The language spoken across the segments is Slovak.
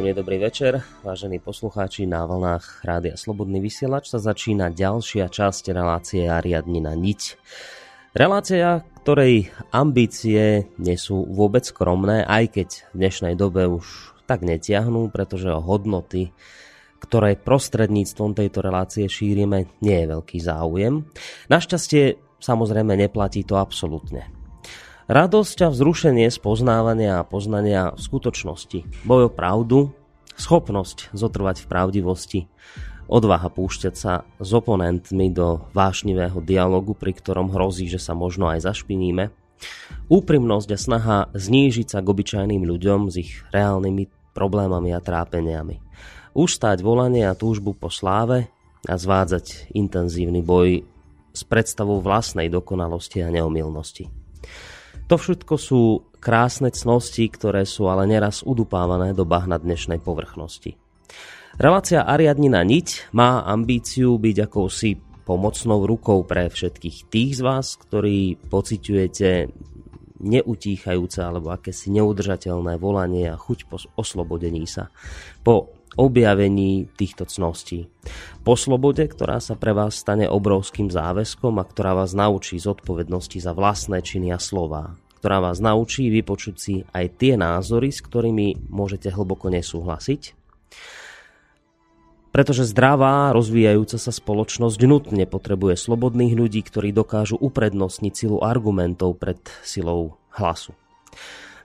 Príjemný dobrý večer, vážení poslucháči na vlnách Rádia Slobodný vysielač sa začína ďalšia časť relácie Ariadnina niť. Relácia, ktorej ambície nie sú vôbec skromné, aj keď v dnešnej dobe už tak netiahnú, pretože o hodnoty, ktoré prostredníctvom tejto relácie šírime, nie je veľký záujem. Našťastie samozrejme neplatí to absolútne. Radosť a vzrušenie spoznávania a poznania skutočnosti, boj o pravdu, schopnosť zotrvať v pravdivosti, odvaha púšťať sa s oponentmi do vášnivého dialogu, pri ktorom hrozí, že sa možno aj zašpiníme, úprimnosť a snaha znížiť sa k obyčajným ľuďom s ich reálnymi problémami a trápeniami, ustáť volanie a túžbu po sláve a zvádzať intenzívny boj s predstavou vlastnej dokonalosti a neomilnosti. To všetko sú krásne cnosti, ktoré sú ale neraz udupávané do bahna dnešnej povrchnosti. Relácia Ariadnina Niť má ambíciu byť akousi pomocnou rukou pre všetkých tých z vás, ktorí pociťujete neutíchajúce alebo akési neudržateľné volanie a chuť po oslobodení sa. Po objavení týchto cností. Po slobode, ktorá sa pre vás stane obrovským záväzkom a ktorá vás naučí zodpovednosti za vlastné činy a slová, ktorá vás naučí vypočuť si aj tie názory, s ktorými môžete hlboko nesúhlasiť, pretože zdravá, rozvíjajúca sa spoločnosť nutne potrebuje slobodných ľudí, ktorí dokážu uprednostniť silu argumentov pred silou hlasu.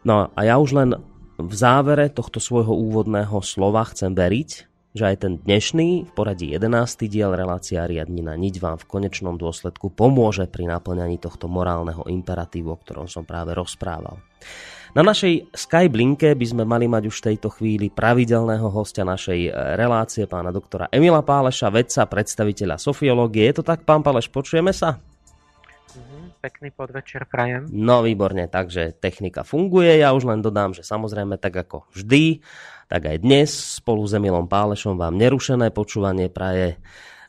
No a ja už len v závere tohto svojho úvodného slova chcem veriť, že aj ten dnešný, v poradí 11. diel relácia Riadnina niť vám v konečnom dôsledku pomôže pri naplňaní tohto morálneho imperatívu, o ktorom som práve rozprával. Na našej Skyblinke by sme mali mať už v tejto chvíli pravidelného hostia našej relácie, pána doktora Emila Páleša, vedca, predstaviteľa sofiológie. Je to tak, pán Páleš, počujeme sa? pekný podvečer prajem. No výborne, takže technika funguje. Ja už len dodám, že samozrejme tak ako vždy, tak aj dnes spolu s Emilom Pálešom vám nerušené počúvanie praje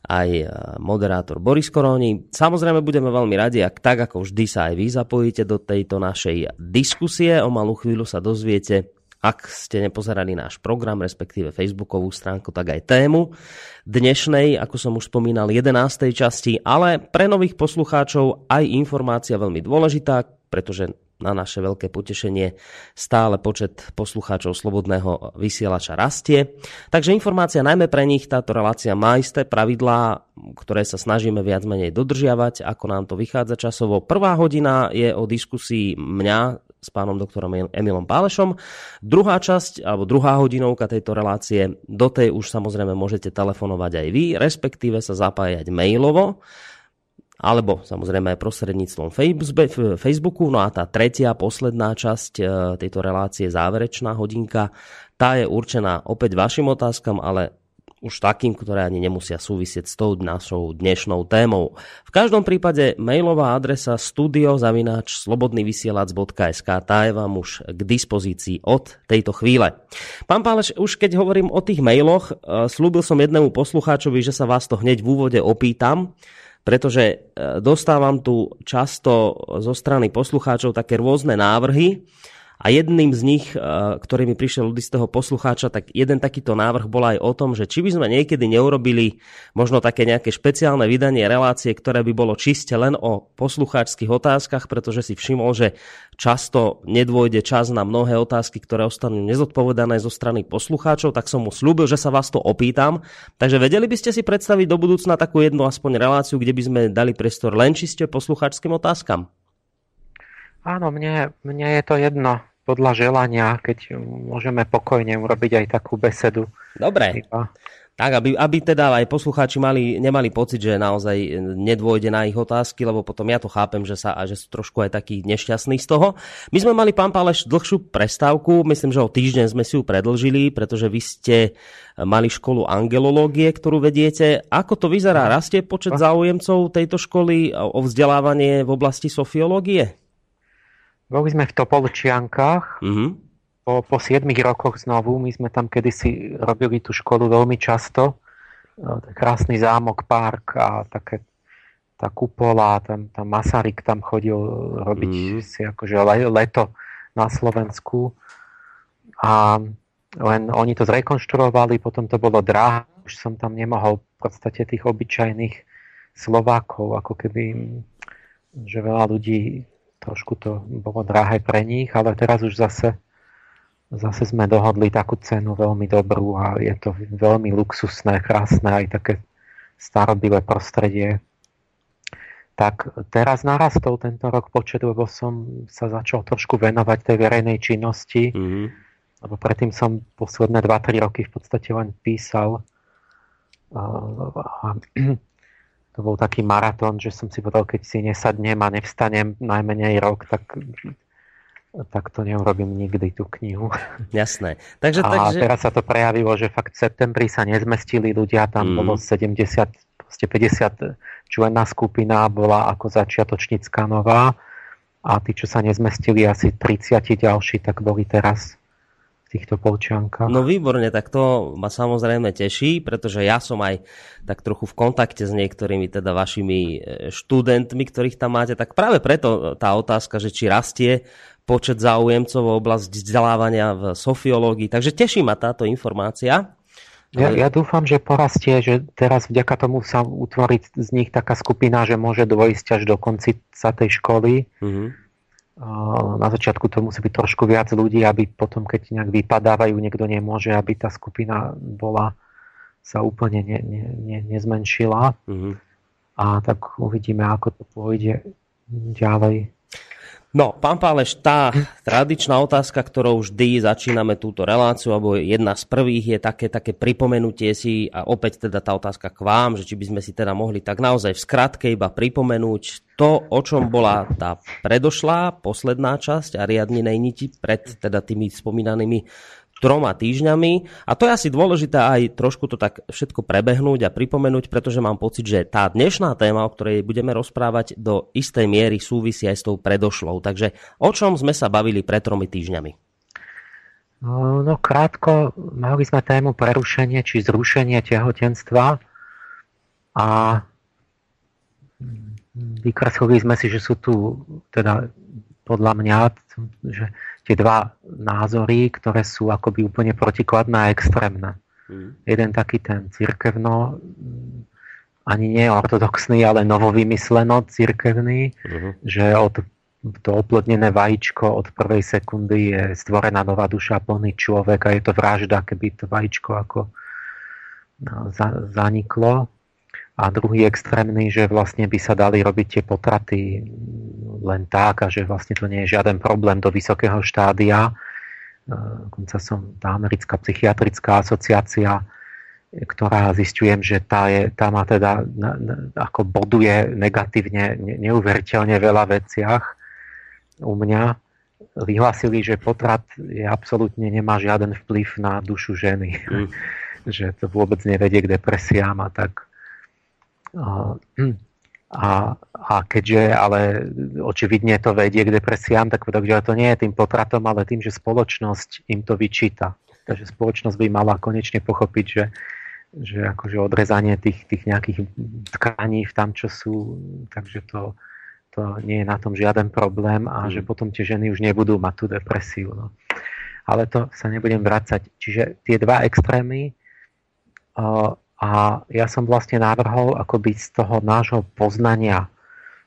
aj e, moderátor Boris Koroni. Samozrejme budeme veľmi radi, ak tak ako vždy sa aj vy zapojíte do tejto našej diskusie. O malú chvíľu sa dozviete, ak ste nepozerali náš program, respektíve facebookovú stránku, tak aj tému dnešnej, ako som už spomínal, 11. časti, ale pre nových poslucháčov aj informácia veľmi dôležitá, pretože na naše veľké potešenie stále počet poslucháčov Slobodného vysielača rastie. Takže informácia najmä pre nich, táto relácia má isté pravidlá, ktoré sa snažíme viac menej dodržiavať, ako nám to vychádza časovo. Prvá hodina je o diskusii mňa s pánom doktorom Emilom Pálešom. Druhá časť, alebo druhá hodinovka tejto relácie, do tej už samozrejme môžete telefonovať aj vy, respektíve sa zapájať mailovo alebo samozrejme aj prostredníctvom Facebooku. No a tá tretia, posledná časť e, tejto relácie, záverečná hodinka, tá je určená opäť vašim otázkam, ale už takým, ktoré ani nemusia súvisieť s tou našou dnešnou témou. V každom prípade mailová adresa studiozavináč slobodnyvysielac.sk tá je vám už k dispozícii od tejto chvíle. Pán Páleš, už keď hovorím o tých mailoch, e, slúbil som jednému poslucháčovi, že sa vás to hneď v úvode opýtam, pretože e, dostávam tu často zo strany poslucháčov také rôzne návrhy, a jedným z nich, eh, ktorý mi prišiel od istého poslucháča, tak jeden takýto návrh bol aj o tom, že či by sme niekedy neurobili možno také nejaké špeciálne vydanie relácie, ktoré by bolo čiste len o poslucháčských otázkach, pretože si všimol, že často nedôjde čas na mnohé otázky, ktoré ostanú nezodpovedané zo strany poslucháčov, tak som mu slúbil, že sa vás to opýtam. Takže vedeli by ste si predstaviť do budúcna takú jednu aspoň reláciu, kde by sme dali priestor len čiste poslucháčským otázkam? Áno, mne, mne je to jedno podľa želania, keď môžeme pokojne urobiť aj takú besedu. Dobre. Iba. Tak, aby, aby teda aj poslucháči mali, nemali pocit, že naozaj nedôjde na ich otázky, lebo potom ja to chápem, že, sa, že sú trošku aj takí nešťastní z toho. My sme mali, pán Páleš, dlhšiu prestávku, myslím, že o týždeň sme si ju predlžili, pretože vy ste mali školu angelológie, ktorú vediete. Ako to vyzerá? Rastie počet záujemcov tejto školy o vzdelávanie v oblasti sofiológie? Boli sme v Topolčiankách. Mm-hmm. Po, po 7 rokoch znovu. My sme tam kedysi robili tú školu veľmi často. E, krásny zámok, park a také tá kupola, tam, tam Masaryk tam chodil robiť mm. si akože leto na Slovensku. A len oni to zrekonštruovali, potom to bolo drahé, už som tam nemohol v podstate tých obyčajných Slovákov, ako keby, že veľa ľudí trošku to bolo drahé pre nich, ale teraz už zase, zase sme dohodli takú cenu veľmi dobrú a je to veľmi luxusné, krásne, aj také starobilé prostredie. Tak teraz narastol tento rok počet, lebo som sa začal trošku venovať tej verejnej činnosti, mm-hmm. lebo predtým som posledné 2-3 roky v podstate len písal a to bol taký maratón, že som si povedal, keď si nesadnem a nevstanem najmenej rok, tak, tak to neurobím nikdy tú knihu. Jasné. Takže, a takže... teraz sa to prejavilo, že fakt v septembri sa nezmestili ľudia, tam mm. bolo 70, 50 členná skupina bola ako začiatočnícka nová a tí, čo sa nezmestili, asi 30 ďalší, tak boli teraz týchto polčiankách. No výborne, tak to ma samozrejme teší, pretože ja som aj tak trochu v kontakte s niektorými teda vašimi e, študentmi, ktorých tam máte, tak práve preto tá otázka, že či rastie počet záujemcov v oblasti vzdelávania v sofiológii. Takže teší ma táto informácia. Ja, ja dúfam, že porastie, že teraz vďaka tomu sa utvorí z nich taká skupina, že môže dôjsť až do konci tej školy. Mm-hmm na začiatku to musí byť trošku viac ľudí, aby potom, keď nejak vypadávajú, niekto nemôže, aby tá skupina bola sa úplne ne, ne, ne, nezmenšila. Mm-hmm. A tak uvidíme, ako to pôjde ďalej. No, pán Páleš, tá tradičná otázka, ktorou vždy začíname túto reláciu, alebo jedna z prvých je také, také pripomenutie si, a opäť teda tá otázka k vám, že či by sme si teda mohli tak naozaj v skratke iba pripomenúť to, o čom bola tá predošlá, posledná časť a riadnenej niti pred teda tými spomínanými troma týždňami. A to je asi dôležité aj trošku to tak všetko prebehnúť a pripomenúť, pretože mám pocit, že tá dnešná téma, o ktorej budeme rozprávať, do istej miery súvisí aj s tou predošlou. Takže o čom sme sa bavili pred tromi týždňami? No, no krátko, mali sme tému prerušenie či zrušenie tehotenstva a vykreslili sme si, že sú tu teda podľa mňa, že tie dva názory, ktoré sú akoby úplne protikladné a extrémne. Mm. Jeden taký ten cirkevno, ani nie ortodoxný, ale novovymysleno cirkevný, mm-hmm. že od to oplodnené vajíčko od prvej sekundy je stvorená nová duša, plný človek a je to vražda, keby to vajíčko ako no, zaniklo. A druhý extrémny, že vlastne by sa dali robiť tie potraty len tak a že vlastne to nie je žiaden problém do vysokého štádia. Dokonca som tá americká psychiatrická asociácia, ktorá zistujem, že tá, je, tá má teda ako boduje negatívne neuveriteľne veľa veciach u mňa. Vyhlásili, že potrat je absolútne nemá žiaden vplyv na dušu ženy. Mm. že to vôbec nevedie k depresiám a tak a, a keďže ale očividne to vedie k depresiám, tak takže to nie je tým potratom, ale tým, že spoločnosť im to vyčíta. Takže spoločnosť by mala konečne pochopiť, že, že akože odrezanie tých, tých nejakých tkaní v tam, čo sú, takže to, to nie je na tom žiaden problém a že mm. potom tie ženy už nebudú mať tú depresiu. No. Ale to sa nebudem vrácať. Čiže tie dva extrémy a ja som vlastne navrhol akoby z toho nášho poznania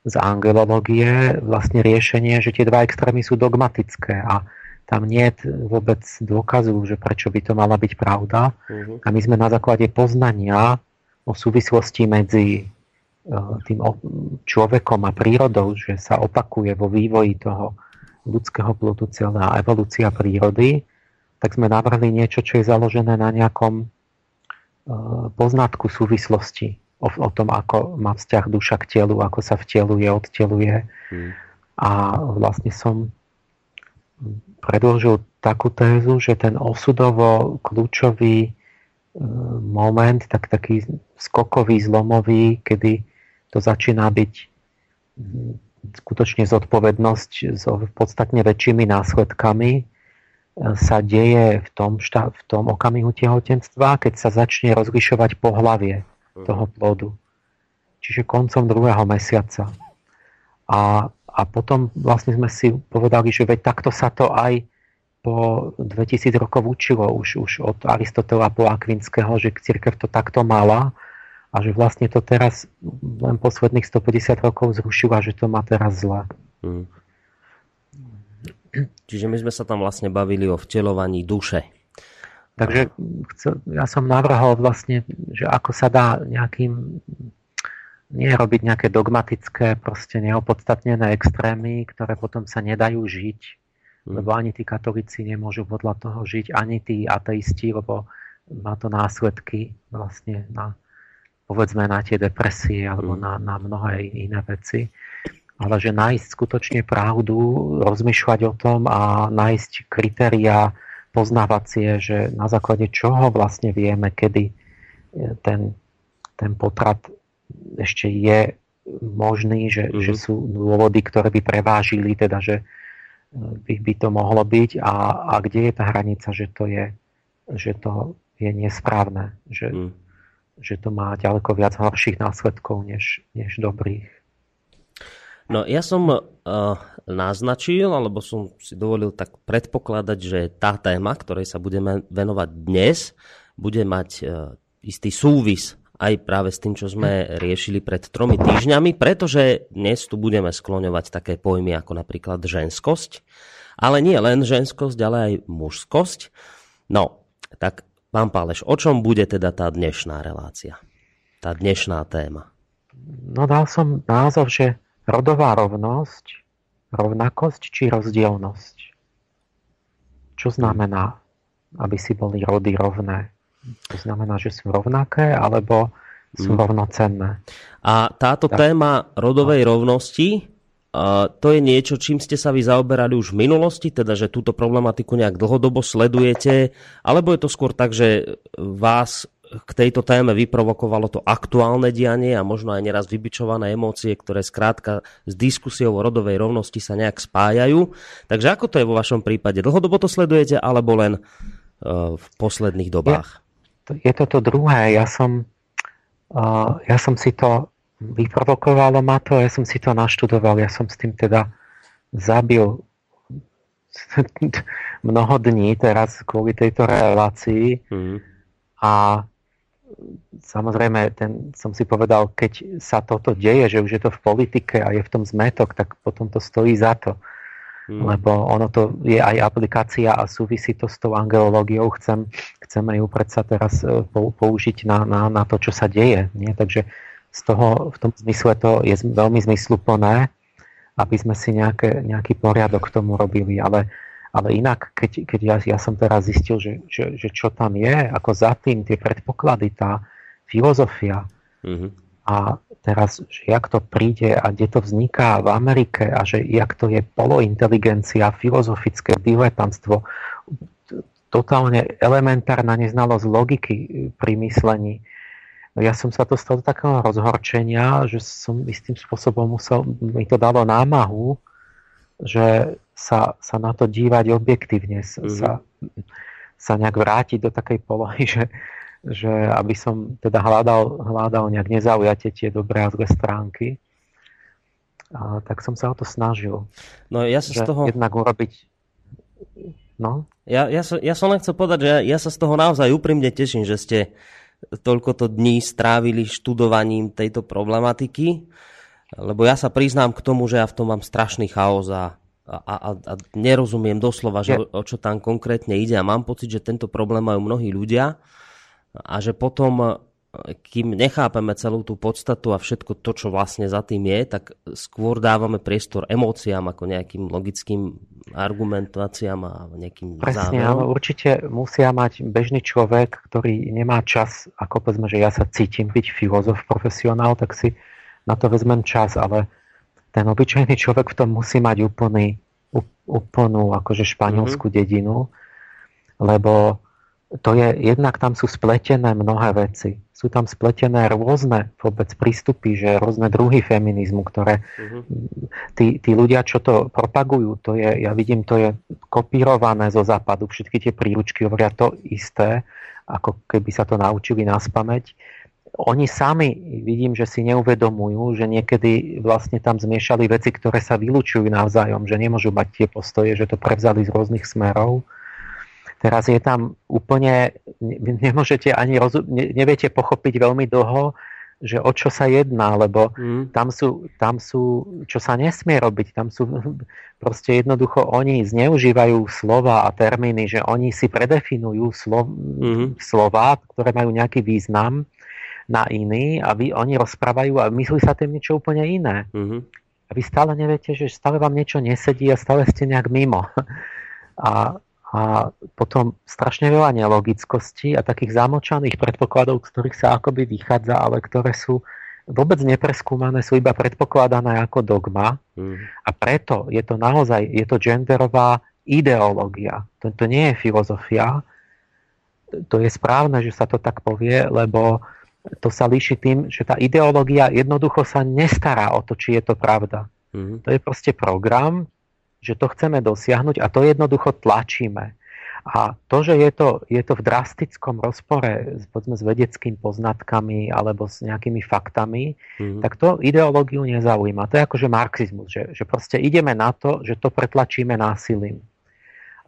z angelológie vlastne riešenie, že tie dva extrémy sú dogmatické a tam nie je vôbec dôkazu, že prečo by to mala byť pravda. Uh-huh. A my sme na základe poznania o súvislosti medzi e, tým človekom a prírodou, že sa opakuje vo vývoji toho ľudského plodu celá evolúcia prírody, tak sme navrhli niečo, čo je založené na nejakom poznatku súvislosti o, o tom, ako má vzťah duša k telu, ako sa vteluje, odteluje. Hmm. A vlastne som predložil takú tézu, že ten osudovo kľúčový e, moment, tak taký skokový, zlomový, kedy to začína byť skutočne zodpovednosť s podstatne väčšími následkami, sa deje v tom, šta, v tom okamihu tehotenstva, keď sa začne rozlišovať pohlavie toho plodu. Čiže koncom druhého mesiaca. A, a potom vlastne sme si povedali, že veď takto sa to aj po 2000 rokov učilo už, už od Aristotela po Akvinského, že církev to takto mala a že vlastne to teraz len posledných 150 rokov zrušila, že to má teraz zle. Mm. Čiže my sme sa tam vlastne bavili o vtelovaní duše. Takže ja som navrhol vlastne, že ako sa dá nejakým nie robiť nejaké dogmatické, proste neopodstatnené extrémy, ktoré potom sa nedajú žiť, hmm. lebo ani tí katolíci nemôžu podľa toho žiť, ani tí ateisti, lebo má to následky vlastne na, povedzme, na tie depresie alebo hmm. na, na mnohé iné veci ale že nájsť skutočne pravdu, rozmýšľať o tom a nájsť kritéria poznávacie, že na základe čoho vlastne vieme, kedy ten, ten potrat ešte je možný, že, mm-hmm. že sú dôvody, ktoré by prevážili, teda, že by, by to mohlo byť a, a kde je tá hranica, že to je, že to je nesprávne, že, mm. že to má ďaleko viac horších následkov než, než dobrých. No ja som uh, naznačil, alebo som si dovolil tak predpokladať, že tá téma, ktorej sa budeme venovať dnes, bude mať uh, istý súvis aj práve s tým, čo sme riešili pred tromi týždňami, pretože dnes tu budeme skloňovať také pojmy ako napríklad ženskosť, ale nie len ženskosť, ale aj mužskosť. No, tak pán Páleš, o čom bude teda tá dnešná relácia? Tá dnešná téma? No dal som názov, že Rodová rovnosť, rovnakosť či rozdielnosť. Čo znamená, aby si boli rody rovné? To znamená, že sú rovnaké, alebo sú mm. rovnocenné. A táto tak. téma rodovej rovnosti, to je niečo, čím ste sa vy zaoberali už v minulosti, teda že túto problematiku nejak dlhodobo sledujete, alebo je to skôr tak, že vás k tejto téme vyprovokovalo to aktuálne dianie a možno aj neraz vybičované emócie, ktoré skrátka s diskusiou o rodovej rovnosti sa nejak spájajú. Takže ako to je vo vašom prípade? Dlhodobo to sledujete alebo len uh, v posledných dobách? Je, je to to druhé. Ja som, uh, ja som si to vyprovokovalo ma to, ja som si to naštudoval, ja som s tým teda zabil mnoho dní teraz kvôli tejto relácii mm. a samozrejme, ten, som si povedal, keď sa toto deje, že už je to v politike a je v tom zmetok, tak potom to stojí za to. Mm. Lebo ono to je aj aplikácia a súvisí to s tou angelológiou. Chcem, chceme ju predsa teraz e, použiť na, na, na to, čo sa deje. Nie? Takže z toho, v tom zmysle to je veľmi zmysluplné, aby sme si nejaké, nejaký poriadok k tomu robili. Ale, ale inak, keď, keď ja, ja som teraz zistil, že, že, že čo tam je, ako za tým tie predpoklady, tá filozofia, mm-hmm a teraz, že jak to príde a kde to vzniká v Amerike a že jak to je polointeligencia, filozofické diletantstvo, totálne elementárna neznalosť logiky pri myslení. Ja som sa dostal do takého rozhorčenia, že som istým spôsobom musel, mi to dalo námahu, že sa, sa na to dívať objektívne, mm-hmm. sa, sa nejak vrátiť do takej polohy, že, že aby som teda hľadal, hľadal nejak nezaujate tie dobré a zlé stránky. A, tak som sa o to snažil. No ja sa z toho... Jednak urobiť... No? Ja, ja, som, ja som len chcel povedať, že ja, ja sa z toho naozaj úprimne teším, že ste toľkoto dní strávili študovaním tejto problematiky, lebo ja sa priznám k tomu, že ja v tom mám strašný chaos a, a, a, a nerozumiem doslova, že o, o čo tam konkrétne ide a mám pocit, že tento problém majú mnohí ľudia a že potom kým nechápeme celú tú podstatu a všetko to, čo vlastne za tým je, tak skôr dávame priestor emóciám ako nejakým logickým argumentáciám a nejakým Presne, záverom. ale určite musia mať bežný človek, ktorý nemá čas, ako povedzme, že ja sa cítim byť filozof, profesionál, tak si na to vezmem čas, ale ten obyčajný človek v tom musí mať úplný, úplnú akože španielskú mm-hmm. dedinu, lebo to je, jednak tam sú spletené mnohé veci. Sú tam spletené rôzne vôbec prístupy, že rôzne druhy feminizmu, ktoré uh-huh. tí, tí ľudia, čo to propagujú, to je, ja vidím, to je kopírované zo západu. Všetky tie príručky hovoria to isté, ako keby sa to naučili nás pamäť. Oni sami, vidím, že si neuvedomujú, že niekedy vlastne tam zmiešali veci, ktoré sa vylúčujú navzájom, že nemôžu mať tie postoje, že to prevzali z rôznych smerov Teraz je tam úplne, nemôžete ani rozum, neviete pochopiť veľmi dlho, že o čo sa jedná, lebo mm. tam, sú, tam sú, čo sa nesmie robiť, tam sú proste jednoducho oni zneužívajú slova a termíny, že oni si predefinujú slov, mm. slova, ktoré majú nejaký význam na iný a vy, oni rozprávajú a myslí sa tým niečo úplne iné. Mm. A vy stále neviete, že stále vám niečo nesedí a stále ste nejak mimo. A a potom strašne veľa nelogickostí a takých zamočaných predpokladov, z ktorých sa akoby vychádza, ale ktoré sú vôbec nepreskúmané, sú iba predpokladané ako dogma. Mm. A preto je to naozaj, je to genderová ideológia. To, to nie je filozofia. To je správne, že sa to tak povie, lebo to sa líši tým, že tá ideológia jednoducho sa nestará o to, či je to pravda. Mm. To je proste program, že to chceme dosiahnuť a to jednoducho tlačíme. A to, že je to, je to v drastickom rozpore povedzme, s vedeckými poznatkami alebo s nejakými faktami, mm-hmm. tak to ideológiu nezaujíma. To je akože marxizmus, že, že proste ideme na to, že to pretlačíme násilím.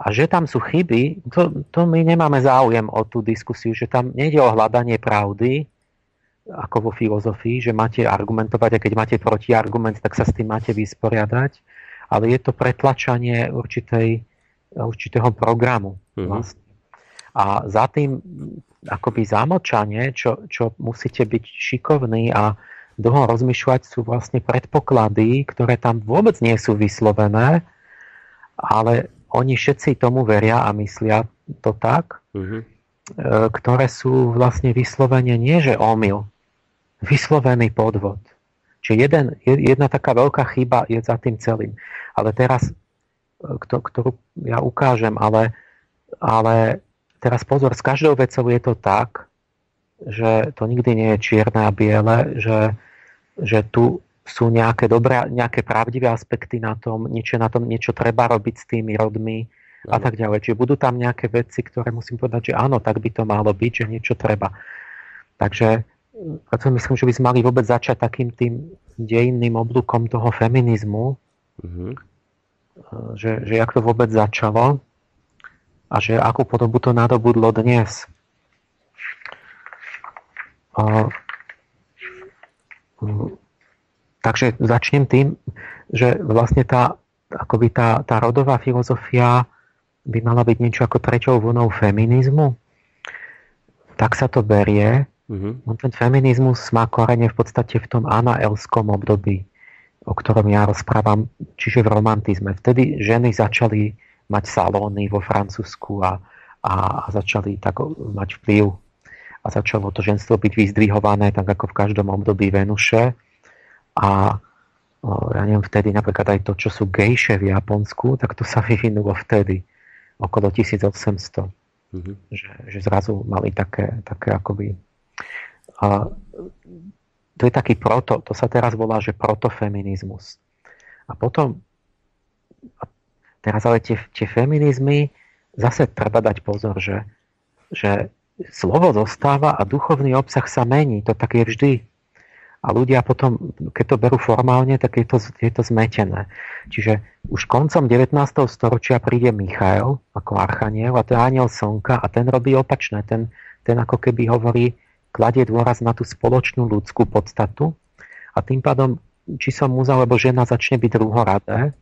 A že tam sú chyby, to, to my nemáme záujem o tú diskusiu, že tam nejde o hľadanie pravdy, ako vo filozofii, že máte argumentovať a keď máte protiargument, tak sa s tým máte vysporiadať ale je to pretlačanie určitej, určitého programu. Mm-hmm. Vlastne. A za tým akoby zamočanie, čo, čo musíte byť šikovní a dlho rozmýšľať, sú vlastne predpoklady, ktoré tam vôbec nie sú vyslovené, ale oni všetci tomu veria a myslia to tak, mm-hmm. Ktoré sú vlastne vyslovene nie, že omyl, vyslovený podvod. Čiže jeden, jedna taká veľká chyba je za tým celým. Ale teraz, e, ktorú ja ukážem, ale, ale teraz pozor, s každou vecou je to tak, že to nikdy nie je čierne a biele, že, že tu sú nejaké dobré, nejaké pravdivé aspekty na tom, niečo na tom, niečo treba robiť s tými rodmi a tak ďalej. Čiže budú tam nejaké veci, ktoré musím povedať, že áno, tak by to malo byť, že niečo treba. Takže preto myslím, že by sme mali vôbec začať takým tým dejinným oblúkom toho feminizmu, mm-hmm. že, že jak to vôbec začalo a že akú podobu to nadobudlo dnes. Takže začnem tým, že vlastne tá, akoby tá, tá rodová filozofia by mala byť niečo ako treťou vlnou feminizmu. Tak sa to berie. Mm-hmm. Ten feminizmus má korene v podstate v tom anaelskom období, o ktorom ja rozprávam, čiže v romantizme. Vtedy ženy začali mať salóny vo Francúzsku a, a, a začali tak mať vplyv a začalo to ženstvo byť vyzdvihované tak ako v každom období Venuše a ja neviem, vtedy napríklad aj to, čo sú gejše v Japonsku, tak to sa vyvinulo vtedy, okolo 1800. Mm-hmm. Že, že zrazu mali také, také akoby... A, to je taký proto, to sa teraz volá, že protofeminizmus. A potom, a teraz ale tie, tie feminizmy, zase treba dať pozor, že, že slovo zostáva a duchovný obsah sa mení. To tak je vždy. A ľudia potom, keď to berú formálne, tak je to, je to zmetené. Čiže už koncom 19. storočia príde Michael ako archaniel a to je aniel slnka a ten robí opačné. Ten, ten ako keby hovorí, kladie dôraz na tú spoločnú ľudskú podstatu a tým pádom, či som muž alebo žena začne byť druhoradé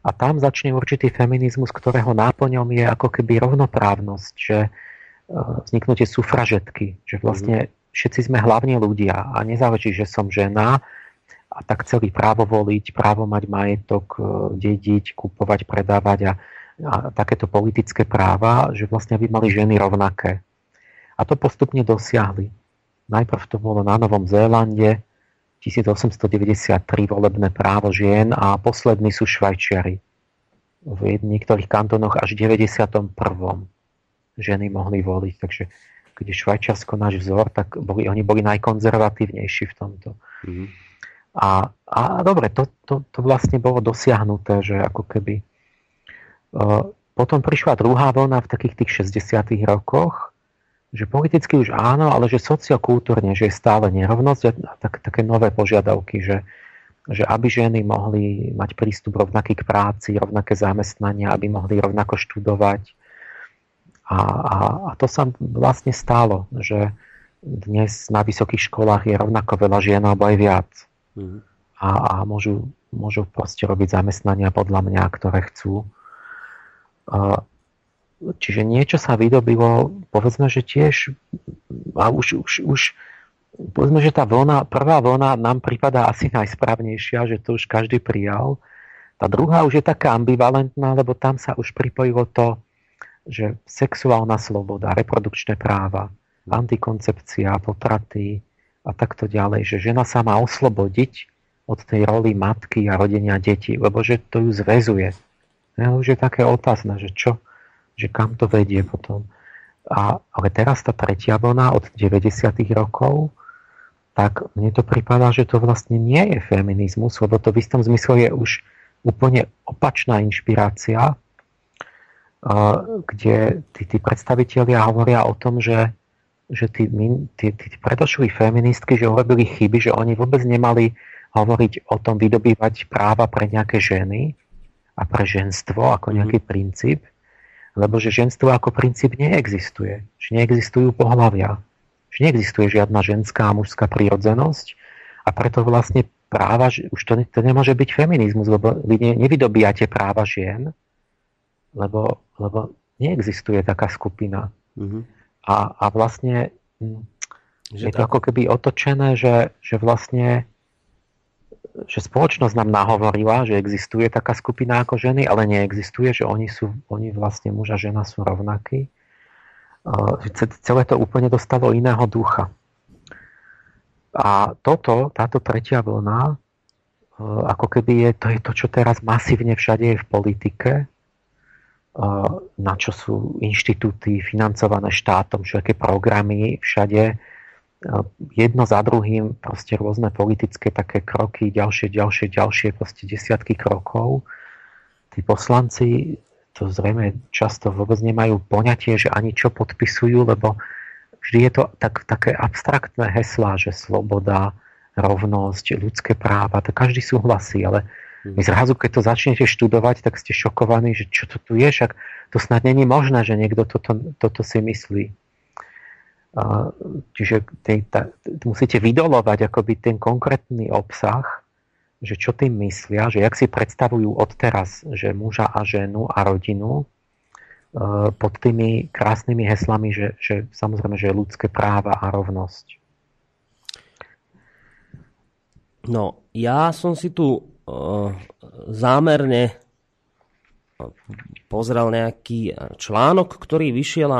a tam začne určitý feminizmus, ktorého náplňom je ako keby rovnoprávnosť, že vzniknutie sufražetky, že vlastne všetci sme hlavne ľudia a nezáleží, že som žena a tak chceli právo voliť, právo mať majetok, e, dediť, kupovať, predávať a, a takéto politické práva, že vlastne by mali ženy rovnaké. A to postupne dosiahli. Najprv to bolo na Novom Zélande, 1893 volebné právo žien a poslední sú Švajčiari. V niektorých kantonoch až v 91 ženy mohli voliť. Takže keď je Švajčiarsko náš vzor, tak boli, oni boli najkonzervatívnejší v tomto. Mm-hmm. A, a dobre, to, to, to vlastne bolo dosiahnuté, že ako keby... Uh, potom prišla druhá vlna v takých tých 60 rokoch, že politicky už áno, ale že sociokultúrne, že je stále nerovnosť a tak, také nové požiadavky, že, že aby ženy mohli mať prístup rovnaký k práci, rovnaké zamestnania, aby mohli rovnako študovať, a, a, a to sa vlastne stalo, že dnes na vysokých školách je rovnako veľa žien alebo aj viac. Mm. A, a môžu, môžu proste robiť zamestnania podľa mňa, ktoré chcú. Čiže niečo sa vydobilo, povedzme, že tiež, a už, už, už povedzme, že tá vlna, prvá vlna nám pripadá asi najsprávnejšia, že to už každý prijal. Tá druhá už je taká ambivalentná, lebo tam sa už pripojilo to, že sexuálna sloboda, reprodukčné práva, antikoncepcia, potraty a takto ďalej, že žena sa má oslobodiť od tej roli matky a rodenia detí, lebo že to ju zväzuje. Ja, už je také otázne, že čo, že kam to vedie potom. A, ale teraz tá tretia vlna od 90. rokov, tak mne to pripadá, že to vlastne nie je feminizmus, lebo to v istom zmysle je už úplne opačná inšpirácia, kde tí, tí predstavitelia hovoria o tom, že, že tí, tí, tí predošlí feministky, že urobili chyby, že oni vôbec nemali hovoriť o tom, vydobývať práva pre nejaké ženy a pre ženstvo ako mhm. nejaký mm-hmm. princíp, lebo že ženstvo ako princíp neexistuje. Že neexistujú pohľavia. Že neexistuje žiadna ženská a mužská prírodzenosť a preto vlastne práva, už to, to nemôže byť feminizmus, lebo vy nevydobíjate práva žien, lebo, lebo neexistuje taká skupina. Mm-hmm. A, a vlastne hm, že je to ako keby otočené, že, že vlastne že spoločnosť nám nahovorila, že existuje taká skupina ako ženy, ale neexistuje, že oni, sú, oni vlastne muž a žena sú rovnakí. Celé to úplne dostalo iného ducha. A toto, táto tretia vlna, ako keby je, to je to, čo teraz masívne všade je v politike, na čo sú inštitúty financované štátom, všetké programy všade, jedno za druhým, proste rôzne politické také kroky, ďalšie, ďalšie, ďalšie, proste desiatky krokov. Tí poslanci to zrejme často vôbec nemajú poňatie, že ani čo podpisujú, lebo vždy je to tak, také abstraktné heslá, že sloboda, rovnosť, ľudské práva, to každý súhlasí, ale Mhm. Zrazu, keď to začnete študovať, tak ste šokovaní, že čo to tu je, však to snad není možné, že niekto toto, toto si myslí. Čiže tý, tá, musíte vydolovať akoby ten konkrétny obsah, že čo tým myslia, že jak si predstavujú odteraz, že muža a ženu a rodinu, Eh, pod tými krásnymi heslami, že, že samozrejme, že je ľudské práva a rovnosť. No, ja som si tu zámerne pozrel nejaký článok, ktorý vyšiel,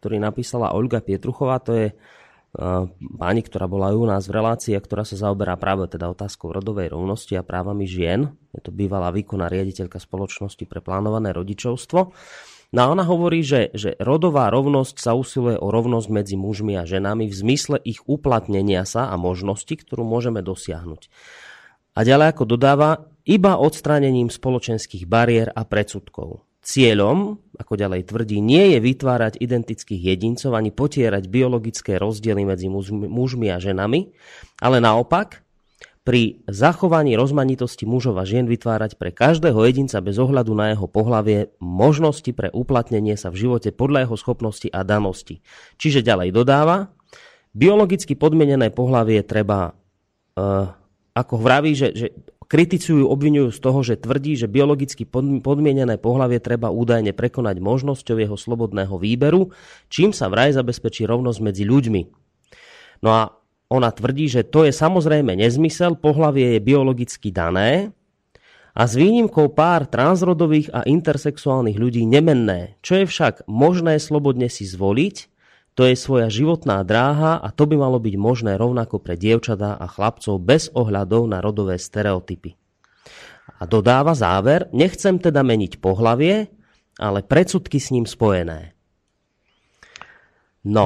ktorý napísala Olga Pietruchová, to je uh, pani, ktorá bola u nás v relácii a ktorá sa zaoberá práve teda otázkou rodovej rovnosti a právami žien. Je to bývalá výkonná riaditeľka spoločnosti pre plánované rodičovstvo. No a ona hovorí, že, že rodová rovnosť sa usiluje o rovnosť medzi mužmi a ženami v zmysle ich uplatnenia sa a možnosti, ktorú môžeme dosiahnuť. A ďalej ako dodáva, iba odstránením spoločenských bariér a predsudkov. Cieľom, ako ďalej tvrdí, nie je vytvárať identických jedincov ani potierať biologické rozdiely medzi mužmi a ženami, ale naopak pri zachovaní rozmanitosti mužov a žien vytvárať pre každého jedinca bez ohľadu na jeho pohlavie možnosti pre uplatnenie sa v živote podľa jeho schopnosti a danosti. Čiže ďalej dodáva, biologicky podmienené pohlavie treba, uh, ako vraví, že, že kriticujú, obvinujú z toho, že tvrdí, že biologicky podmienené pohlavie treba údajne prekonať možnosťou jeho slobodného výberu, čím sa vraj zabezpečí rovnosť medzi ľuďmi. No a ona tvrdí, že to je samozrejme nezmysel, pohlavie je biologicky dané a s výnimkou pár transrodových a intersexuálnych ľudí nemenné. Čo je však možné slobodne si zvoliť, to je svoja životná dráha a to by malo byť možné rovnako pre dievčatá a chlapcov bez ohľadov na rodové stereotypy. A dodáva záver, nechcem teda meniť pohlavie, ale predsudky s ním spojené. No,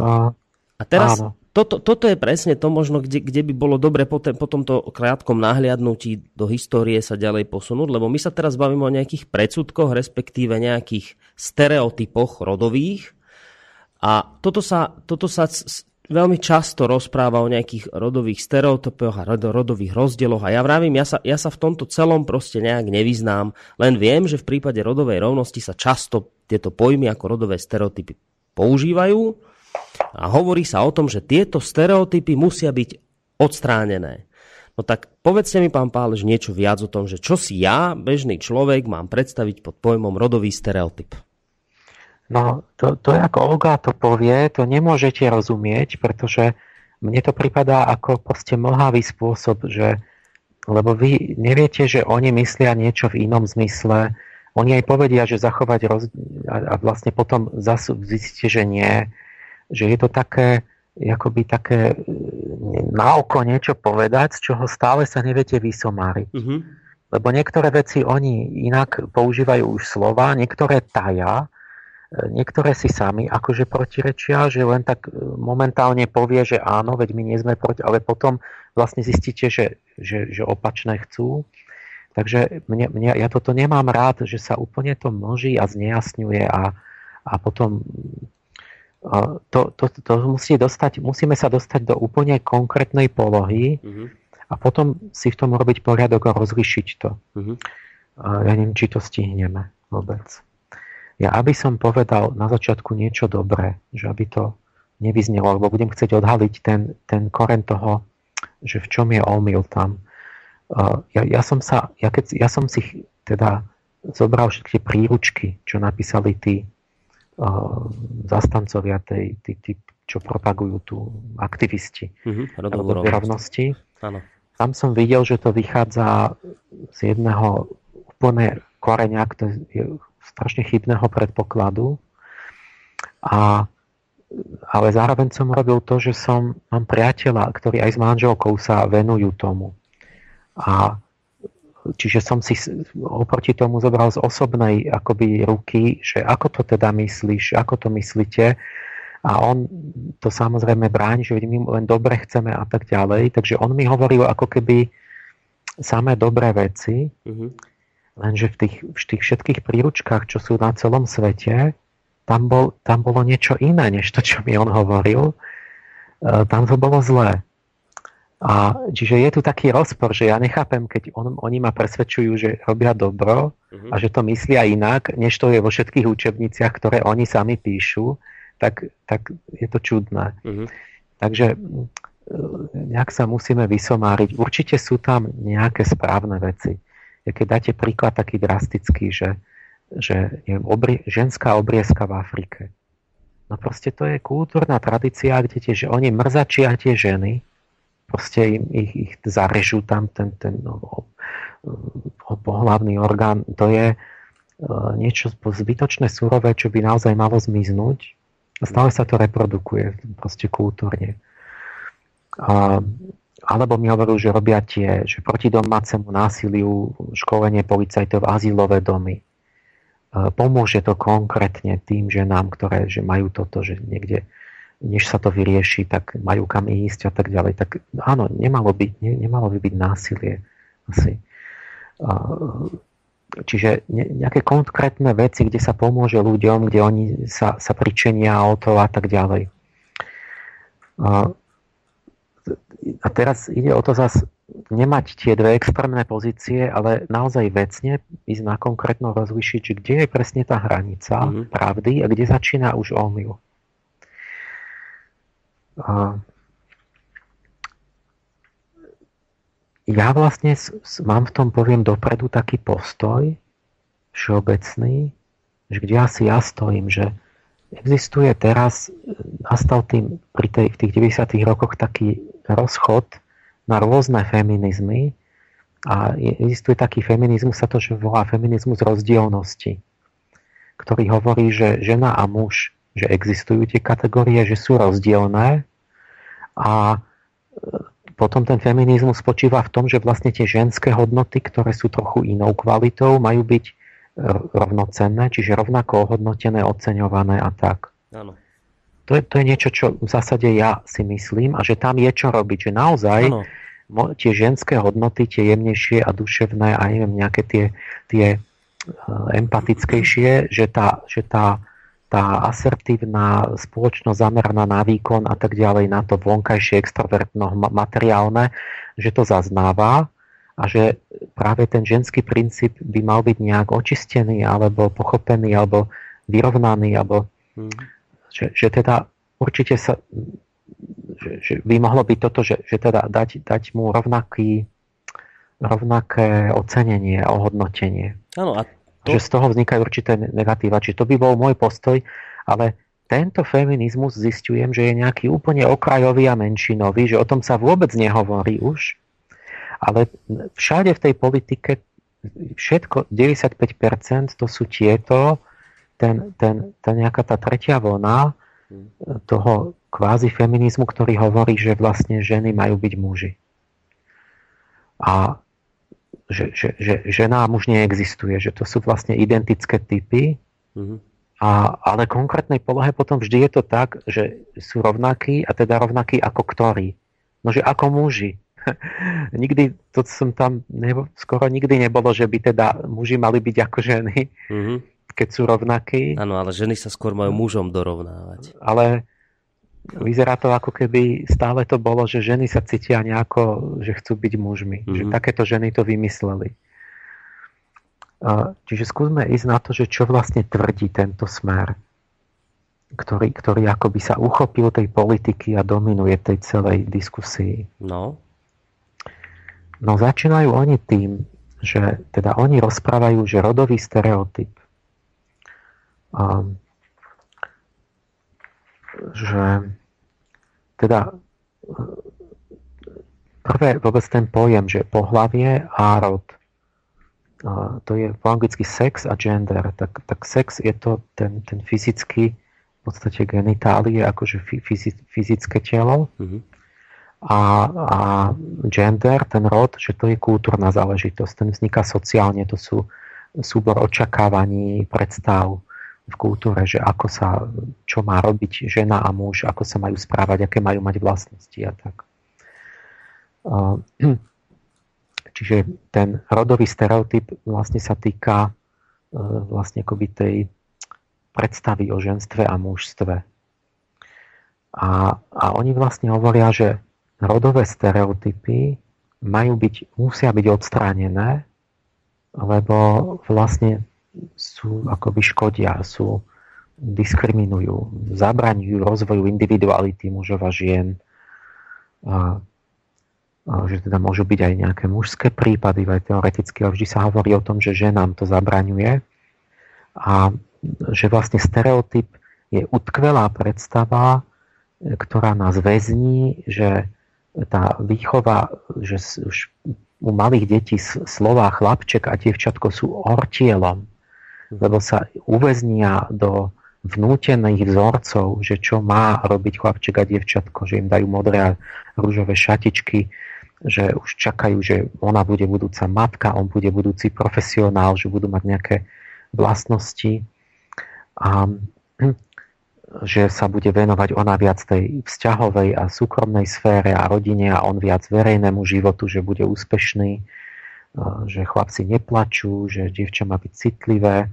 a teraz, áno toto, toto je presne to možno, kde, kde by bolo dobre po, te, po tomto krátkom nahliadnutí do histórie sa ďalej posunúť, lebo my sa teraz bavíme o nejakých predsudkoch, respektíve nejakých stereotypoch rodových. A toto sa, toto sa veľmi často rozpráva o nejakých rodových stereotypoch a rodových rozdieloch a ja vravím, ja sa, ja sa v tomto celom proste nejak nevyznám, len viem, že v prípade rodovej rovnosti sa často tieto pojmy ako rodové stereotypy používajú a hovorí sa o tom, že tieto stereotypy musia byť odstránené. No tak povedzte mi, pán Pálež, niečo viac o tom, že čo si ja, bežný človek, mám predstaviť pod pojmom rodový stereotyp. No, to, to ako Olga to povie, to nemôžete rozumieť, pretože mne to pripadá ako proste mlhavý spôsob, že lebo vy neviete, že oni myslia niečo v inom zmysle. Oni aj povedia, že zachovať roz... a, vlastne potom zase zistíte, že nie že je to také, akoby také mm, na oko niečo povedať, z čoho stále sa neviete vysomáriť. Mm-hmm. Lebo niektoré veci oni inak používajú už slova, niektoré taja, e, niektoré si sami akože protirečia, že len tak e, momentálne povie, že áno, veď my nie sme proti, ale potom vlastne zistíte, že, že, že opačné chcú. Takže mne, mne, ja toto nemám rád, že sa úplne to množí a znejasňuje a, a potom to, to, to musí dostať, musíme sa dostať do úplne konkrétnej polohy uh-huh. a potom si v tom robiť poriadok a rozlišiť to. Uh-huh. Ja neviem, či to stihneme vôbec. Ja aby som povedal na začiatku niečo dobré, že aby to nevyznelo, lebo budem chcieť odhaliť ten, ten koren toho, že v čom je omyl tam. Ja, ja, som sa, ja, keď, ja som si teda zobral všetky príručky, čo napísali tí zastancovia tej, tí, tí, čo propagujú tu aktivisti mm-hmm, rovnosti. Tam som videl, že to vychádza z jedného úplne koreňa, je strašne chybného predpokladu. A, ale zároveň som robil to, že som, mám priateľa, ktorí aj s manželkou sa venujú tomu. A Čiže som si oproti tomu zobral z osobnej akoby ruky, že ako to teda myslíš, ako to myslíte. A on to samozrejme bráni, že my len dobre chceme a tak ďalej. Takže on mi hovoril ako keby samé dobré veci, mm-hmm. Lenže v tých, v tých všetkých príručkách, čo sú na celom svete, tam, bol, tam bolo niečo iné, než to, čo mi on hovoril. E, tam to bolo zlé. A čiže je tu taký rozpor, že ja nechápem, keď on, oni ma presvedčujú, že robia dobro uh-huh. a že to myslia inak, než to je vo všetkých učebniciach, ktoré oni sami píšu, tak, tak je to čudné. Uh-huh. Takže nejak sa musíme vysomáriť. Určite sú tam nejaké správne veci. Keď dáte príklad taký drastický, že, že je obrie, ženská obriezka v Afrike. No proste to je kultúrna tradícia, kde tie, že oni mrzačia tie ženy, proste im, ich, ich zarežú tam ten, ten no, pohlavný orgán. To je uh, niečo zbytočné, surové, čo by naozaj malo zmiznúť. A stále sa to reprodukuje proste kultúrne. Uh, alebo mi hovoril, že robia tie, že proti domácemu násiliu školenie policajtov azylové domy. Pomôže to konkrétne tým ženám, ktoré že majú toto, že niekde než sa to vyrieši, tak majú kam ísť a tak ďalej. Tak áno, nemalo by, ne, nemalo by byť násilie asi. Čiže nejaké konkrétne veci, kde sa pomôže ľuďom, kde oni sa, sa pričenia o to a tak ďalej. A teraz ide o to zase nemať tie dve extrémne pozície, ale naozaj vecne ísť na konkrétno rozlišiť, kde je presne tá hranica mm-hmm. pravdy a kde začína už omyl. ja vlastne mám v tom, poviem dopredu, taký postoj všeobecný, že kde asi ja stojím, že existuje teraz, nastal tým pri tej, v tých 90. rokoch taký rozchod na rôzne feminizmy a existuje taký feminizmus, sa to že volá feminizmus rozdielnosti, ktorý hovorí, že žena a muž že existujú tie kategórie, že sú rozdielne a e, potom ten feminizmus spočíva v tom, že vlastne tie ženské hodnoty, ktoré sú trochu inou kvalitou, majú byť e, rovnocenné, čiže rovnako ohodnotené, oceňované a tak. Áno. To je, to je niečo, čo v zásade ja si myslím a že tam je čo robiť, že naozaj ano. tie ženské hodnoty, tie jemnejšie a duševné a neviem, nejaké tie, tie e, empatickejšie, že tá, že tá tá asertívna spoločnosť zameraná na výkon a tak ďalej, na to vonkajšie extrovertno materiálne, že to zaznáva a že práve ten ženský princíp by mal byť nejak očistený alebo pochopený alebo vyrovnaný alebo hmm. že, že teda určite sa že, že by mohlo byť toto, že, že teda dať, dať mu rovnaký rovnaké ocenenie a ohodnotenie. Áno, a to... Že z toho vznikajú určité negatíva. Čiže to by bol môj postoj, ale tento feminizmus zistujem, že je nejaký úplne okrajový a menšinový, že o tom sa vôbec nehovorí už, ale všade v tej politike všetko, 95% to sú tieto, ten, ten, ten nejaká tá tretia vlna toho kvázi feminizmu, ktorý hovorí, že vlastne ženy majú byť muži. A že, že, že žena a muž neexistuje, že to sú vlastne identické typy, mm-hmm. a, ale konkrétnej polohe potom vždy je to tak, že sú rovnakí a teda rovnakí ako ktorí. No že ako muži. nikdy, to som tam, nebo, skoro nikdy nebolo, že by teda muži mali byť ako ženy, mm-hmm. keď sú rovnakí. Áno, ale ženy sa skôr majú mužom dorovnávať. Ale vyzerá to ako keby stále to bolo, že ženy sa cítia nejako, že chcú byť mužmi. Mm-hmm. Že takéto ženy to vymysleli. Čiže skúsme ísť na to, že čo vlastne tvrdí tento smer, ktorý, ktorý akoby sa uchopil tej politiky a dominuje tej celej diskusii. No. No začínajú oni tým, že teda oni rozprávajú, že rodový stereotyp um, že teda prvé vôbec ten pojem, že pohlavie a rod, to je po anglicky sex a gender, tak, tak sex je to ten, ten fyzický v podstate genitálie, akože fyzické telo mm-hmm. A, a gender, ten rod, že to je kultúrna záležitosť, ten vzniká sociálne, to sú súbor očakávaní, predstav, v kultúre, že ako sa, čo má robiť žena a muž, ako sa majú správať, aké majú mať vlastnosti a tak. Čiže ten rodový stereotyp vlastne sa týka e, vlastne akoby tej predstavy o ženstve a mužstve. A, a oni vlastne hovoria, že rodové stereotypy majú byť, musia byť odstránené, lebo vlastne sú akoby škodia, sú diskriminujú, zabraňujú rozvoju individuality mužov a žien. A, a že teda môžu byť aj nejaké mužské prípady, aj teoreticky, ale vždy sa hovorí o tom, že ženám to zabraňuje. A že vlastne stereotyp je utkvelá predstava, ktorá nás väzní, že tá výchova, že už u malých detí slova chlapček a dievčatko sú ortielom, lebo sa uväznia do vnútených vzorcov, že čo má robiť chlapček a dievčatko, že im dajú modré a rúžové šatičky, že už čakajú, že ona bude budúca matka, on bude budúci profesionál, že budú mať nejaké vlastnosti. A že sa bude venovať ona viac tej vzťahovej a súkromnej sfére a rodine a on viac verejnému životu, že bude úspešný, že chlapci neplačú, že dievča má byť citlivé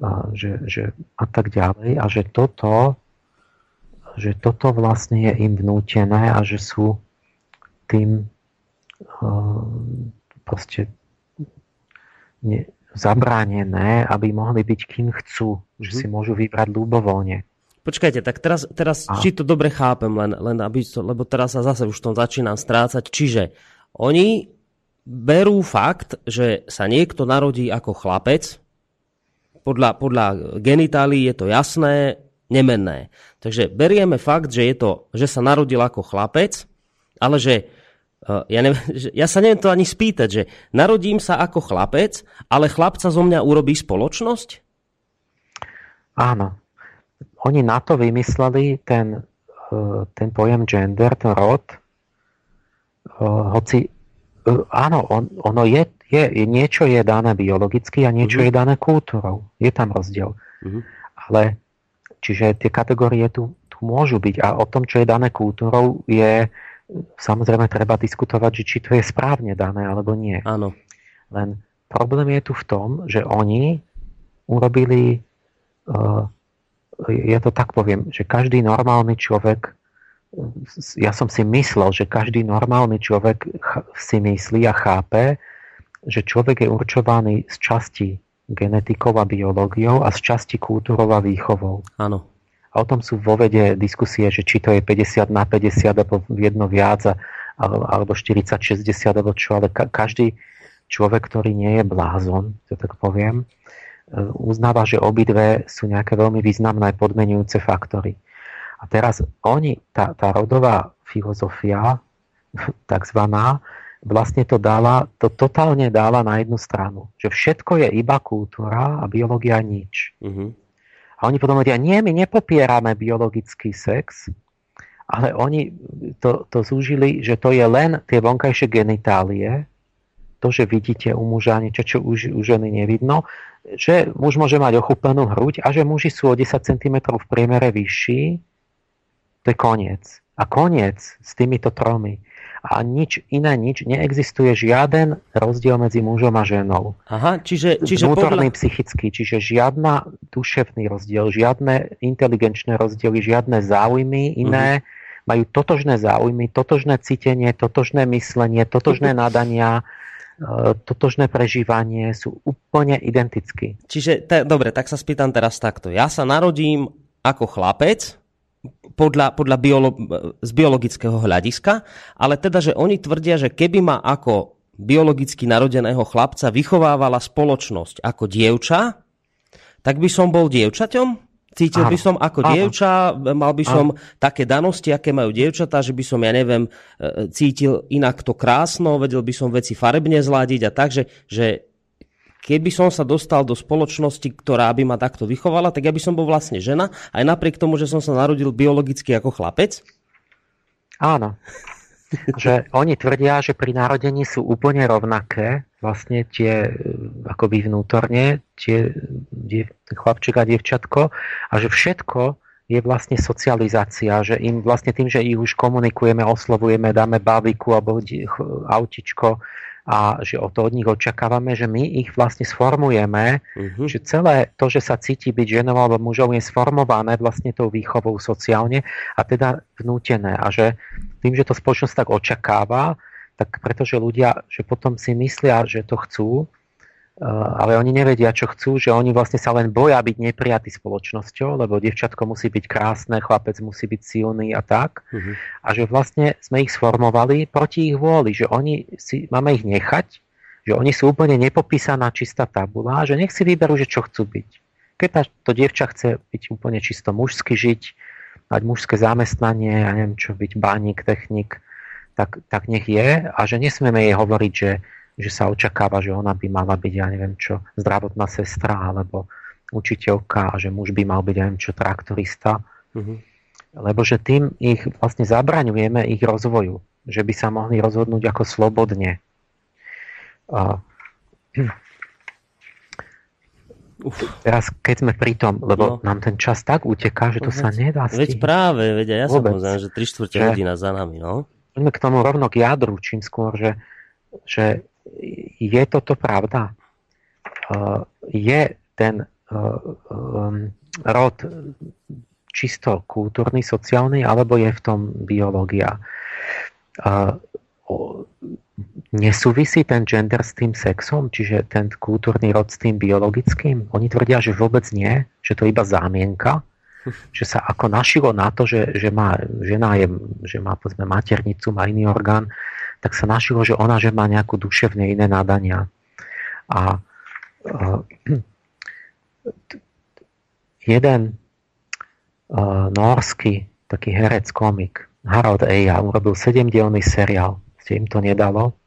a, že, že, a tak ďalej. A že toto, že toto vlastne je im vnútené a že sú tým uh, proste ne, zabránené, aby mohli byť kým chcú, že si mhm. môžu vybrať ľubovoľne. Počkajte, tak teraz, teraz a... či to dobre chápem, len, len aby to, lebo teraz sa zase už tom začínam strácať. Čiže oni berú fakt, že sa niekto narodí ako chlapec, podľa, podľa genitálií je to jasné, nemenné. Takže berieme fakt, že, je to, že sa narodil ako chlapec, ale že Eh, ja, neviem, ja sa neviem to ani spýtať, že narodím sa ako chlapec, ale chlapca zo mňa urobí spoločnosť? Áno. Oni na to vymysleli ten, eh, ten pojem gender, ten rod, eh, hoci áno, on, ono je, je, niečo je dané biologicky a niečo uh-huh. je dané kultúrou. Je tam rozdiel. Uh-huh. Ale čiže tie kategórie tu, tu môžu byť a o tom, čo je dané kultúrou, je samozrejme treba diskutovať, že či to je správne dané alebo nie. Áno. Len problém je tu v tom, že oni urobili, uh, ja to tak poviem, že každý normálny človek, ja som si myslel, že každý normálny človek si myslí a chápe, že človek je určovaný z časti genetikou a biológiou a z časti kultúrou a výchovou. Áno. A o tom sú vo vede diskusie, že či to je 50 na 50 alebo jedno viac alebo 40-60 alebo čo, ale každý človek, ktorý nie je blázon, to tak poviem, uznáva, že obidve sú nejaké veľmi významné podmenujúce faktory. A teraz oni, tá, tá rodová filozofia, takzvaná, vlastne to dala, to totálne dala na jednu stranu. Že všetko je iba kultúra a biológia nič. Uh-huh. A oni potom hovoria, nie, my nepopierame biologický sex, ale oni to, to zúžili, že to je len tie vonkajšie genitálie, to, že vidíte u muža niečo, čo už u ženy nevidno, že muž môže mať ochupenú hruď a že muži sú o 10 cm v priemere vyšší, to je koniec. A koniec s týmito tromi a nič iné, nič, neexistuje žiaden rozdiel medzi mužom a ženou. Aha, čiže, čiže Vnútorný podľa... psychický, čiže žiadna duševný rozdiel, žiadne inteligenčné rozdiely, žiadne záujmy iné, uh-huh. majú totožné záujmy, totožné cítenie, totožné myslenie, totožné nadania, totožné prežívanie sú úplne identicky. Čiže, te, dobre, tak sa spýtam teraz takto. Ja sa narodím ako chlapec, podľa, podľa biolo, z biologického hľadiska, ale teda, že oni tvrdia, že keby ma ako biologicky narodeného chlapca vychovávala spoločnosť ako dievča, tak by som bol dievčaťom? Cítil by som ako Aha. dievča, mal by som Aha. také danosti, aké majú dievčatá, že by som, ja neviem, e, cítil inak to krásno, vedel by som veci farebne zladiť a tak, že, že keby som sa dostal do spoločnosti, ktorá by ma takto vychovala, tak ja by som bol vlastne žena, aj napriek tomu, že som sa narodil biologicky ako chlapec? Áno. že oni tvrdia, že pri narodení sú úplne rovnaké, vlastne tie akoby vnútorne, tie die, chlapček a dievčatko, a že všetko je vlastne socializácia, že im vlastne tým, že ich už komunikujeme, oslovujeme, dáme babiku alebo autičko, a že o to od nich očakávame, že my ich vlastne sformujeme, uh-huh. že celé to, že sa cíti byť ženou alebo mužom je sformované vlastne tou výchovou sociálne a teda vnútené a že tým, že to spoločnosť tak očakáva, tak pretože ľudia, že potom si myslia, že to chcú, Eh, ale oni nevedia, čo chcú, že oni vlastne sa len boja byť neprijatí spoločnosťou, lebo devčatko musí byť krásne, chlapec musí byť silný a tak. Uh-huh. A že vlastne sme ich sformovali proti ich vôli, že oni si, máme ich nechať, že oni sú úplne nepopísaná čistá tabula, že nech si vyberú, že čo chcú byť. Keď to dievča chce byť úplne čisto mužsky žiť, mať mužské zamestnanie, ja neviem čo, byť bánik, technik, tak, tak nech je a že nesmieme jej hovoriť, že že sa očakáva, že ona by mala byť, ja neviem čo, zdravotná sestra alebo učiteľka a že muž by mal byť, ja neviem čo, traktorista. Mm-hmm. Lebo že tým ich vlastne zabraňujeme ich rozvoju. Že by sa mohli rozhodnúť ako slobodne. A, Uf. Teraz, keď sme pri tom, lebo no. nám ten čas tak uteká, že to no, sa nedá stihnúť. Veď práve, veď ja Vôbec. sa že 3 čtvrte hodina za nami, no. Poďme k tomu rovno k jadru, čím skôr, že, že je toto pravda? Uh, je ten um, rod čisto kultúrny, sociálny, alebo je v tom biológia? Uh, nesúvisí ten gender s tým sexom, čiže ten kultúrny rod s tým biologickým? Oni tvrdia, že vôbec nie, že to je iba zámienka, že sa ako našilo na to, že, že má, žena je, že má povedzme maternicu, má iný orgán, tak sa našilo, že ona že má nejakú duševne iné nadania. A uh, jeden uh, norský taký herec, komik, Harald Eja, urobil sedemdielný seriál, ste im to nedalo.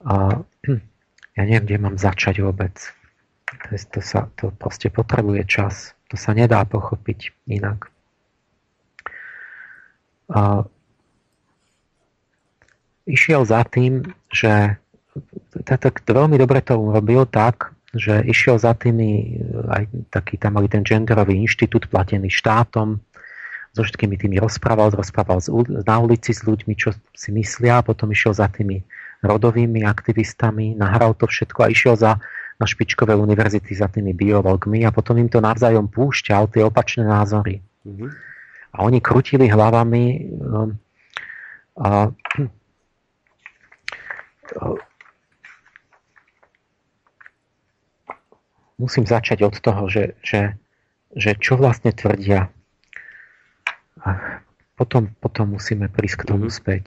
A ja neviem, kde mám začať vôbec. To, to, sa, to proste potrebuje čas. To sa nedá pochopiť inak. A išiel za tým, že tak veľmi dobre to urobil tak, že išiel za tými, aj taký tam mali ten genderový inštitút platený štátom, so všetkými tými rozprával, rozprával na ulici s ľuďmi, čo si myslia, potom išiel za tými rodovými aktivistami, nahral to všetko a išiel za, na špičkové univerzity za tými biológmi a potom im to navzájom púšťal, tie opačné názory. Mm-hmm. A oni krutili hlavami um, a musím začať od toho, že, že, že čo vlastne tvrdia. A potom, potom musíme prísť k tomu mm-hmm. späť.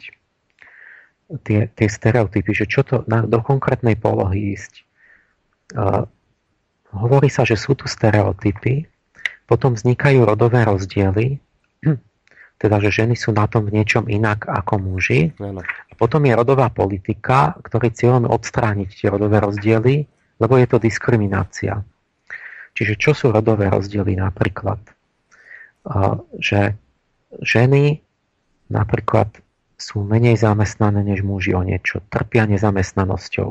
Tie, tie stereotypy, že čo to na, do konkrétnej polohy ísť. Hovorí sa, že sú tu stereotypy, potom vznikajú rodové rozdiely, teda že ženy sú na tom v niečom inak ako muži. A potom je rodová politika, ktorý cieľom je odstrániť tie rodové rozdiely, lebo je to diskriminácia. Čiže čo sú rodové rozdiely napríklad? Že ženy napríklad sú menej zamestnané než muži o niečo, trpia nezamestnanosťou.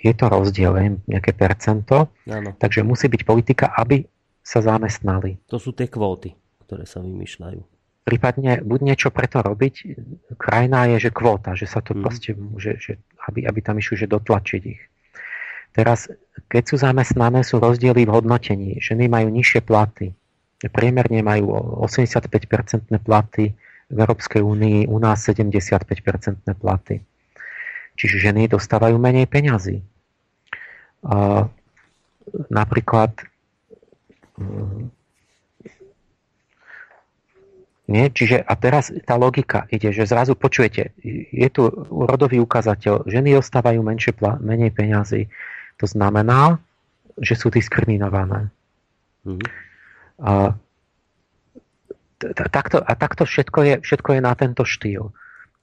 Je to rozdiel, nejaké percento, ano. takže musí byť politika, aby sa zamestnali. To sú tie kvóty ktoré sa vymýšľajú. Prípadne buď niečo preto robiť, krajina je, že kvóta, že sa to mm. proste môže, že, aby, aby tam išli, že dotlačiť ich. Teraz, keď sú zamestnané, sú rozdiely v hodnotení. Ženy majú nižšie platy. Priemerne majú 85-percentné platy v Európskej únii, u nás 75-percentné platy. Čiže ženy dostávajú menej peňazí. Napríklad nie? Čiže a teraz tá logika ide, že zrazu počujete, je tu rodový ukazateľ, ženy ostávajú menšie, menej peňazí. To znamená, že sú diskriminované. Mm-hmm. A, takto, a takto všetko je, všetko je na tento štýl.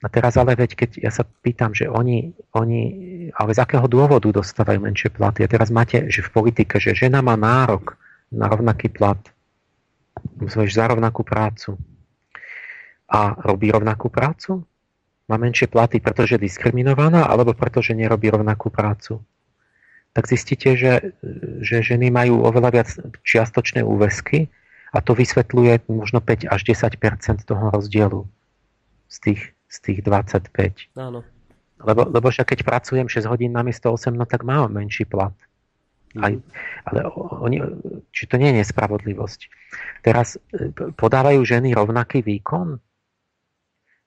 A teraz ale veď, keď ja sa pýtam, že oni, oni, ale z akého dôvodu dostávajú menšie platy? A teraz máte, že v politike, že žena má nárok na rovnaký plat, za rovnakú prácu a robí rovnakú prácu? Má menšie platy, pretože je diskriminovaná, alebo pretože nerobí rovnakú prácu? Tak zistíte, že, že ženy majú oveľa viac čiastočné úvesky a to vysvetľuje možno 5 až 10% toho rozdielu z tých, z tých 25. Áno. Lebo, lebo však keď pracujem 6 hodín na miesto 8, no tak mám menší plat. Aj, mhm. ale oni, či to nie je nespravodlivosť. Teraz e, podávajú ženy rovnaký výkon?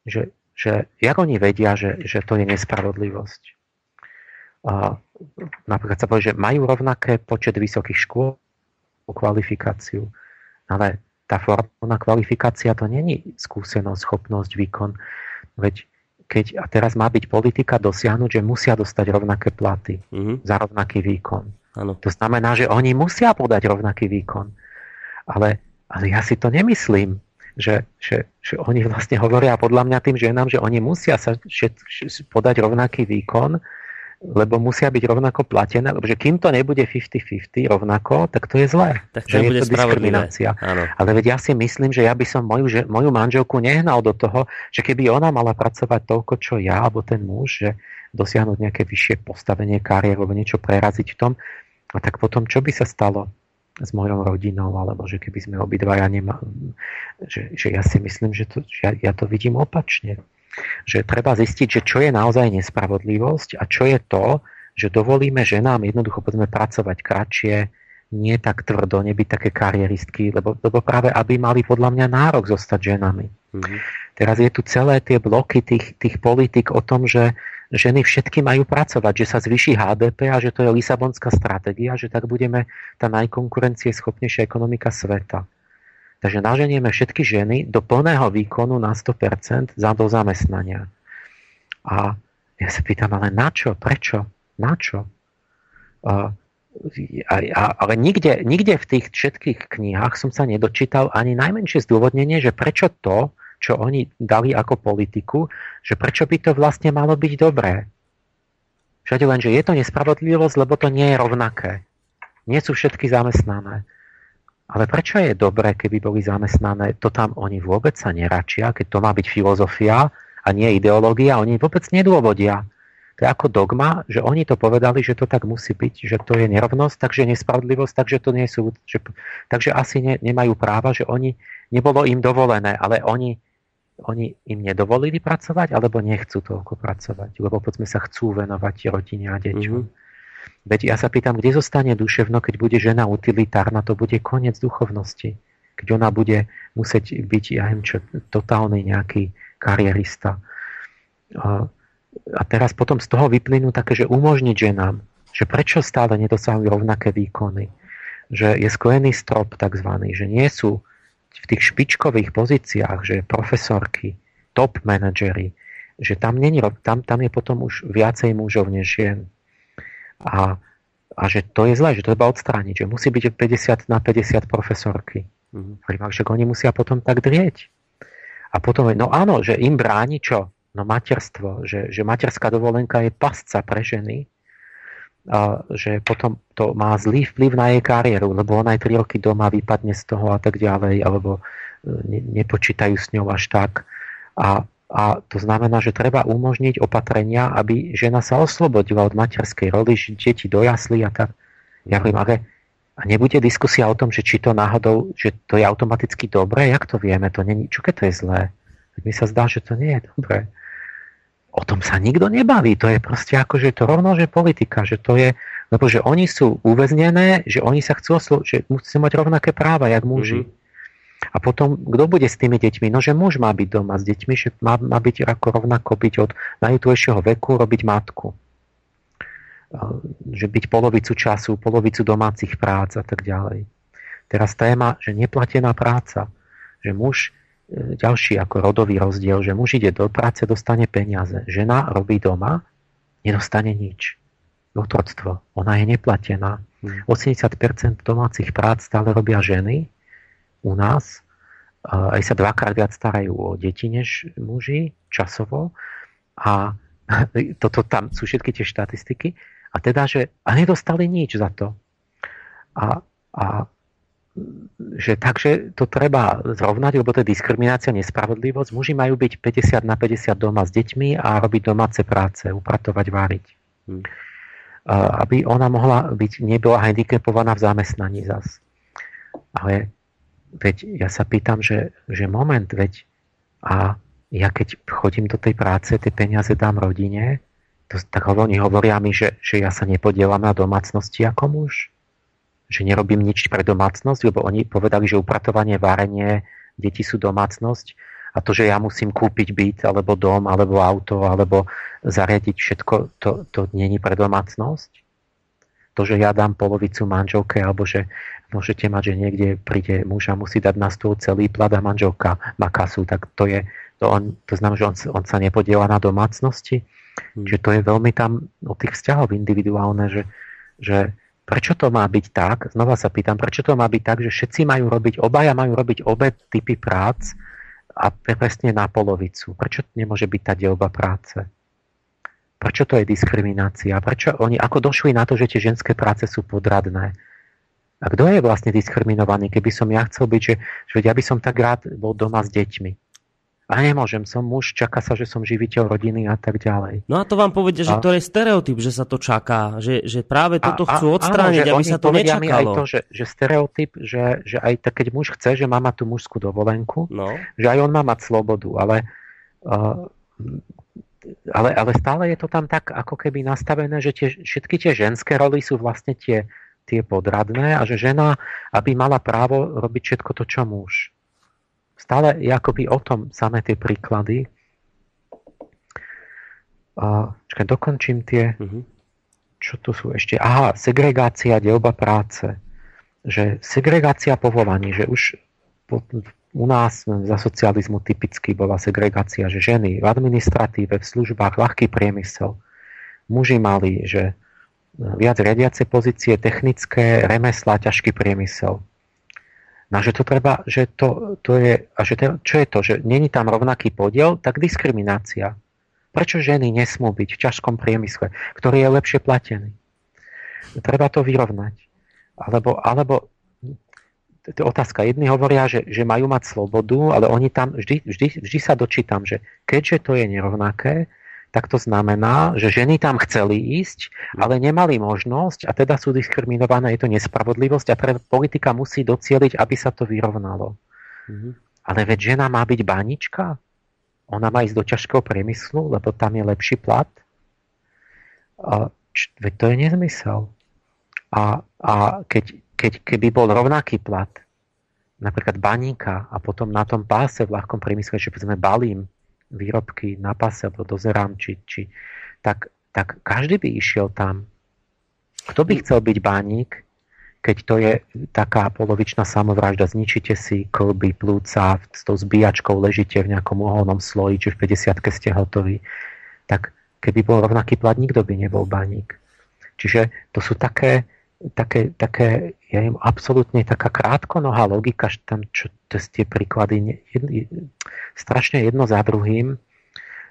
že, že jak oni vedia, že, že to je nespravodlivosť. A, napríklad sa povie, že majú rovnaké počet vysokých škôl, kvalifikáciu, ale tá formálna kvalifikácia to není skúsenosť, schopnosť, výkon. Veď keď a teraz má byť politika dosiahnuť, že musia dostať rovnaké platy mm-hmm. za rovnaký výkon. Ano. To znamená, že oni musia podať rovnaký výkon. Ale, ale ja si to nemyslím, že, že, že oni vlastne hovoria podľa mňa tým ženám, že oni musia sa podať rovnaký výkon, lebo musia byť rovnako platené, lebo že kým to nebude 50-50 rovnako, tak to je zlé. Tak to že je to diskriminácia. Áno. Ale veď ja si myslím, že ja by som moju, že, moju manželku nehnal do toho, že keby ona mala pracovať toľko, čo ja, alebo ten muž, že dosiahnuť nejaké vyššie postavenie kariéru, alebo niečo preraziť v tom, a tak potom čo by sa stalo s mojou rodinou, alebo že keby sme obidvaja nemali, že, že ja si myslím, že, to, že ja, ja to vidím opačne že treba zistiť, že čo je naozaj nespravodlivosť a čo je to, že dovolíme ženám jednoducho poďme pracovať kratšie, nie tak tvrdo, nebyť také karieristky, lebo, lebo práve aby mali podľa mňa nárok zostať ženami. Mm-hmm. Teraz je tu celé tie bloky tých, tých politik o tom, že ženy všetky majú pracovať, že sa zvyší HDP a že to je Lisabonská stratégia, že tak budeme tá najkonkurencieschopnejšia ekonomika sveta. Takže naženieme všetky ženy do plného výkonu na 100% za do zamestnania. A ja sa pýtam, ale na čo? Prečo? Na čo? A, a, ale nikde, nikde v tých všetkých knihách som sa nedočítal ani najmenšie zdôvodnenie, že prečo to, čo oni dali ako politiku, že prečo by to vlastne malo byť dobré. Všade len, že je to nespravodlivosť, lebo to nie je rovnaké. Nie sú všetky zamestnané. Ale prečo je dobré, keby boli zamestnané? To tam oni vôbec sa neračia, keď to má byť filozofia a nie ideológia, oni vôbec nedôvodia. To je ako dogma, že oni to povedali, že to tak musí byť, že to je nerovnosť, takže nespravodlivosť, takže to nie sú, že, takže asi ne, nemajú práva, že oni, nebolo im dovolené, ale oni, oni im nedovolili pracovať, alebo nechcú toľko pracovať, lebo poďme sa chcú venovať rodine a deťom. Mm-hmm. Veď ja sa pýtam, kde zostane duševno, keď bude žena utilitárna, to bude koniec duchovnosti. Keď ona bude musieť byť, ja neviem čo, totálny nejaký karierista. A teraz potom z toho vyplynú také, že umožniť ženám, že prečo stále nedosahujú rovnaké výkony. Že je sklený strop takzvaný, že nie sú v tých špičkových pozíciách, že profesorky, top manažery, že tam, není, tam, tam je potom už viacej mužov než žien. A, a že to je zlé, že to treba odstrániť, že musí byť 50 na 50 profesorky. Mm-hmm. Však oni musia potom tak drieť. A potom, no áno, že im bráni čo? No materstvo, že, že materská dovolenka je pasca pre ženy, a že potom to má zlý vplyv na jej kariéru, lebo ona aj 3 roky doma vypadne z toho a tak ďalej, alebo e, ne, nepočítajú s ňou až tak. A a to znamená, že treba umožniť opatrenia, aby žena sa oslobodila od materskej roli, že deti dojasli a tak. Ja hovorím, ale a nebude diskusia o tom, že či to náhodou, že to je automaticky dobré, jak to vieme, to není, čo keď to je zlé. Mi sa zdá, že to nie je dobré. O tom sa nikto nebaví, to je proste ako, že to rovno, že politika, že to je, lebo že oni sú uväznené, že oni sa chcú, oslo- že musí mať rovnaké práva, jak muži. Mm-hmm. A potom, kto bude s tými deťmi? No, že muž má byť doma s deťmi, že má, má byť ako rovnako byť od najútlejšieho veku, robiť matku. Že byť polovicu času, polovicu domácich prác a tak ďalej. Teraz téma, že neplatená práca. Že muž, e, ďalší ako rodový rozdiel, že muž ide do práce, dostane peniaze. Žena robí doma, nedostane nič. Otroctvo. Ona je neplatená. 80% hm. domácich prác stále robia ženy, u nás aj sa dvakrát viac starajú o deti než muži časovo a toto tam sú všetky tie štatistiky a teda, že a nedostali nič za to. A, a že takže to treba zrovnať, lebo to je diskriminácia, nespravodlivosť. Muži majú byť 50 na 50 doma s deťmi a robiť domáce práce, upratovať, váriť. Hmm. Aby ona mohla byť, nebola handicapovaná v zamestnaní zas. Ale veď ja sa pýtam, že, že moment, veď a ja keď chodím do tej práce, tie peniaze dám rodine, to, tak oni hovoria mi, že, že ja sa nepodielam na domácnosti ako muž. Že nerobím nič pre domácnosť, lebo oni povedali, že upratovanie, varenie, deti sú domácnosť A to, že ja musím kúpiť byt, alebo dom, alebo auto, alebo zariadiť všetko, to, to není pre domácnosť. To, že ja dám polovicu manželke, alebo že môžete mať, že niekde príde muž a musí dať na stôl celý plat a manželka má kasu, tak to je, to, on, to znamená, že on, on sa nepodiela na domácnosti. Hmm. Čiže to je veľmi tam o tých vzťahov individuálne, že, že prečo to má byť tak, znova sa pýtam, prečo to má byť tak, že všetci majú robiť, obaja majú robiť obe typy prác a presne na polovicu. Prečo nemôže byť tá dielba práce? Prečo to je diskriminácia? Prečo oni ako došli na to, že tie ženské práce sú podradné? A kto je vlastne diskriminovaný? Keby som ja chcel byť, že, že ja by som tak rád bol doma s deťmi. A nemôžem, som muž, čaká sa, že som živiteľ rodiny a tak ďalej. No a to vám povedia, že a... to je stereotyp, že sa to čaká, že, že práve toto a, chcú odstrániť, áno, aby sa to nečakalo. Mi aj to, že, že stereotyp, že, že aj tak, keď muž chce, že má mať tú mužskú dovolenku, no. že aj on má mať slobodu, ale, uh, ale, ale stále je to tam tak ako keby nastavené, že tie, všetky tie ženské roly sú vlastne tie, tie podradné a že žena, aby mala právo robiť všetko to, čo muž stále je akoby o tom samé tie príklady. A, čakaj, dokončím tie, mm-hmm. čo tu sú ešte. Aha, segregácia, delba práce. Že segregácia povolaní, že už po, u nás za socializmu typicky bola segregácia, že ženy v administratíve, v službách, ľahký priemysel. Muži mali, že viac riadiace pozície, technické, remesla, ťažký priemysel No že to treba, že to, to je, a že to, čo je to, že není tam rovnaký podiel, tak diskriminácia. Prečo ženy nesmú byť v ťažkom priemysle, ktorý je lepšie platený? Treba to vyrovnať. Alebo, alebo to je otázka. Jedni hovoria, že, že majú mať slobodu, ale oni tam vždy, vždy, vždy sa dočítam, že keďže to je nerovnaké, tak to znamená, že ženy tam chceli ísť, ale nemali možnosť a teda sú diskriminované, je to nespravodlivosť a pre politika musí docieliť, aby sa to vyrovnalo. Mm-hmm. Ale veď žena má byť banička? Ona má ísť do ťažkého priemyslu, lebo tam je lepší plat? A, č, veď to je nezmysel. A, a keď, keď, keby bol rovnaký plat, napríklad baníka a potom na tom páse v ľahkom priemysle, že povedzme balím, výrobky na pase alebo dozerám, či, či, tak, tak každý by išiel tam. Kto by chcel byť bánik, keď to je taká polovičná samovražda, zničíte si kolby, plúca, s tou zbíjačkou ležíte v nejakom uholnom sloji, či v 50 ste hotoví, tak keby bol rovnaký plat, nikto by nebol baník. Čiže to sú také, také, také ja im absolútne taká krátkonohá logika, že tam čo, to tie príklady jed, strašne jedno za druhým,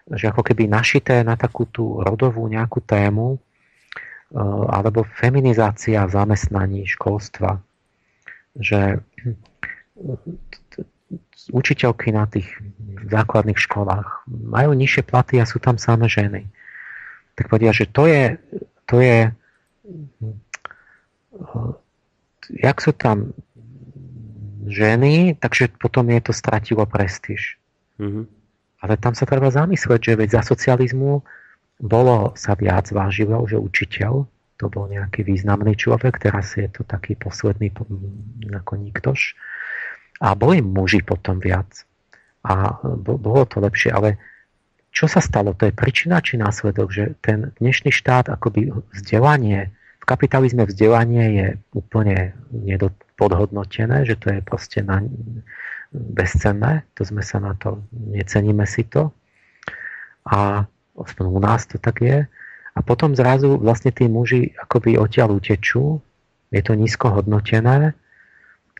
že ako keby našité na takú tú rodovú nejakú tému, eh, alebo feminizácia zamestnaní školstva, že učiteľky na tých základných školách majú nižšie platy a sú tam samé ženy. Tak povedia, že to je, to je jak sú tam ženy, takže potom je to stratilo prestíž. Mm-hmm. Ale tam sa treba zamyslieť, že veď za socializmu bolo sa viac vážilo, že učiteľ to bol nejaký významný človek, teraz je to taký posledný ako niktož. A boli muži potom viac. A bolo to lepšie, ale čo sa stalo? To je príčina či následok, že ten dnešný štát akoby vzdelanie v kapitalizme vzdelanie je úplne podhodnotené, že to je proste na, bezcenné, to sme sa na to, neceníme si to. A aspoň u nás to tak je. A potom zrazu vlastne tí muži akoby odtiaľ utečú, je to nízko hodnotené,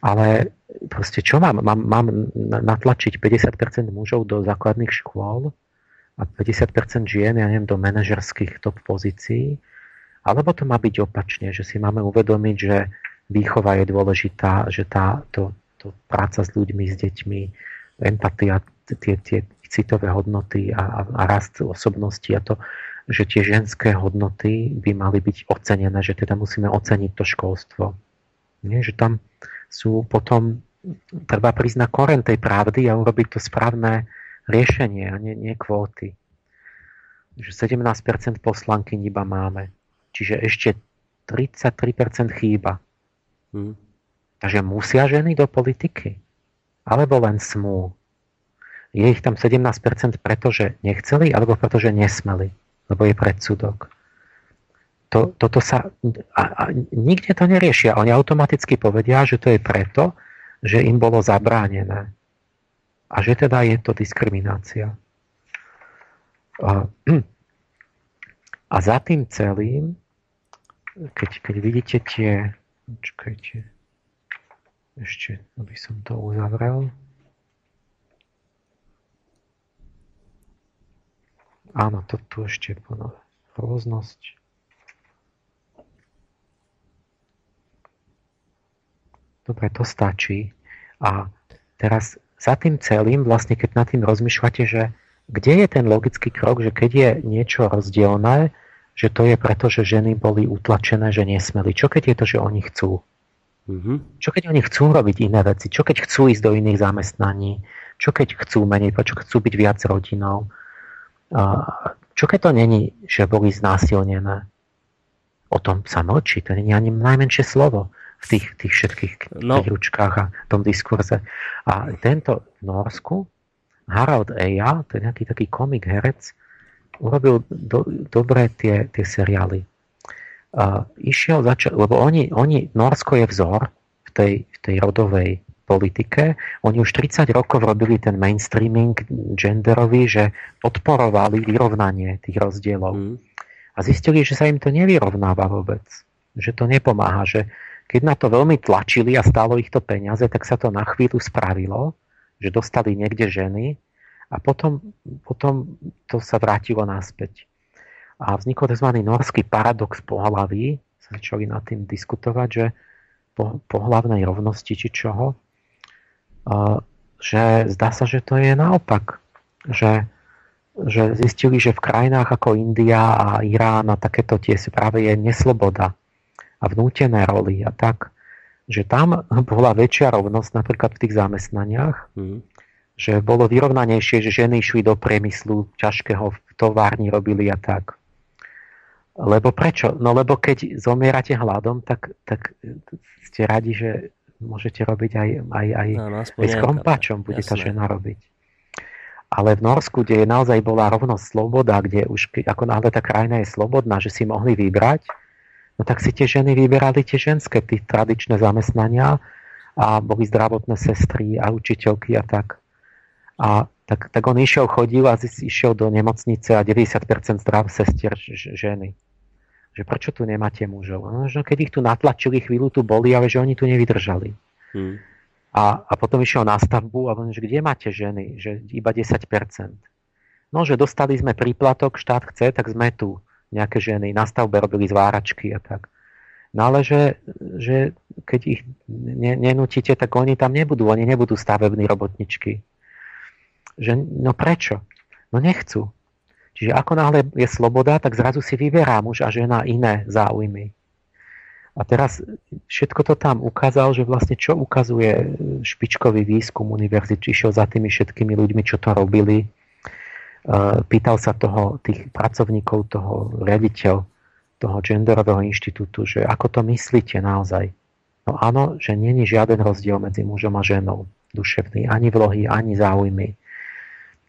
ale proste čo mám? Mám, mám natlačiť 50% mužov do základných škôl a 50% žien, ja neviem, do manažerských top pozícií alebo to má byť opačne, že si máme uvedomiť, že výchova je dôležitá, že tá to, to práca s ľuďmi, s deťmi, empatia, tie, tie citové hodnoty a, a rast osobnosti a to, že tie ženské hodnoty by mali byť ocenené, že teda musíme oceniť to školstvo. Nie, že tam sú potom, treba na koren tej pravdy a urobiť to správne riešenie a nie, nie kvóty. Že 17% poslanky iba máme. Čiže ešte 33% chýba. Hmm. Takže musia ženy do politiky? Alebo len smú? je ich tam 17% preto, že nechceli, alebo preto, že nesmeli, lebo je predsudok. To, toto sa, a, a nikde to neriešia. Oni automaticky povedia, že to je preto, že im bolo zabránené. A že teda je to diskriminácia. A, a za tým celým, keď, keď vidíte tie... Čakajte. Ešte, aby som to uzavrel. Áno, to tu ešte rôznosť. Dobre, to stačí. A teraz za tým celým, vlastne keď nad tým rozmýšľate, že kde je ten logický krok, že keď je niečo rozdielne, že to je preto, že ženy boli utlačené, že nesmeli. Čo keď je to, že oni chcú? Mm-hmm. Čo keď oni chcú robiť iné veci? Čo keď chcú ísť do iných zamestnaní? Čo keď chcú menej? Čo chcú byť viac rodinou? Čo keď to není, že boli znásilnené? O tom sa mlčí, to není ani najmenšie slovo v tých, tých všetkých no. ručkách a tom diskurze. A tento v Norsku, Harald Eja, to je nejaký taký komik herec, urobil do, dobré tie, tie seriály. Uh, išiel začať, lebo oni, oni, Norsko je vzor v tej, v tej rodovej politike. Oni už 30 rokov robili ten mainstreaming genderový, že podporovali vyrovnanie tých rozdielov. Mm. A zistili, že sa im to nevyrovnáva vôbec. Že to nepomáha, že keď na to veľmi tlačili a stálo ich to peniaze, tak sa to na chvíľu spravilo, že dostali niekde ženy a potom, potom to sa vrátilo naspäť. A vznikol tzv. norský paradox pohlaví, sa začali nad tým diskutovať, že po, pohlavnej rovnosti či čoho, že zdá sa, že to je naopak. Že, že zistili, že v krajinách ako India a Irán a takéto tie práve je nesloboda a vnútené roly a tak, že tam bola väčšia rovnosť napríklad v tých zamestnaniach, mm. Že bolo vyrovnanejšie, že ženy išli do priemyslu ťažkého v továrni robili a tak. Lebo prečo? No lebo keď zomierate hladom, tak, tak ste radi, že môžete robiť aj, aj, aj, no, aj s krompáčom, bude jasné. tá žena robiť. Ale v Norsku, kde je naozaj bola rovnosť sloboda, kde už ako náhle tá krajina je slobodná, že si mohli vybrať, no tak si tie ženy vyberali tie ženské, tie tradičné zamestnania a boli zdravotné sestry a učiteľky a tak. A tak, tak on išiel, chodil a išiel do nemocnice a 90% zdrav sestier ženy. Že prečo tu nemáte mužov? No, že keď ich tu natlačili, chvíľu tu boli, ale že oni tu nevydržali. Hmm. A, a potom išiel na stavbu a on, že kde máte ženy? Že iba 10%. No, že dostali sme príplatok, štát chce, tak sme tu nejaké ženy na stavbe robili zváračky a tak. No ale že, že keď ich ne, nenútite, tak oni tam nebudú, oni nebudú stavební robotničky. Že, no prečo? No nechcú. Čiže ako náhle je sloboda, tak zrazu si vyberá muž a žena iné záujmy. A teraz všetko to tam ukázal, že vlastne čo ukazuje špičkový výskum univerzity, išiel za tými všetkými ľuďmi, čo to robili, Eh, pýtal sa toho, tých pracovníkov, toho riaditeľ toho genderového inštitútu, že ako to myslíte naozaj? No áno, že není žiaden rozdiel medzi mužom a ženou duševný, ani vlohy, ani záujmy.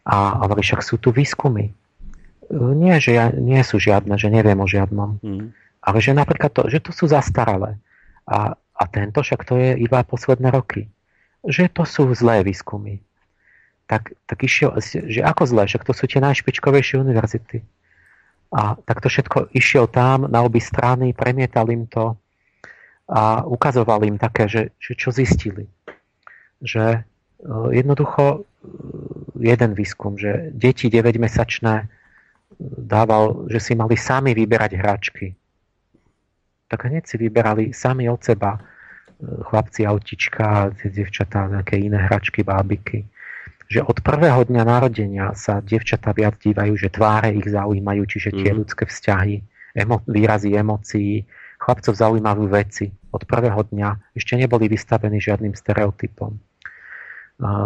A hovorí, však sú tu výskumy. Eh, nie, že ja, nie sú žiadne, že neviem o žiadnom. Mm. Ale že napríklad to, že to sú zastaralé. A, a tento však to je iba posledné roky. Že to sú zlé výskumy tak, tak išiel, že ako zle, však to sú tie najšpičkovejšie univerzity. A tak to všetko išiel tam na obi strany, premietal im to a ukazoval im také, že, že čo zistili. Že e, jednoducho e, jeden výskum, že deti 9-mesačné dával, že si mali sami vyberať hračky. Tak hneď si vyberali sami od seba e, chlapci autička, dievčatá, nejaké iné hračky, bábiky že od prvého dňa narodenia sa devčatá viac dívajú, že tváre ich zaujímajú, čiže tie mm. ľudské vzťahy, emo- výrazy emócií, chlapcov zaujímajú veci. Od prvého dňa ešte neboli vystavení žiadnym stereotypom.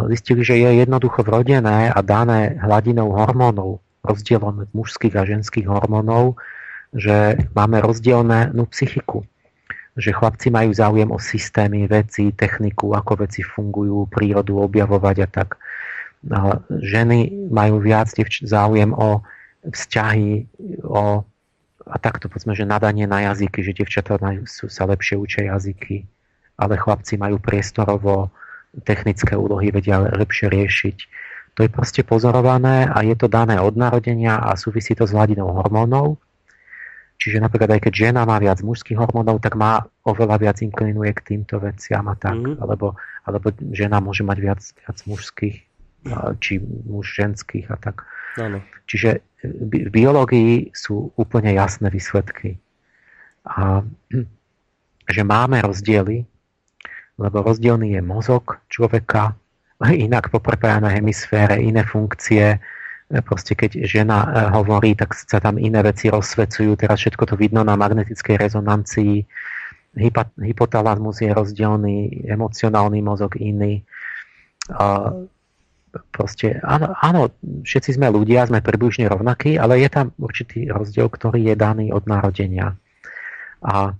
Zistili, že je jednoducho vrodené a dané hladinou hormónov, rozdielom mužských a ženských hormónov, že máme rozdielnú psychiku. Že chlapci majú záujem o systémy, veci, techniku, ako veci fungujú, prírodu objavovať a tak ženy majú viac záujem o vzťahy, o a takto povedzme, že nadanie na jazyky, že devčatá sa lepšie učia jazyky, ale chlapci majú priestorovo technické úlohy, vedia lepšie riešiť. To je proste pozorované a je to dané od narodenia a súvisí to s hladinou hormónov. Čiže napríklad aj keď žena má viac mužských hormónov, tak má oveľa viac inklinuje k týmto veciam a tak. Mm. Alebo, alebo žena môže mať viac, viac mužských či muž ženských a tak. Ano. Čiže v biológii sú úplne jasné výsledky. A že máme rozdiely, lebo rozdielný je mozog človeka, inak poprepájané hemisfére, iné funkcie, proste keď žena e, hovorí, tak sa tam iné veci rozsvecujú, teraz všetko to vidno na magnetickej rezonancii, hypotalamus je rozdielný, emocionálny mozog iný. Proste, áno, áno, všetci sme ľudia, sme približne rovnakí, ale je tam určitý rozdiel, ktorý je daný od narodenia. A,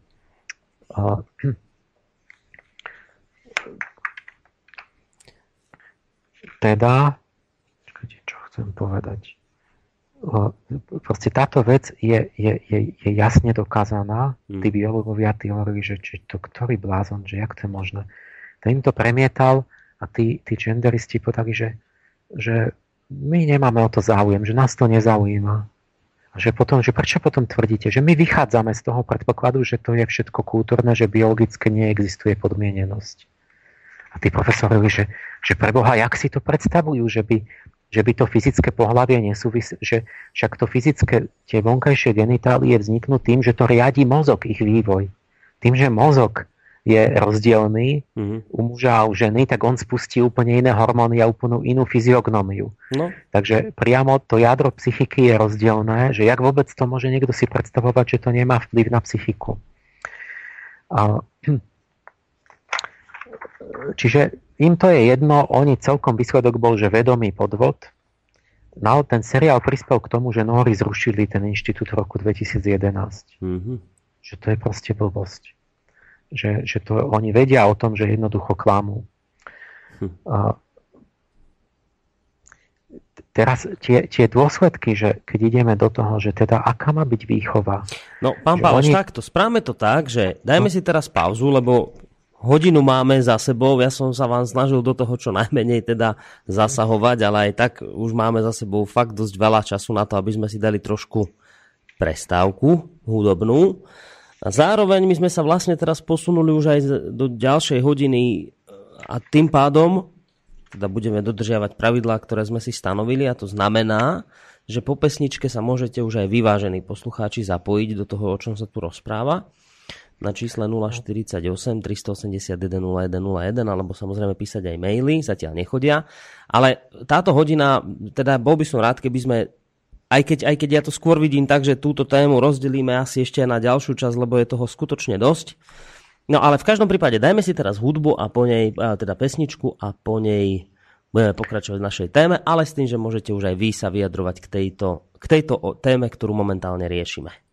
a teda chcem povedať. Proste táto vec je, je, je, je jasne dokázaná. Hmm. Tí biológovia, tí hovorili, že či to ktorý blázon, že jak to je možné. Ten im to premietal a tí, tí genderisti povedali, že, že my nemáme o to záujem, že nás to nezaujíma. A že potom, že prečo potom tvrdíte, že my vychádzame z toho predpokladu, že to je všetko kultúrne, že biologicky neexistuje podmienenosť. A tí profesori, že, že preboha, jak si to predstavujú, že by že by to fyzické pohľavie nesúvisí, že však to fyzické, tie vonkajšie genitálie vzniknú tým, že to riadi mozog, ich vývoj. Tým, že mozog je rozdielný mm-hmm. u muža a u ženy, tak on spustí úplne iné hormóny a úplnú inú fyziognómiu. No. Takže priamo to jadro psychiky je rozdielné, že jak vôbec to môže niekto si predstavovať, že to nemá vplyv na psychiku. A, čiže im to je jedno, oni celkom výsledok bol, že vedomý podvod. No, ten seriál prispel k tomu, že Nóri zrušili ten inštitút v roku 2011. Mm-hmm. Že to je proste blbosť. Že, že to, oni vedia o tom, že jednoducho klamú. Hm. A, teraz tie, tie dôsledky, že keď ideme do toho, že teda aká má byť výchova. No, pán Pálež, oni... takto, správame to tak, že dajme no. si teraz pauzu, lebo hodinu máme za sebou, ja som sa vám snažil do toho čo najmenej teda zasahovať, ale aj tak už máme za sebou fakt dosť veľa času na to, aby sme si dali trošku prestávku hudobnú. A zároveň my sme sa vlastne teraz posunuli už aj do ďalšej hodiny a tým pádom teda budeme dodržiavať pravidlá, ktoré sme si stanovili a to znamená, že po pesničke sa môžete už aj vyvážení poslucháči zapojiť do toho, o čom sa tu rozpráva na čísle 048 381 0101 alebo samozrejme písať aj maily, zatiaľ nechodia. Ale táto hodina, teda bol by som rád, keby sme aj keď, aj keď ja to skôr vidím tak, že túto tému rozdelíme asi ešte na ďalšiu časť, lebo je toho skutočne dosť. No ale v každom prípade dajme si teraz hudbu a po nej, teda pesničku a po nej budeme pokračovať v našej téme, ale s tým, že môžete už aj vy sa vyjadrovať k tejto, k tejto téme, ktorú momentálne riešime.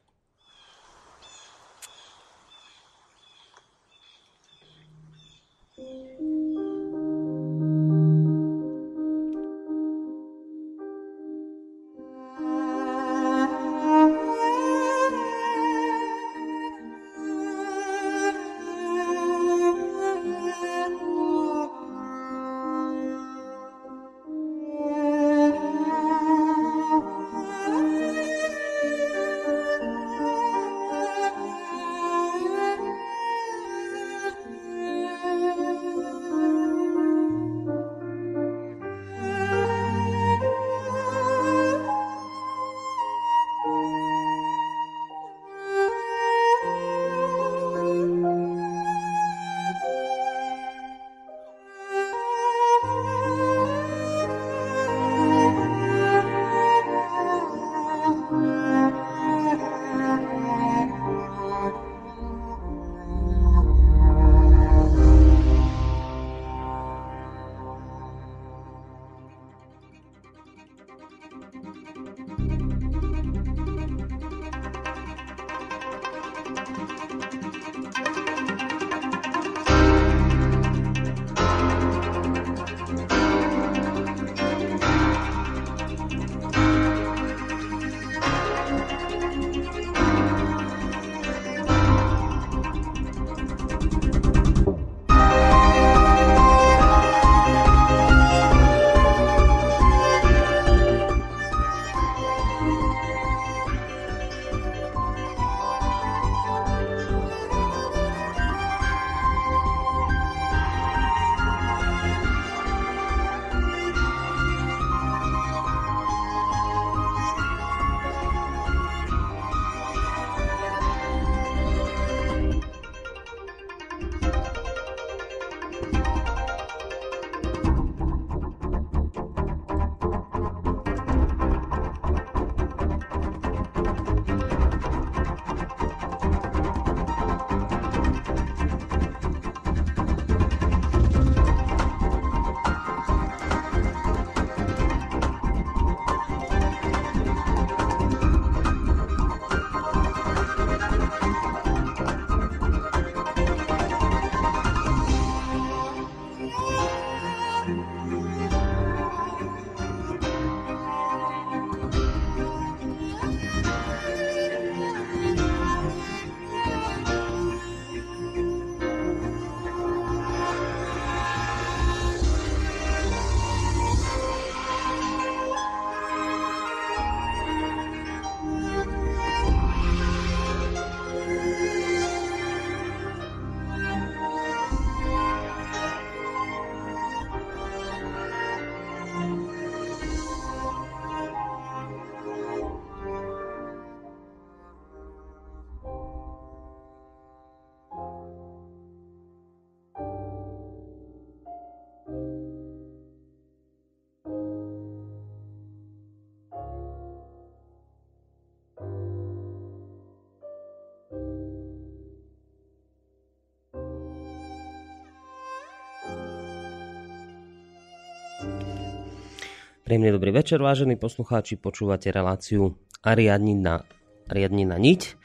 Príjemný dobrý večer, vážení poslucháči. Počúvate reláciu Ariadnina, Ariadnina niť.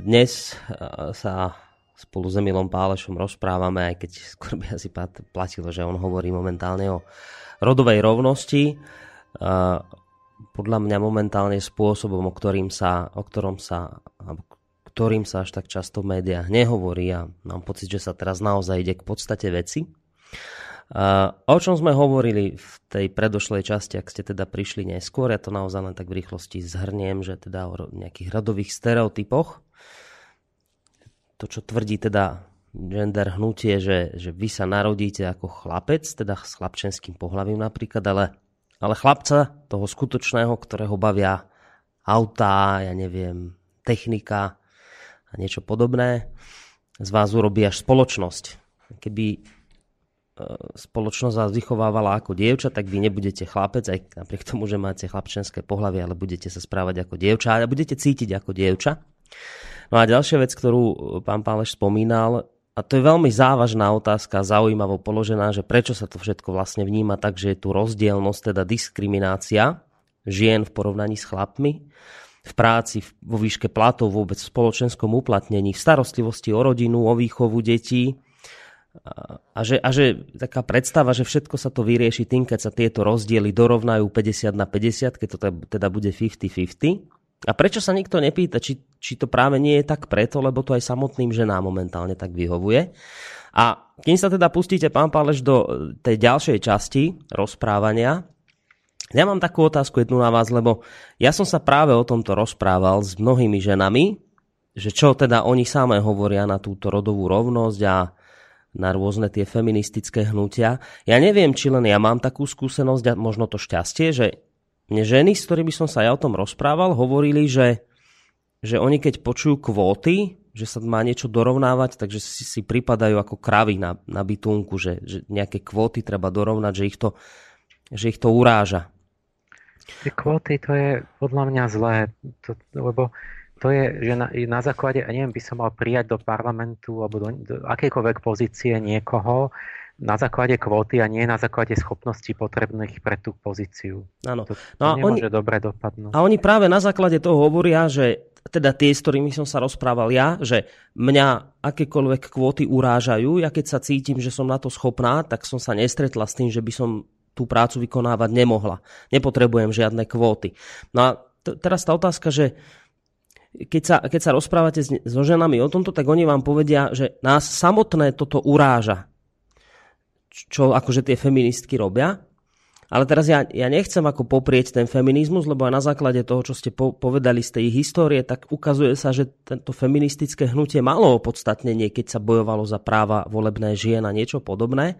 Dnes e, sa spolu s Emilom Pálešom rozprávame, aj keď skôr by asi platilo, že on hovorí momentálne o rodovej rovnosti. E, podľa mňa momentálne spôsobom, o, ktorým sa, o ktorom sa, ktorým sa až tak často v médiách nehovorí a mám pocit, že sa teraz naozaj ide k podstate veci. O čom sme hovorili v tej predošlej časti, ak ste teda prišli neskôr, ja to naozaj len tak v rýchlosti zhrniem, že teda o nejakých radových stereotypoch. To, čo tvrdí teda gender hnutie, že, že vy sa narodíte ako chlapec, teda s chlapčenským pohľavím napríklad, ale, ale chlapca, toho skutočného, ktorého bavia autá, ja neviem, technika a niečo podobné, z vás urobí až spoločnosť. Keby spoločnosť vás vychovávala ako dievča, tak vy nebudete chlapec, aj napriek tomu, že máte chlapčenské pohľavie, ale budete sa správať ako dievča a budete cítiť ako dievča. No a ďalšia vec, ktorú pán Páleš spomínal, a to je veľmi závažná otázka, zaujímavo položená, že prečo sa to všetko vlastne vníma tak, že je tu rozdielnosť, teda diskriminácia žien v porovnaní s chlapmi v práci, vo výške platov, vôbec v spoločenskom uplatnení, v starostlivosti o rodinu, o výchovu detí, a že, a že taká predstava, že všetko sa to vyrieši tým, keď sa tieto rozdiely dorovnajú 50 na 50, keď to teda bude 50-50. A prečo sa nikto nepýta, či, či to práve nie je tak preto, lebo to aj samotným ženám momentálne tak vyhovuje. A kým sa teda pustíte, pán Páleš, do tej ďalšej časti rozprávania, ja mám takú otázku jednu na vás, lebo ja som sa práve o tomto rozprával s mnohými ženami, že čo teda oni samé hovoria na túto rodovú rovnosť a na rôzne tie feministické hnutia. Ja neviem, či len ja mám takú skúsenosť a možno to šťastie, že mne ženy, s ktorými som sa ja o tom rozprával, hovorili, že, že oni keď počujú kvóty, že sa má niečo dorovnávať, takže si, si pripadajú ako kravy na, na bytunku, že, že nejaké kvóty treba dorovnať, že ich to, že ich to uráža. Tie kvóty to je podľa mňa zlé, to, lebo to je, že na, na základe, neviem, by som mal prijať do parlamentu alebo do, do akejkoľvek pozície niekoho na základe kvóty a nie na základe schopností potrebných pre tú pozíciu. Áno. To, to no nemôže oni, dobre dopadnúť. A oni práve na základe toho hovoria, že teda tie, s ktorými som sa rozprával ja, že mňa akékoľvek kvóty urážajú, ja keď sa cítim, že som na to schopná, tak som sa nestretla s tým, že by som tú prácu vykonávať nemohla. Nepotrebujem žiadne kvóty. No a t- teraz tá otázka, že keď sa, keď sa rozprávate so ženami o tomto, tak oni vám povedia, že nás samotné toto uráža. Čo akože tie feministky robia. Ale teraz ja, ja nechcem ako poprieť ten feminizmus, lebo aj na základe toho, čo ste po, povedali z tej histórie, tak ukazuje sa, že tento feministické hnutie malo opodstatnenie, keď sa bojovalo za práva volebné žien a niečo podobné.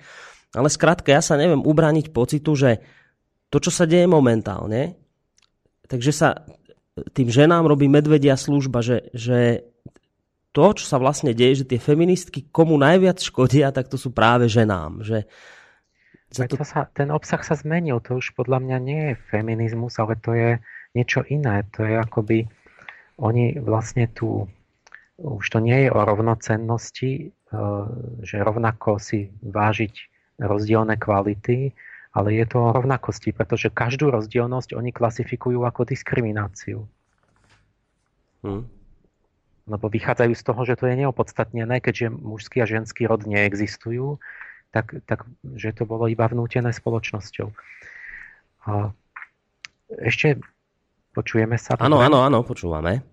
Ale skrátka, ja sa neviem ubrániť pocitu, že to, čo sa deje momentálne, takže sa tým ženám robí medvedia služba, že, že to, čo sa vlastne deje, že tie feministky komu najviac škodia, tak to sú práve ženám. Že za to... sa, ten obsah sa zmenil, to už podľa mňa nie je feminizmus, ale to je niečo iné. To je akoby, oni vlastne tu, už to nie je o rovnocennosti, e, že rovnako si vážiť rozdielne kvality, ale je to o rovnakosti, pretože každú rozdielnosť oni klasifikujú ako diskrimináciu. Hmm. Lebo vychádzajú z toho, že to je neopodstatnené, keďže mužský a ženský rod neexistujú, tak, tak že to bolo iba vnútené spoločnosťou. A ešte počujeme sa? Áno, áno, áno, počúvame.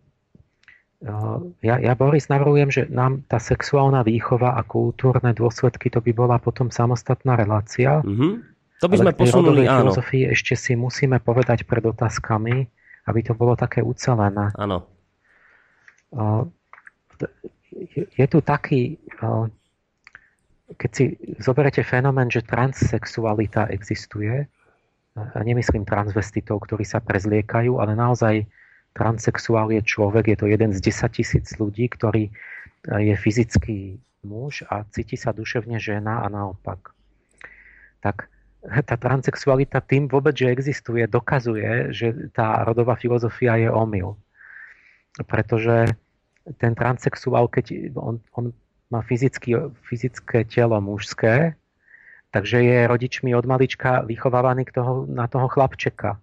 Ja, ja, Boris, navrhujem, že nám tá sexuálna výchova a kultúrne dôsledky, to by bola potom samostatná relácia. Mm-hmm to by sme posunuli, áno. filozofii ešte si musíme povedať pred otázkami, aby to bolo také ucelené. Áno. Je tu taký, keď si zoberete fenomén, že transsexualita existuje, nemyslím transvestitov, ktorí sa prezliekajú, ale naozaj transsexuál je človek, je to jeden z 10 tisíc ľudí, ktorý je fyzický muž a cíti sa duševne žena a naopak. Tak tá transexualita tým vôbec, že existuje, dokazuje, že tá rodová filozofia je omyl. Pretože ten transsexuál, keď on, on má fyzicky, fyzické telo mužské Takže je rodičmi od malička vychovávaný k toho, na toho chlapčeka.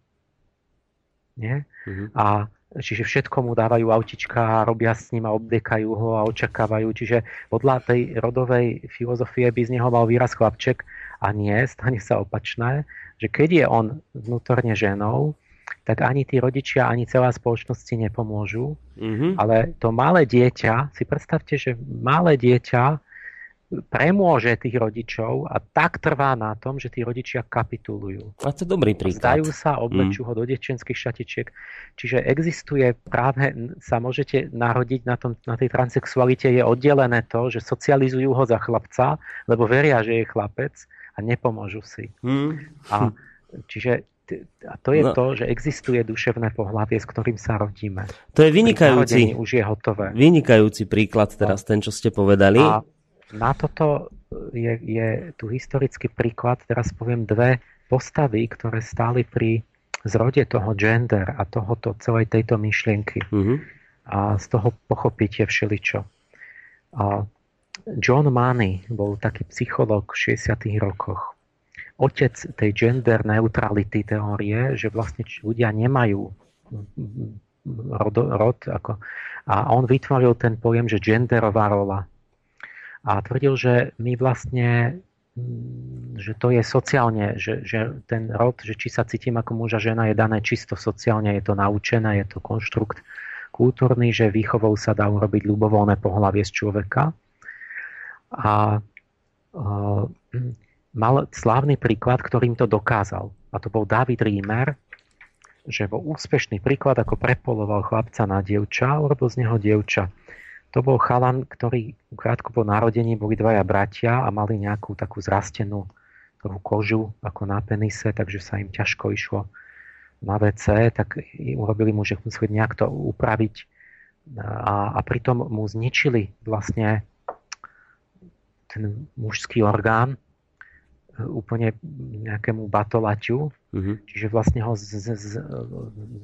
Nie? Mm-hmm. A čiže všetko mu dávajú autička a robia s ním a obliekajú ho a očakávajú. Čiže podľa tej rodovej filozofie by z neho mal výraz chlapček a nie, stane sa opačné, že keď je on vnútorne ženou, tak ani tí rodičia, ani celá spoločnosť si nepomôžu. Mm-hmm. Ale to malé dieťa, si predstavte, že malé dieťa premôže tých rodičov a tak trvá na tom, že tí rodičia kapitulujú. A to je dobrý príklad. Zdajú sa, oblečú mm. ho do detčenských šatičiek. Čiže existuje práve, sa môžete narodiť na, tom, na tej transexualite, je oddelené to, že socializujú ho za chlapca, lebo veria, že je chlapec a nepomôžu si. Mm. A čiže a to je no. to, že existuje duševné pohlavie, s ktorým sa rodíme. To je vynikajúci, už je hotové. vynikajúci príklad teraz, no. ten, čo ste povedali. A na toto je, je tu historický príklad, teraz poviem dve postavy, ktoré stáli pri zrode toho gender a tohoto, celej tejto myšlienky. Mm-hmm. A z toho pochopíte všeličo. A John Money bol taký psychológ v 60. rokoch otec tej gender neutrality teórie, že vlastne ľudia nemajú rod, rod ako, a on vytvoril ten pojem, že genderová rola. A tvrdil, že my vlastne že to je sociálne, že, že ten rod, že či sa cítim ako muž a žena je dané čisto sociálne, je to naučené, je to konštrukt kultúrny, že výchovou sa dá urobiť ľubovoľné pohlavie z človeka. A, a mal slávny príklad, ktorým to dokázal. A to bol David Riemer, že bol úspešný príklad, ako prepoloval chlapca na dievča, urobil z neho dievča. To bol chalan, ktorý krátko po narodení boli dvaja bratia a mali nejakú takú zrastenú takú kožu ako na penise, takže sa im ťažko išlo na WC, tak urobili mu, že museli nejak to upraviť a, a pritom mu zničili vlastne ten mužský orgán úplne nejakému batolaťu, uh-huh. čiže vlastne ho z, z, z,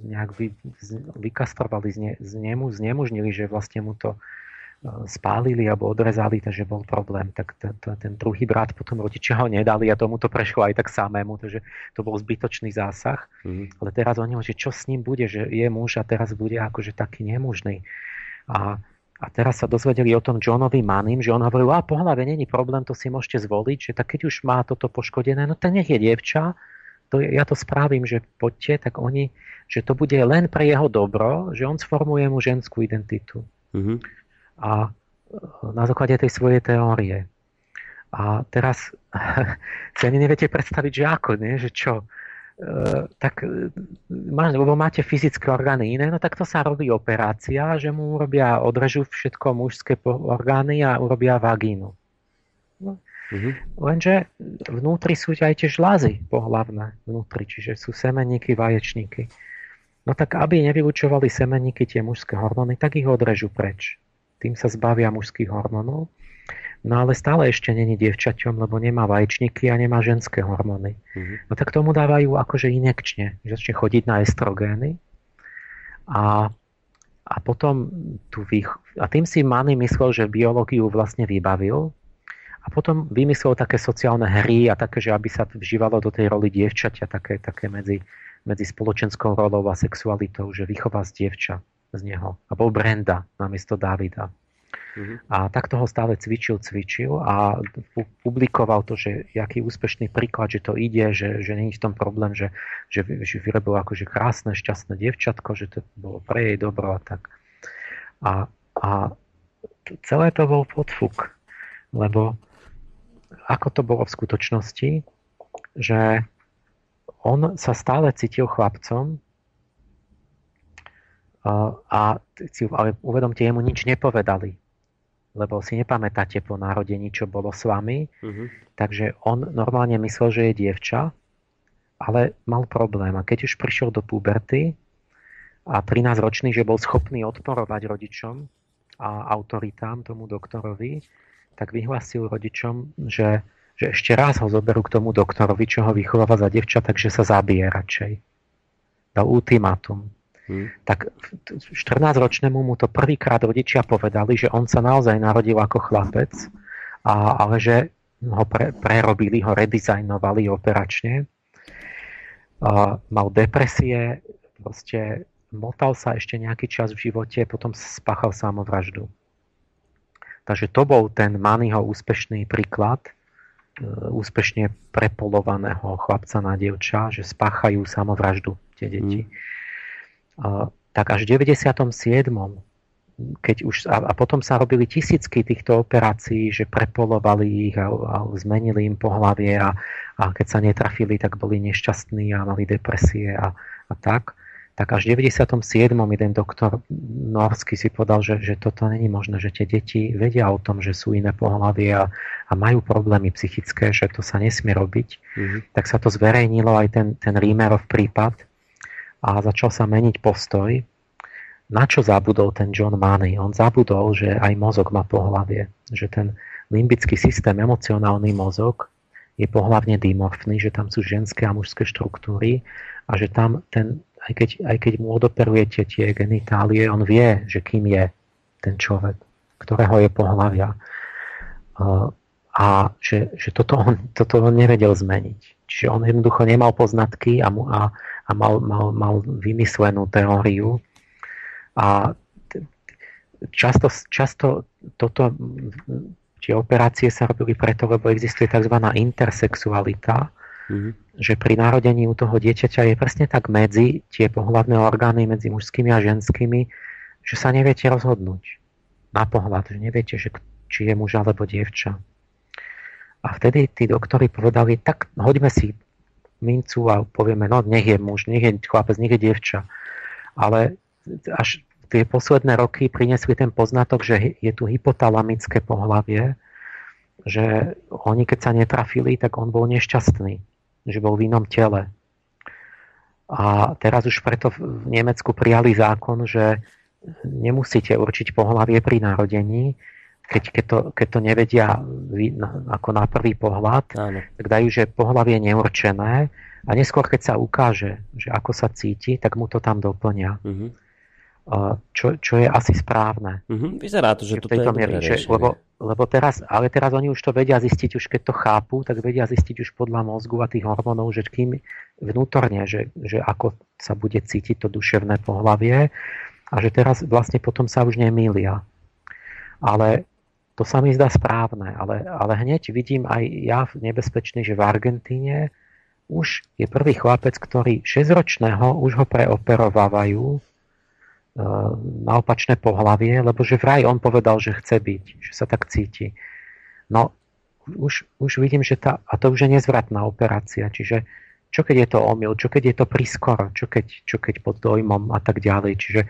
nejak vy, z, vykastrovali, zne, z nemu, znemožnili, že vlastne mu to e, spálili alebo odrezali, takže bol problém. Tak ten, ten druhý brat potom rodičia ho nedali a tomu to prešlo aj tak samému, takže to bol zbytočný zásah. Uh-huh. Ale teraz oni že čo s ním bude, že je muž a teraz bude akože taký nemužný. A a teraz sa dozvedeli o tom Johnovi Manim, že on hovoril, a pohľave není problém, to si môžete zvoliť, že tak keď už má toto poškodené, no ten nech je dievča, to, ja to spravím, že poďte, tak oni, že to bude len pre jeho dobro, že on sformuje mu ženskú identitu. Mm-hmm. A na základe tej svojej teórie. A teraz si ani neviete predstaviť, že ako, nie? že čo E, tak e, lebo máte fyzické orgány iné, no tak to sa robí operácia, že mu urobia, odrežú všetko mužské orgány a urobia vagínu. No. Mm-hmm. Lenže vnútri sú aj tie žlázy pohlavné vnútri, čiže sú semenníky, vaječníky. No tak aby nevylučovali semenníky tie mužské hormóny, tak ich odrežú preč. Tým sa zbavia mužských hormónov No ale stále ešte není dievčaťom, lebo nemá vaječníky a nemá ženské hormóny. Mm-hmm. No tak tomu dávajú akože inekčne, že začne chodiť na estrogény a, a potom tu vých... a tým si Manny myslel, že biológiu vlastne vybavil a potom vymyslel také sociálne hry a také, že aby sa vžívalo do tej roli dievčaťa, také, také medzi, medzi spoločenskou rolou a sexualitou, že vychová z dievča z neho. A bol Brenda namiesto Davida. Uh-huh. A takto ho stále cvičil, cvičil a publikoval to, že jaký úspešný príklad, že to ide, že, že není v tom problém, že, že, že vyrobil akože krásne, šťastné devčatko, že to bolo pre jej dobro a tak. A, a celé to bol podfuk, lebo ako to bolo v skutočnosti, že on sa stále cítil chlapcom, a ale uvedomte, jemu nič nepovedali lebo si nepamätáte po narodení, čo bolo s vami. Uh-huh. Takže on normálne myslel, že je dievča, ale mal problém. A keď už prišiel do puberty a 13-ročný, že bol schopný odporovať rodičom a autoritám, tomu doktorovi, tak vyhlasil rodičom, že, že ešte raz ho zoberú k tomu doktorovi, čo ho vychováva za devča, takže sa zabije radšej. Dal ultimátum. Hmm. Tak 14-ročnému mu to prvýkrát rodičia povedali, že on sa naozaj narodil ako chlapec, a, ale že ho pre, prerobili, ho redizajnovali operačne. Mal depresie, proste motal sa ešte nejaký čas v živote, potom spáchal samovraždu. Takže to bol ten Maniho úspešný príklad, e, úspešne prepolovaného chlapca na dievča, že spáchajú samovraždu tie deti. Mm. Tak až v 97 keď už, a, a potom sa robili tisícky týchto operácií, že prepolovali ich a, a zmenili im pohlavie a, a keď sa netrafili, tak boli nešťastní a mali depresie a, a tak. Tak až v 97. jeden doktor norský si povedal, že, že toto není možné, že tie deti vedia o tom, že sú iné pohlavie a, a majú problémy psychické, že to sa nesmie robiť. Mm-hmm. Tak sa to zverejnilo aj ten, ten Rímerov prípad a začal sa meniť postoj na čo zabudol ten John Money? On zabudol, že aj mozog má pohlavie. Že ten limbický systém, emocionálny mozog je pohlavne dimorfný, že tam sú ženské a mužské štruktúry a že tam ten, aj keď, aj keď mu odoperujete tie genitálie, on vie, že kým je ten človek, ktorého je pohlavia. A že, že toto, on, toto on nevedel zmeniť. Čiže on jednoducho nemal poznatky a, mu, a, a mal, mal, mal vymyslenú teóriu, a často, často toto, tie operácie sa robili preto, lebo existuje tzv. intersexualita, mm-hmm. že pri narodení u toho dieťaťa je presne tak medzi tie pohľadné orgány medzi mužskými a ženskými, že sa neviete rozhodnúť na pohľad, že neviete, že, či je muž alebo dievča. A vtedy tí doktori povedali, tak hoďme si mincu a povieme, no nech je muž, nech je chlapec, nech je dievča. Ale až tie posledné roky priniesli ten poznatok, že je tu hypotalamické pohlavie, že oni keď sa netrafili, tak on bol nešťastný, že bol v inom tele. A teraz už preto v Nemecku prijali zákon, že nemusíte určiť pohlavie pri narodení, keď, keď, to, keď to nevedia ako na prvý pohľad, Áno. tak dajú, že pohlavie je neurčené a neskôr, keď sa ukáže, že ako sa cíti, tak mu to tam doplnia. Mm-hmm čo, čo je asi správne. Mm-hmm. Vyzerá to, že to je miery, že, lebo, lebo teraz, ale teraz oni už to vedia zistiť, už keď to chápu, tak vedia zistiť už podľa mozgu a tých hormónov, že kým vnútorne, že, že ako sa bude cítiť to duševné pohlavie a že teraz vlastne potom sa už nemýlia. Ale to sa mi zdá správne, ale, ale hneď vidím aj ja nebezpečný, že v Argentíne už je prvý chlapec, ktorý 6-ročného už ho preoperovávajú E, na opačné pohlavie, lebo že vraj on povedal, že chce byť, že sa tak cíti. No, už, už vidím, že tá, a to už je nezvratná operácia, čiže čo keď je to omyl, čo keď je to prískoro, čo keď, čo keď pod dojmom a tak ďalej. Čiže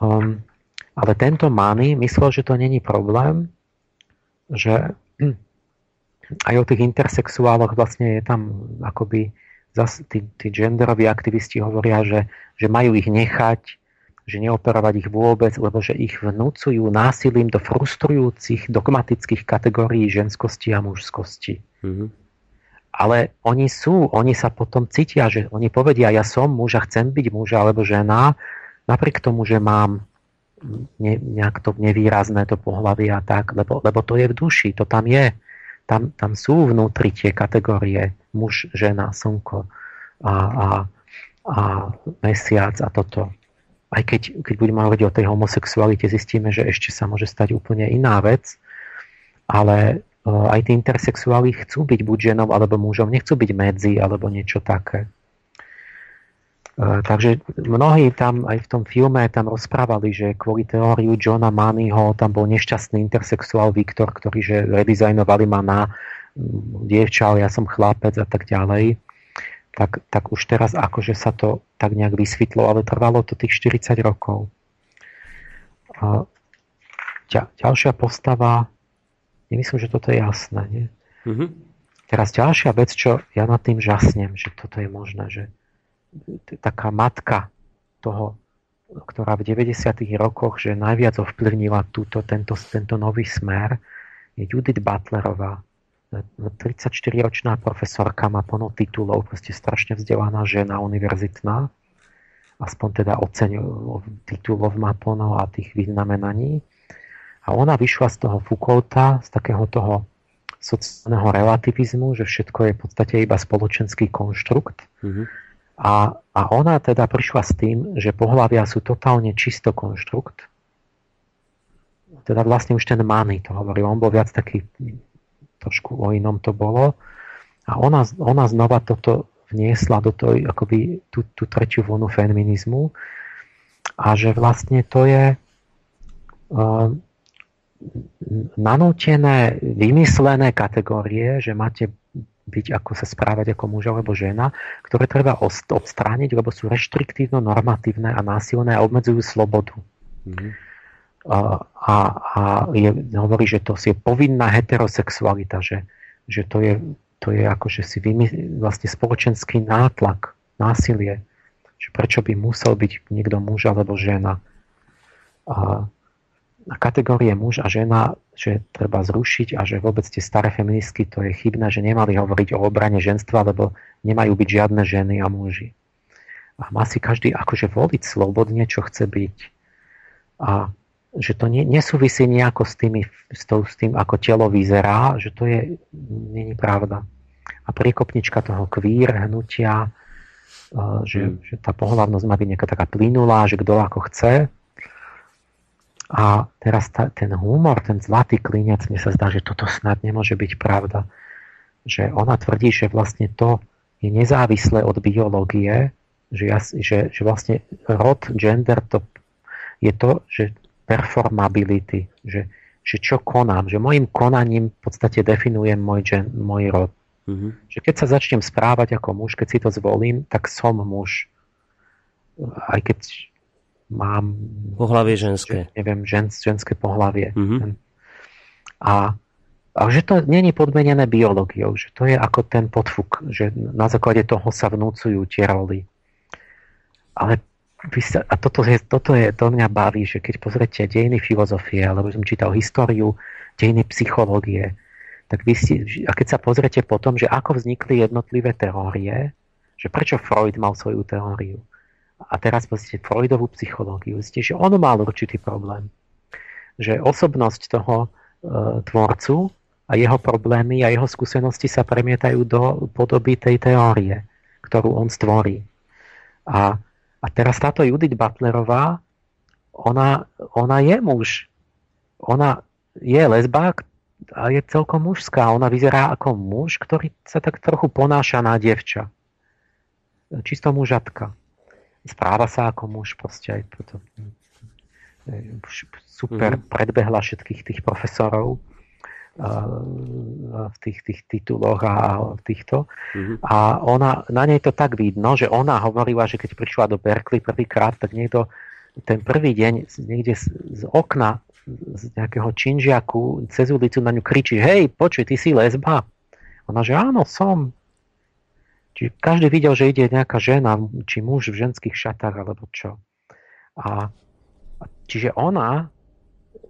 um, ale tento Mani myslel, že to není problém, že aj o tých intersexuáloch vlastne je tam akoby zase tí, tí genderoví aktivisti hovoria, že, že majú ich nechať, že neoperovať ich vôbec, lebo že ich vnúcujú násilím do frustrujúcich dogmatických kategórií ženskosti a mužskosti. Mm-hmm. Ale oni sú, oni sa potom cítia, že oni povedia, ja som muž a chcem byť muž alebo žena, napriek tomu, že mám ne, nejak to nevýrazné to pohlavie a tak, lebo, lebo to je v duši, to tam je. Tam, tam sú vnútri tie kategórie muž, žena, slnko a, a, a mesiac a toto. Aj keď, keď budeme hovoriť o tej homosexualite, zistíme, že ešte sa môže stať úplne iná vec, ale e, aj tí intersexuáli chcú byť buď ženou alebo mužom, nechcú byť medzi alebo niečo také. E, takže mnohí tam aj v tom filme tam rozprávali, že kvôli teóriu Johna Moneyho tam bol nešťastný intersexuál Viktor, ktorý že redizajnovali ma na mm, dievča, ale ja som chlapec a tak ďalej. Tak, tak už teraz akože sa to tak nejak vysvetlo, ale trvalo to tých 40 rokov. A ďalšia postava, nemyslím, že toto je jasné. Nie? Mm-hmm. Teraz ďalšia vec, čo ja nad tým žasnem, že toto je možné, že taká matka toho, ktorá v 90. rokoch, že najviac ovplyvnila túto, tento, tento nový smer, je Judith Butlerová. 34-ročná profesorka má plno titulov, proste strašne vzdelaná žena univerzitná, aspoň teda oceň titulov má plno a tých vyznamenaní. A ona vyšla z toho Foucaulta, z takého toho sociálneho relativizmu, že všetko je v podstate iba spoločenský konštrukt. Mm-hmm. A, a ona teda prišla s tým, že pohľavia sú totálne čisto konštrukt. Teda vlastne už ten Mani to hovoril, on bol viac taký, trošku o inom to bolo. A ona, ona znova toto vniesla do toho, akoby tú, tú tretiu vlnu feminizmu a že vlastne to je uh, nanútené, vymyslené kategórie, že máte byť, ako sa správať ako muž alebo žena, ktoré treba odstrániť, lebo sú reštriktívno, normatívne a násilné a obmedzujú slobodu. Mm-hmm. A, a, a je, hovorí, že to je povinná heterosexualita, že, že to je, to je ako, že si vymy, vlastne spoločenský nátlak, násilie, že prečo by musel byť niekto muž alebo žena. A kategórie muž a žena, že treba zrušiť a že vôbec tie staré feministky to je chybné, že nemali hovoriť o obrane ženstva, lebo nemajú byť žiadne ženy a muži. A má si každý akože voliť slobodne, čo chce byť. A že to nie, nesúvisí nejako s, tými, s, to, s tým, ako telo vyzerá, že to je, není pravda. A priekopnička toho kvír hnutia, že, mm. že tá pohľavnosť má byť nejaká taká plynulá, že kto ako chce, a teraz ta, ten humor, ten zlatý klinec, mne sa zdá, že toto snad nemôže byť pravda. Že ona tvrdí, že vlastne to je nezávislé od biológie, že, ja, že, že vlastne rod, gender, to je to, že performability, že, že čo konám, že môjim konaním v podstate definujem môj, gen, môj rod. Mm-hmm. Že keď sa začnem správať ako muž, keď si to zvolím, tak som muž. Aj keď mám... Pohlavie ženské. Neviem, žen, ženské pohlavie. Mm-hmm. A, a že to není podmenené biológiou, že to je ako ten podfuk, že na základe toho sa vnúcujú tie roly. Ale a toto je, toto je, to mňa baví, že keď pozrete dejiny filozofie, alebo som čítal históriu dejiny psychológie, tak vy si, a keď sa pozrete potom, že ako vznikli jednotlivé teórie, že prečo Freud mal svoju teóriu, a teraz pozrite Freudovú psychológiu, zistíte, že on mal určitý problém. Že osobnosť toho e, tvorcu a jeho problémy a jeho skúsenosti sa premietajú do podoby tej teórie, ktorú on stvorí. A, a teraz táto Judith Butlerová, ona, ona je muž. Ona je lesbák a je celkom mužská. Ona vyzerá ako muž, ktorý sa tak trochu ponáša na dievča. Čisto mužatka správa sa ako muž, proste aj potom super mm-hmm. predbehla všetkých tých profesorov v tých, tých tituloch a v týchto. Mm-hmm. A ona, na nej to tak vidno, že ona hovorila, že keď prišla do Berkeley prvýkrát, tak niekto ten prvý deň niekde z, z okna z nejakého činžiaku cez ulicu na ňu kričí, hej, počuj, ty si lesba. Ona, že áno, som. Čiže každý videl, že ide nejaká žena, či muž v ženských šatách, alebo čo. A, čiže ona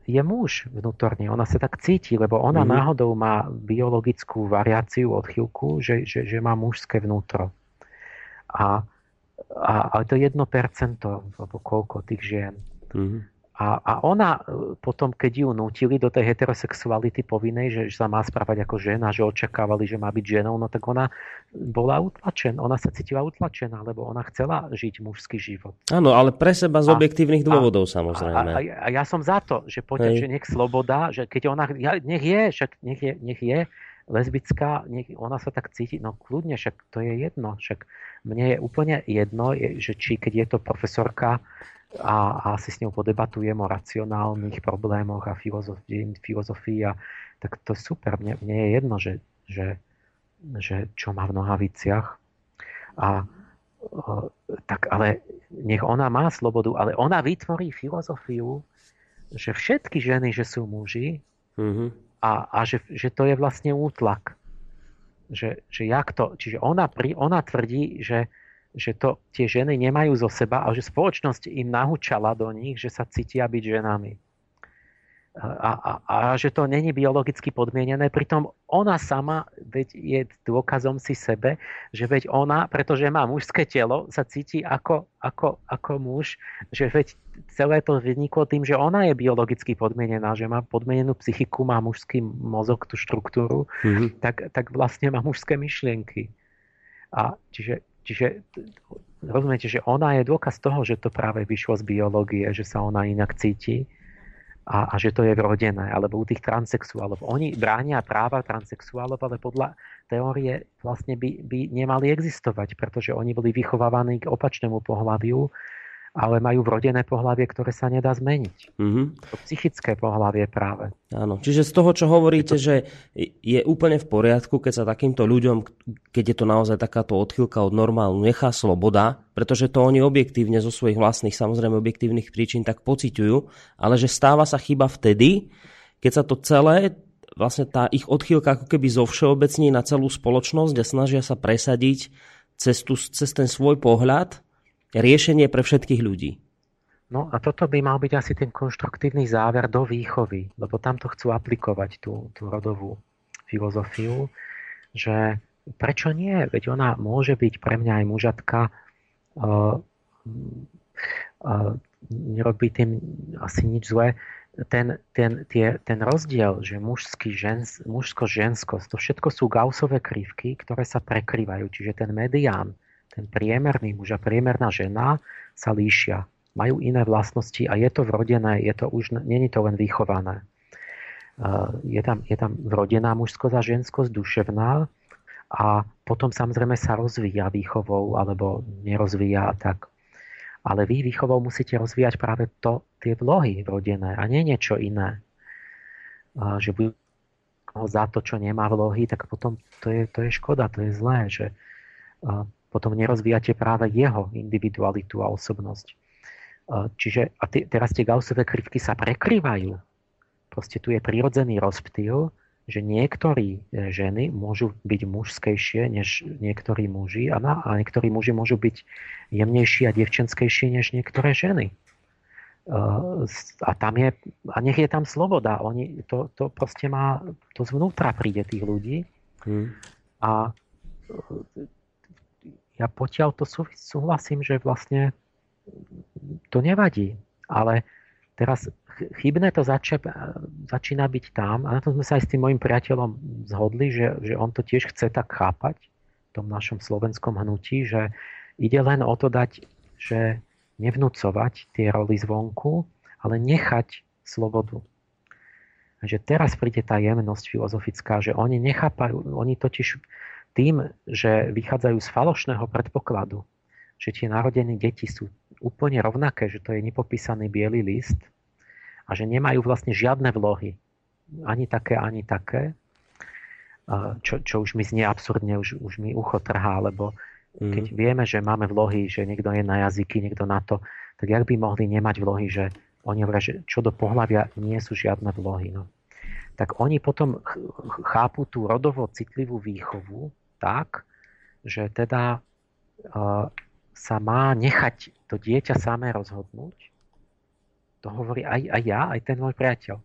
je muž vnútorne, ona sa tak cíti, lebo ona mm-hmm. náhodou má biologickú variáciu, odchýlku, že, že, že má mužské vnútro. A, a, a to jedno percento, alebo koľko tých žien. Mm-hmm. A, a ona e, potom, keď ju nutili do tej heterosexuality povinnej, že, že sa má správať ako žena, že očakávali, že má byť ženou, no tak ona bola utlačená, ona sa cítila utlačená, lebo ona chcela žiť mužský život. Áno, ale pre seba z a, objektívnych dôvodov a, samozrejme. A, a, a ja som za to, že poďme, že nech sloboda, že keď ona, ja, nech je, však nech je, nech je lesbická, nech ona sa tak cíti, no kľudne, však to je jedno, však mne je úplne jedno, že či keď je to profesorka a, a si s ňou podebatujem o racionálnych problémoch a filozofii, filozofii a tak to je super. Mne, mne je jedno, že, že, že čo má v nohaviciach. A tak ale nech ona má slobodu, ale ona vytvorí filozofiu, že všetky ženy, že sú muži mm-hmm. a, a že, že to je vlastne útlak. Že, že jak to, čiže ona, pri, ona tvrdí, že, že to tie ženy nemajú zo seba a že spoločnosť im nahúčala do nich, že sa cítia byť ženami. a, a, a že to není biologicky podmienené. Pritom ona sama veď je dôkazom si sebe, že veď ona, pretože má mužské telo, sa cíti ako, ako, ako muž, že veď celé to vyniklo tým, že ona je biologicky podmienená, že má podmienenú psychiku, má mužský mozog, tú štruktúru, mm-hmm. tak, tak vlastne má mužské myšlienky. A čiže, čiže rozumiete, že ona je dôkaz toho, že to práve vyšlo z biológie, že sa ona inak cíti a, a že to je vrodené, alebo u tých transexuálov. Oni bránia práva transexuálov, ale podľa teórie vlastne by, by nemali existovať, pretože oni boli vychovávaní k opačnému pohľaviu ale majú vrodené pohlavie, ktoré sa nedá zmeniť. Mm-hmm. To psychické pohlavie práve. Áno, čiže z toho, čo hovoríte, to... že je úplne v poriadku, keď sa takýmto ľuďom, keď je to naozaj takáto odchylka od normálu, nechá sloboda, pretože to oni objektívne zo svojich vlastných, samozrejme objektívnych príčin tak pociťujú, ale že stáva sa chyba vtedy, keď sa to celé vlastne tá ich odchýlka ako keby zo všeobecní na celú spoločnosť a snažia sa presadiť cez, tú, cez ten svoj pohľad riešenie pre všetkých ľudí. No a toto by mal byť asi ten konštruktívny záver do výchovy, lebo tam to chcú aplikovať tú, tú rodovú filozofiu, že prečo nie? Veď ona môže byť pre mňa aj mužatka, uh, uh, tým asi nič zlé. Ten, ten, tie, ten rozdiel, že mužský, žens, mužsko-ženskosť, to všetko sú gausové krivky, ktoré sa prekrývajú. Čiže ten medián, ten priemerný muž a priemerná žena sa líšia. Majú iné vlastnosti a je to vrodené, je to už, není to len vychované. Je tam, je tam vrodená mužskosť a ženskosť duševná a potom samozrejme sa rozvíja výchovou alebo nerozvíja a tak. Ale vy výchovou musíte rozvíjať práve to, tie vlohy vrodené a nie niečo iné. Že budú za to, čo nemá vlohy, tak potom to je, to je škoda, to je zlé, že potom nerozvíjate práve jeho individualitu a osobnosť. E, čiže a t- teraz tie Gaussové krivky sa prekrývajú. Proste tu je prirodzený rozptýl, že niektorí e, ženy môžu byť mužskejšie než niektorí muži a, na, a niektorí muži môžu byť jemnejší a devčenskejší než niektoré ženy. Uh, a tam je, a nech je tam sloboda. Oni, to, to proste má, to zvnútra príde tých ľudí. Hmm. A ja potiaľ to súhlasím, že vlastne to nevadí. Ale teraz chybné to zača, začína byť tam, a na tom sme sa aj s tým mojim priateľom zhodli, že, že on to tiež chce tak chápať v tom našom slovenskom hnutí, že ide len o to dať, že nevnúcovať tie roly zvonku, ale nechať slobodu. Že teraz príde tá jemnosť filozofická, že oni nechápajú, oni totiž tým, že vychádzajú z falošného predpokladu, že tie narodené deti sú úplne rovnaké, že to je nepopísaný biely list a že nemajú vlastne žiadne vlohy. Ani také, ani také. Čo, čo už mi znie absurdne, už, už mi ucho trhá, lebo mm. keď vieme, že máme vlohy, že niekto je na jazyky, niekto na to, tak jak by mohli nemať vlohy, že oni hovoria, že čo do pohľavia nie sú žiadne vlohy. No. Tak oni potom chápu tú rodovo citlivú výchovu tak, že teda uh, sa má nechať to dieťa samé rozhodnúť. To hovorí aj, aj ja, aj ten môj priateľ.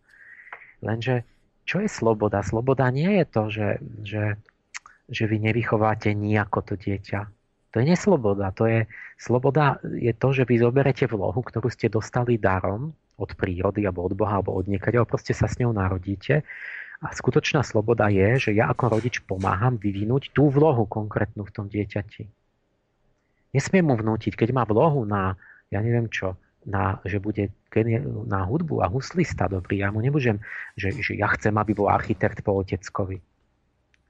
Lenže čo je sloboda? Sloboda nie je to, že, že, že vy nevychováte nejako to dieťa. To je nesloboda. To je, sloboda je to, že vy zoberete vlohu, ktorú ste dostali darom od prírody, alebo od Boha, alebo od niekaď, alebo proste sa s ňou narodíte a skutočná sloboda je, že ja ako rodič pomáham vyvinúť tú vlohu konkrétnu v tom dieťati. Nesmiem mu vnútiť, keď má vlohu na, ja neviem čo, na, že bude na hudbu a huslista dobrý. Ja mu nebudem, že, že ja chcem, aby bol architekt po oteckovi.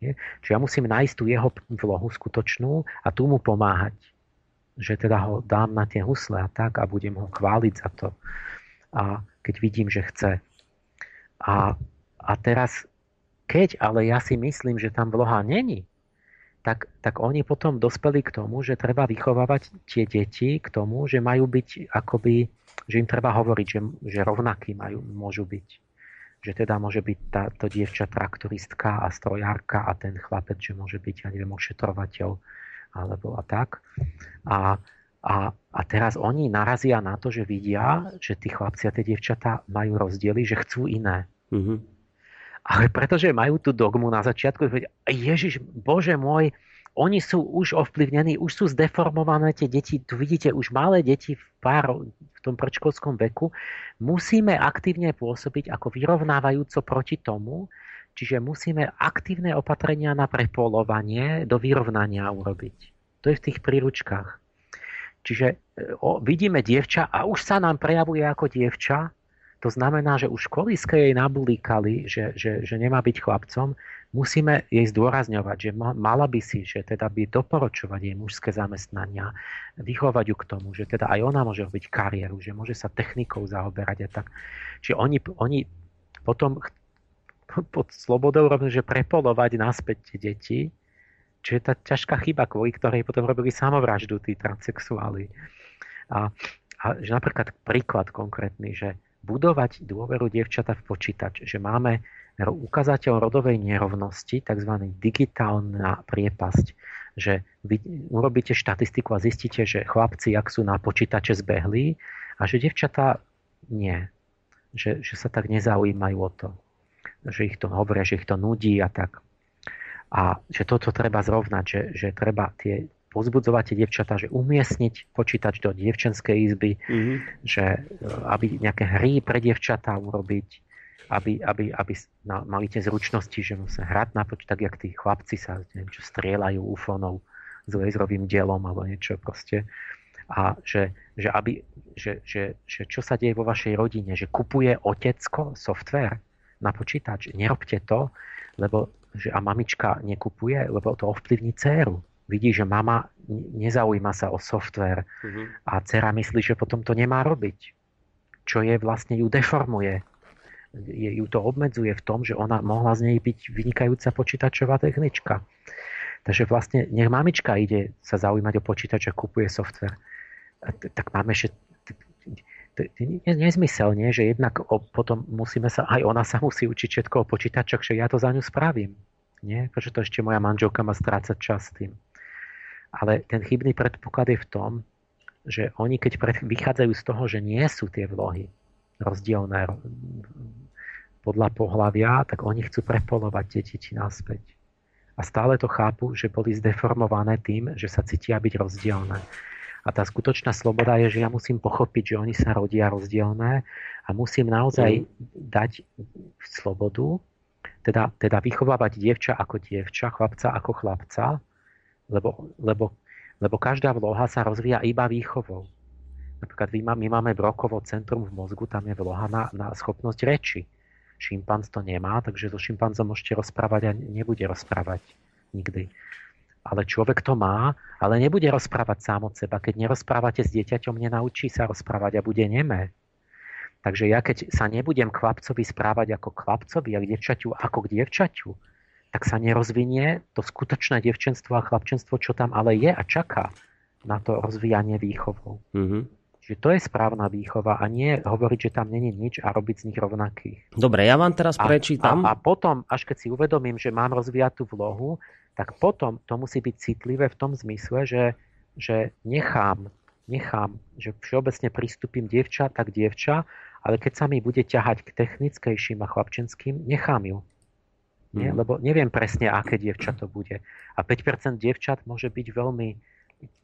Nie? Čiže ja musím nájsť tú jeho vlohu skutočnú a tu mu pomáhať. Že teda ho dám na tie husle a tak a budem ho chváliť za to. A keď vidím, že chce. A a teraz, keď ale ja si myslím, že tam vloha není, tak, tak oni potom dospeli k tomu, že treba vychovávať tie deti k tomu, že majú byť akoby, že im treba hovoriť, že, že rovnakí majú, môžu byť. Že teda môže byť tá, to dievča traktoristka a strojárka a ten chlapec, že môže byť, ja neviem, ošetrovateľ alebo a tak. A, A, a teraz oni narazia na to, že vidia, že tí chlapci a tie dievčatá majú rozdiely, že chcú iné. Mm-hmm. Ale pretože majú tú dogmu na začiatku, Ježiš, Bože môj, oni sú už ovplyvnení, už sú zdeformované tie deti, tu vidíte už malé deti v, pár, v tom predškolskom veku, musíme aktívne pôsobiť ako vyrovnávajúco proti tomu, čiže musíme aktívne opatrenia na prepolovanie do vyrovnania urobiť. To je v tých príručkách. Čiže e, o, vidíme dievča a už sa nám prejavuje ako dievča. To znamená, že už školiske jej nabulíkali, že, že, že nemá byť chlapcom. Musíme jej zdôrazňovať, že mala by si, že teda by doporučovať jej mužské zamestnania, vychovať ju k tomu, že teda aj ona môže robiť kariéru, že môže sa technikou zaoberať a tak. Čiže oni, oni potom pod slobodou robili, že prepolovať naspäť tie deti, Čiže tá ťažká chyba, kvôli ktorej potom robili samovraždu tí transsexuáli. A, a že napríklad príklad konkrétny, že budovať dôveru dievčata v počítač, že máme ukazateľ rodovej nerovnosti, tzv. digitálna priepasť, že vy urobíte štatistiku a zistíte, že chlapci, ak sú na počítače zbehli a že dievčatá nie. Že, že sa tak nezaujímajú o to. Že ich to hovoria, že ich to nudí a tak. A že toto treba zrovnať, že, že treba tie pozbudzovať tie dievčatá, že umiestniť počítač do dievčenskej izby, mm-hmm. že e, aby nejaké hry pre dievčatá urobiť, aby, aby, aby mali tie zručnosti, že musia hrať na počítač, tak jak tí chlapci sa neviem, čo strieľajú ufónov s laserovým dielom alebo niečo proste. A že, že, aby, že, že, že čo sa deje vo vašej rodine, že kupuje otecko software na počítač. Nerobte to, lebo že a mamička nekupuje, lebo to ovplyvní dceru. Vidí, že mama nezaujíma sa o software uh-huh. a dcera myslí, že potom to nemá robiť. Čo je vlastne ju deformuje. Je, ju to obmedzuje v tom, že ona mohla z nej byť vynikajúca počítačová technička. Takže vlastne nech mamička ide sa zaujímať o počítač a kupuje software. Tak máme ešte nezmysel, nie? že jednak o, potom musíme sa, aj ona sa musí učiť všetko o počítačoch, že ja to za ňu spravím. Nie? Prečo to ešte moja manželka má strácať čas tým. Ale ten chybný predpoklad je v tom, že oni keď pred, vychádzajú z toho, že nie sú tie vlohy rozdielne podľa pohľavia, tak oni chcú prepolovať tie deti naspäť. A stále to chápu, že boli zdeformované tým, že sa cítia byť rozdielne. A tá skutočná sloboda je, že ja musím pochopiť, že oni sa rodia rozdielne a musím naozaj mm. dať slobodu, teda, teda vychovávať dievča ako dievča, chlapca ako chlapca, lebo, lebo, lebo každá vloha sa rozvíja iba výchovou. Napríklad my máme brokovo centrum v mozgu, tam je vloha na, na schopnosť reči. Šimpanz to nemá, takže so šimpanzom môžete rozprávať a nebude rozprávať nikdy ale človek to má, ale nebude rozprávať sám od seba. Keď nerozprávate s dieťaťom, nenaučí sa rozprávať a bude nemé. Takže ja keď sa nebudem chlapcovi správať ako chlapcovi a k devčaťu ako k dievčaťu, tak sa nerozvinie to skutočné devčenstvo a chlapčenstvo, čo tam ale je a čaká na to rozvíjanie výchovou. Mm-hmm. Čiže to je správna výchova a nie hovoriť, že tam není nič a robiť z nich rovnakých. Dobre, ja vám teraz prečítam. A, a, a potom, až keď si uvedomím, že mám rozvíjať tú vlohu, tak potom to musí byť citlivé v tom zmysle, že, že nechám, nechám, že všeobecne pristúpim dievča, tak dievča, ale keď sa mi bude ťahať k technickejším a chlapčenským, nechám ju. Nie? Mm. Lebo neviem presne, aké dievča to bude. A 5% dievčat môže byť veľmi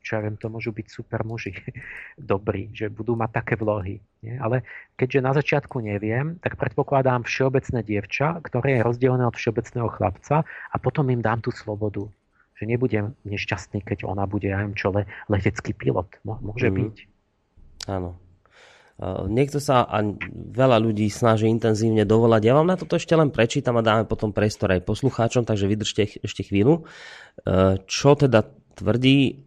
čo ja viem, to môžu byť super muži dobrí, že budú mať také vlohy. Nie? Ale keďže na začiatku neviem, tak predpokladám všeobecné dievča, ktoré je rozdelené od všeobecného chlapca a potom im dám tú slobodu. Že nebudem nešťastný, keď ona bude, ja viem čo, le, letecký pilot. Môže mm. byť. Áno. Niekto sa a veľa ľudí snaží intenzívne dovolať. Ja vám na toto ešte len prečítam a dáme potom priestor aj poslucháčom, takže vydržte ešte chvíľu. E, čo teda tvrdí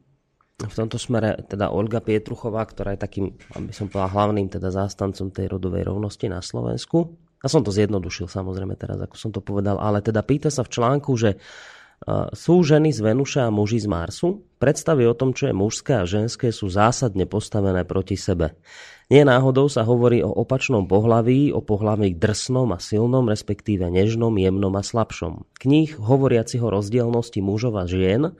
v tomto smere teda Olga Pietruchová, ktorá je takým, aby som povedal, hlavným teda zástancom tej rodovej rovnosti na Slovensku. A som to zjednodušil samozrejme teraz, ako som to povedal, ale teda pýta sa v článku, že sú ženy z Venuša a muži z Marsu? Predstavy o tom, čo je mužské a ženské, sú zásadne postavené proti sebe. Nie náhodou sa hovorí o opačnom pohlaví, o pohlaví drsnom a silnom, respektíve nežnom, jemnom a slabšom. Kníh hovoriacich o rozdielnosti mužov a žien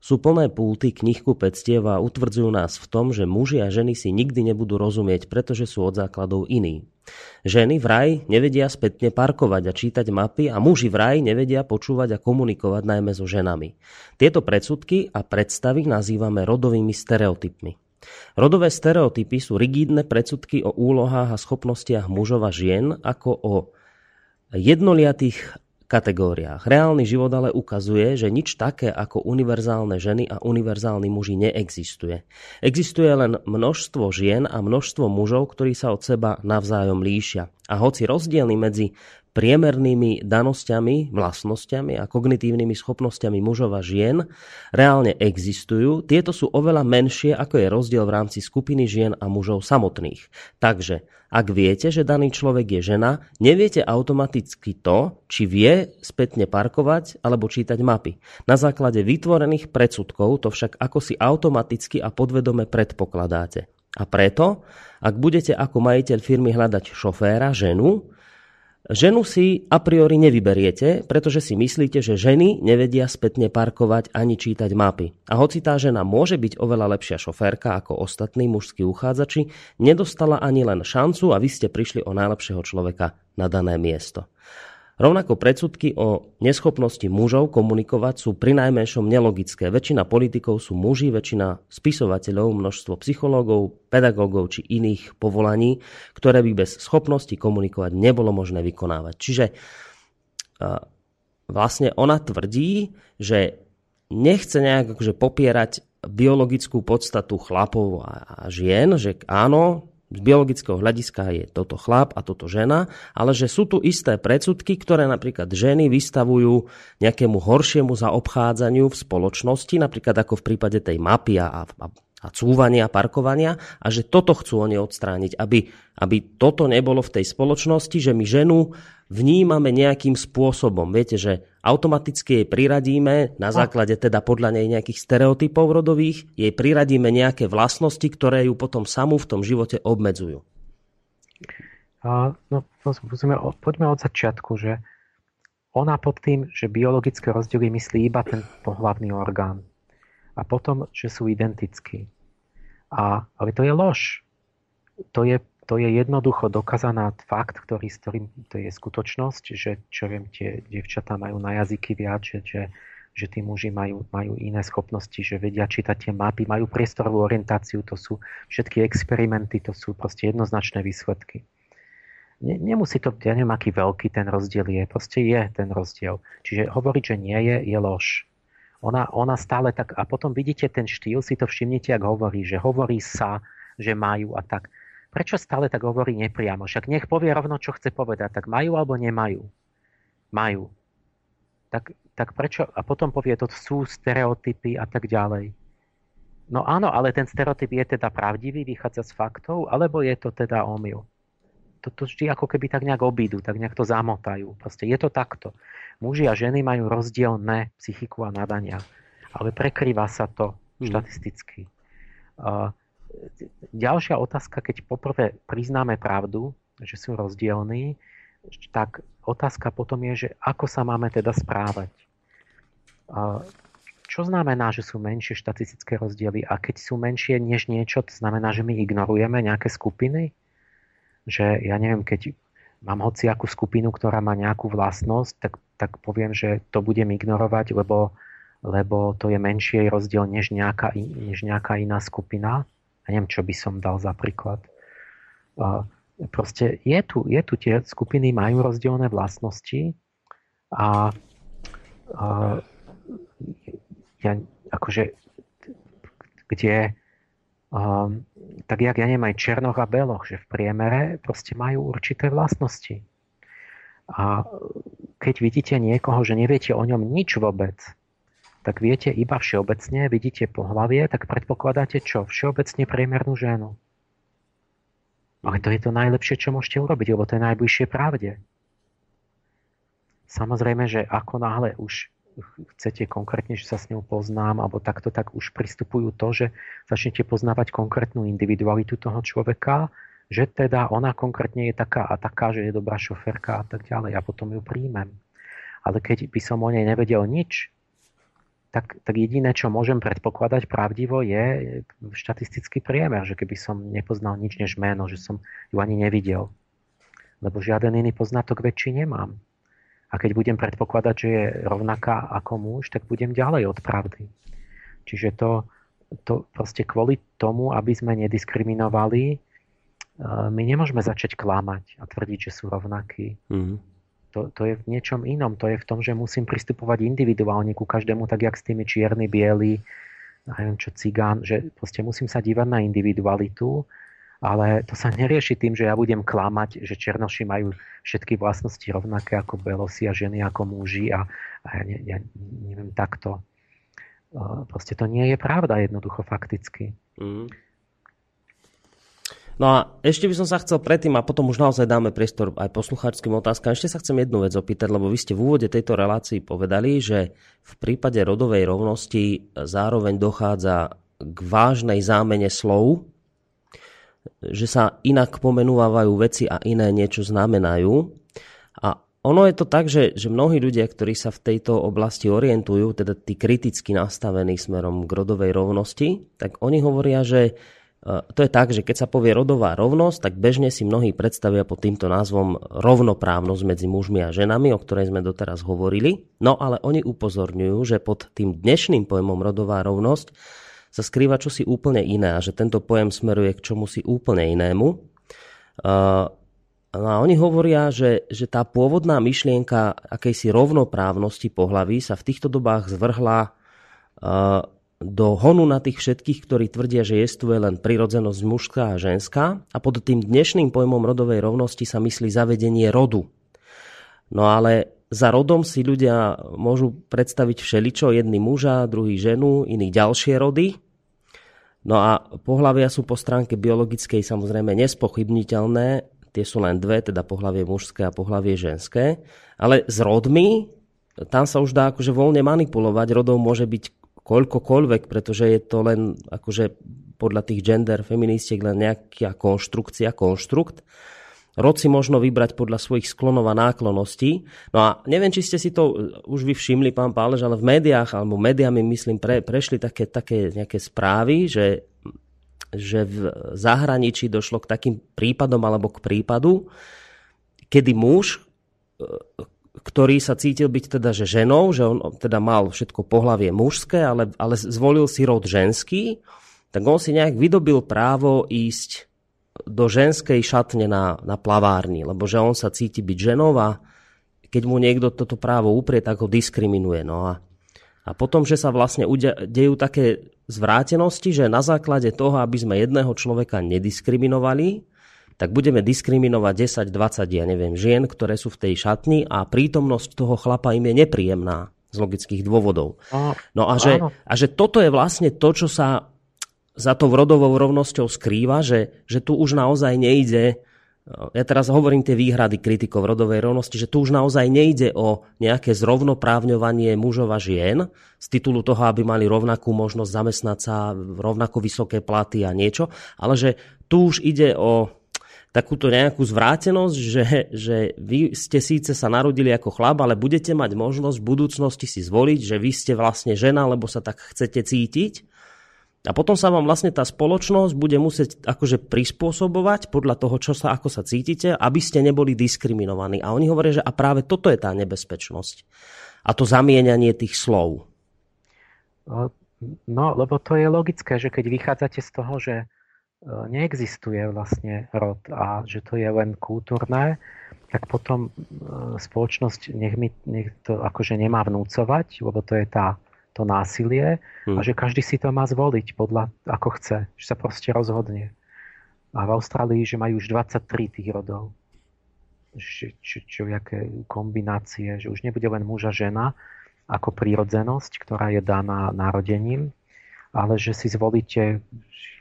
Sú plné pulty knihkupectiev a utvrdzujú nás v tom, že muži a ženy si nikdy nebudú rozumieť, pretože sú od základov iní. Ženy vraj nevedia spätne parkovať a čítať mapy a muži vraj nevedia počúvať a komunikovať najmä so ženami. Tieto predsudky a predstavy nazývame rodovými stereotypmi. Rodové stereotypy sú rigidné predsudky o úlohách a schopnostiach mužov a žien ako o jednoliatých kategóriách. Reálny život ale ukazuje, že nič také ako univerzálne ženy a univerzálni muži neexistuje. Existuje len množstvo žien a množstvo mužov, ktorí sa od seba navzájom líšia. A hoci rozdiely medzi priemernými danosťami, vlastnosťami a kognitívnymi schopnosťami mužov a žien reálne existujú, tieto sú oveľa menšie ako je rozdiel v rámci skupiny žien a mužov samotných. Takže ak viete, že daný človek je žena, neviete automaticky to, či vie spätne parkovať alebo čítať mapy. Na základe vytvorených predsudkov to však ako si automaticky a podvedome predpokladáte. A preto, ak budete ako majiteľ firmy hľadať šoféra, ženu, Ženu si a priori nevyberiete, pretože si myslíte, že ženy nevedia spätne parkovať ani čítať mapy. A hoci tá žena môže byť oveľa lepšia šoférka ako ostatní mužskí uchádzači, nedostala ani len šancu a vy ste prišli o najlepšieho človeka na dané miesto. Rovnako predsudky o neschopnosti mužov komunikovať sú pri najmenšom nelogické. Väčšina politikov sú muži, väčšina spisovateľov, množstvo psychológov, pedagógov či iných povolaní, ktoré by bez schopnosti komunikovať nebolo možné vykonávať. Čiže vlastne ona tvrdí, že nechce nejak akože popierať biologickú podstatu chlapov a žien, že áno, z biologického hľadiska je toto chlap a toto žena, ale že sú tu isté predsudky, ktoré napríklad ženy vystavujú nejakému horšiemu zaobchádzaniu v spoločnosti, napríklad ako v prípade tej mapy a, a, a cúvania, parkovania a že toto chcú oni odstrániť, aby, aby toto nebolo v tej spoločnosti, že my ženu vnímame nejakým spôsobom. Viete, že automaticky jej priradíme, na základe teda podľa nej nejakých stereotypov rodových, jej priradíme nejaké vlastnosti, ktoré ju potom samú v tom živote obmedzujú. No, poďme od začiatku, že ona pod tým, že biologické rozdiely myslí iba ten pohlavný orgán. A potom, že sú identickí. A, ale to je lož. To je to je jednoducho dokázaná fakt, ktorý, s ktorým to je skutočnosť, že čo viem, tie dievčatá majú na jazyky viac, že, že, že tí muži majú, majú iné schopnosti, že vedia čítať tie mapy, majú priestorovú orientáciu, to sú všetky experimenty, to sú proste jednoznačné výsledky. Ne, nemusí to, ja neviem, aký veľký ten rozdiel je, proste je ten rozdiel. Čiže hovoriť, že nie je, je lož. Ona, ona stále tak, a potom vidíte ten štýl, si to všimnite, ak hovorí, že hovorí sa, že majú a tak Prečo stále tak hovorí nepriamo? Však nech povie rovno, čo chce povedať. Tak majú alebo nemajú? Majú. Tak, tak prečo? A potom povie, to sú stereotypy a tak ďalej. No áno, ale ten stereotyp je teda pravdivý, vychádza z faktov, alebo je to teda omyl? To vždy ako keby tak nejak obídu, tak nejak to zamotajú. Proste je to takto. Muži a ženy majú rozdielne psychiku a nadania, ale prekrýva sa to hmm. štatisticky. Uh, ďalšia otázka, keď poprvé priznáme pravdu, že sú rozdielní, tak otázka potom je, že ako sa máme teda správať. Čo znamená, že sú menšie štatistické rozdiely? A keď sú menšie než niečo, to znamená, že my ignorujeme nejaké skupiny? Že ja neviem, keď mám hociakú skupinu, ktorá má nejakú vlastnosť, tak, tak poviem, že to budem ignorovať, lebo, lebo to je menší rozdiel než nejaká, než nejaká iná skupina neviem, čo by som dal za príklad. Proste je tu, je tu tie skupiny majú rozdielne vlastnosti a, a ja, akože kde um, tak jak ja neviem aj černoch a beloch, že v priemere proste majú určité vlastnosti. A keď vidíte niekoho, že neviete o ňom nič vôbec, tak viete iba všeobecne, vidíte pohlavie, tak predpokladáte čo? Všeobecne priemernú ženu. Ale to je to najlepšie, čo môžete urobiť, lebo to je najbližšie pravde. Samozrejme, že ako náhle už chcete konkrétne, že sa s ňou poznám, alebo takto, tak už pristupujú to, že začnete poznávať konkrétnu individualitu toho človeka, že teda ona konkrétne je taká a taká, že je dobrá šoferka a tak ďalej a potom ju príjmem. Ale keď by som o nej nevedel nič, tak, tak jediné, čo môžem predpokladať pravdivo, je štatistický priemer, že keby som nepoznal nič než meno, že som ju ani nevidel. Lebo žiaden iný poznatok väčší nemám. A keď budem predpokladať, že je rovnaká ako muž, tak budem ďalej od pravdy. Čiže to, to proste kvôli tomu, aby sme nediskriminovali, e, my nemôžeme začať klamať a tvrdiť, že sú rovnakí. Mm-hmm. To, to je v niečom inom. To je v tom, že musím pristupovať individuálne ku každému, tak jak s tými čierny, bieli, neviem čo, cigán, že proste musím sa dívať na individualitu, ale to sa nerieši tým, že ja budem klamať, že černoši majú všetky vlastnosti rovnaké ako belosi a ženy ako muži a, a ja, ne, ja neviem takto. Proste to nie je pravda jednoducho fakticky. Mm. No a ešte by som sa chcel predtým, a potom už naozaj dáme priestor aj poslucháčským otázkam, ešte sa chcem jednu vec opýtať, lebo vy ste v úvode tejto relácii povedali, že v prípade rodovej rovnosti zároveň dochádza k vážnej zámene slov, že sa inak pomenúvajú veci a iné niečo znamenajú. A ono je to tak, že, že mnohí ľudia, ktorí sa v tejto oblasti orientujú, teda tí kriticky nastavení smerom k rodovej rovnosti, tak oni hovoria, že to je tak, že keď sa povie rodová rovnosť, tak bežne si mnohí predstavia pod týmto názvom rovnoprávnosť medzi mužmi a ženami, o ktorej sme doteraz hovorili. No ale oni upozorňujú, že pod tým dnešným pojmom rodová rovnosť sa skrýva čosi úplne iné a že tento pojem smeruje k čomu si úplne inému. No a oni hovoria, že, že tá pôvodná myšlienka akejsi rovnoprávnosti pohlaví sa v týchto dobách zvrhla do honu na tých všetkých, ktorí tvrdia, že jestuje len prirodzenosť mužská a ženská a pod tým dnešným pojmom rodovej rovnosti sa myslí zavedenie rodu. No ale za rodom si ľudia môžu predstaviť všeličo, jedný muža, druhý ženu, iní ďalšie rody. No a pohlavia sú po stránke biologickej samozrejme nespochybniteľné, tie sú len dve, teda pohlavie mužské a pohlavie ženské, ale s rodmi tam sa už dá akože voľne manipulovať, rodov môže byť koľkokoľvek, pretože je to len akože podľa tých gender feministiek len nejaká konštrukcia, konštrukt. Rod si možno vybrať podľa svojich sklonov a nákloností. No a neviem, či ste si to už vy všimli, pán Pálež, ale v médiách, alebo médiami, myslím, pre, prešli také, také nejaké správy, že, že v zahraničí došlo k takým prípadom alebo k prípadu, kedy muž ktorý sa cítil byť teda že ženou, že on teda mal všetko pohlavie mužské, ale, ale zvolil si rod ženský, tak on si nejak vydobil právo ísť do ženskej šatne na, na plavárni, lebo že on sa cíti byť ženou a keď mu niekto toto právo uprie, tak ho diskriminuje. No a, a potom, že sa vlastne dejú také zvrátenosti, že na základe toho, aby sme jedného človeka nediskriminovali, tak budeme diskriminovať 10, 20, ja neviem, žien, ktoré sú v tej šatni a prítomnosť toho chlapa im je nepríjemná z logických dôvodov. No a že, a že toto je vlastne to, čo sa za tou rodovou rovnosťou skrýva, že, že tu už naozaj nejde, ja teraz hovorím tie výhrady kritikov rodovej rovnosti, že tu už naozaj nejde o nejaké zrovnoprávňovanie mužov a žien z titulu toho, aby mali rovnakú možnosť zamestnať sa, rovnako vysoké platy a niečo, ale že tu už ide o takúto nejakú zvrátenosť, že, že vy ste síce sa narodili ako chlap, ale budete mať možnosť v budúcnosti si zvoliť, že vy ste vlastne žena, lebo sa tak chcete cítiť. A potom sa vám vlastne tá spoločnosť bude musieť akože prispôsobovať podľa toho, čo sa, ako sa cítite, aby ste neboli diskriminovaní. A oni hovoria, že a práve toto je tá nebezpečnosť. A to zamienanie tých slov. No, lebo to je logické, že keď vychádzate z toho, že neexistuje vlastne rod a že to je len kultúrne, tak potom e, spoločnosť nech, mi, nech to akože nemá vnúcovať, lebo to je tá, to násilie hmm. a že každý si to má zvoliť podľa ako chce, že sa proste rozhodne. A v Austrálii, že majú už 23 tých rodov. Čo, čo, čo jaké kombinácie, že už nebude len muž a žena ako prírodzenosť, ktorá je daná narodením, ale že si zvolíte,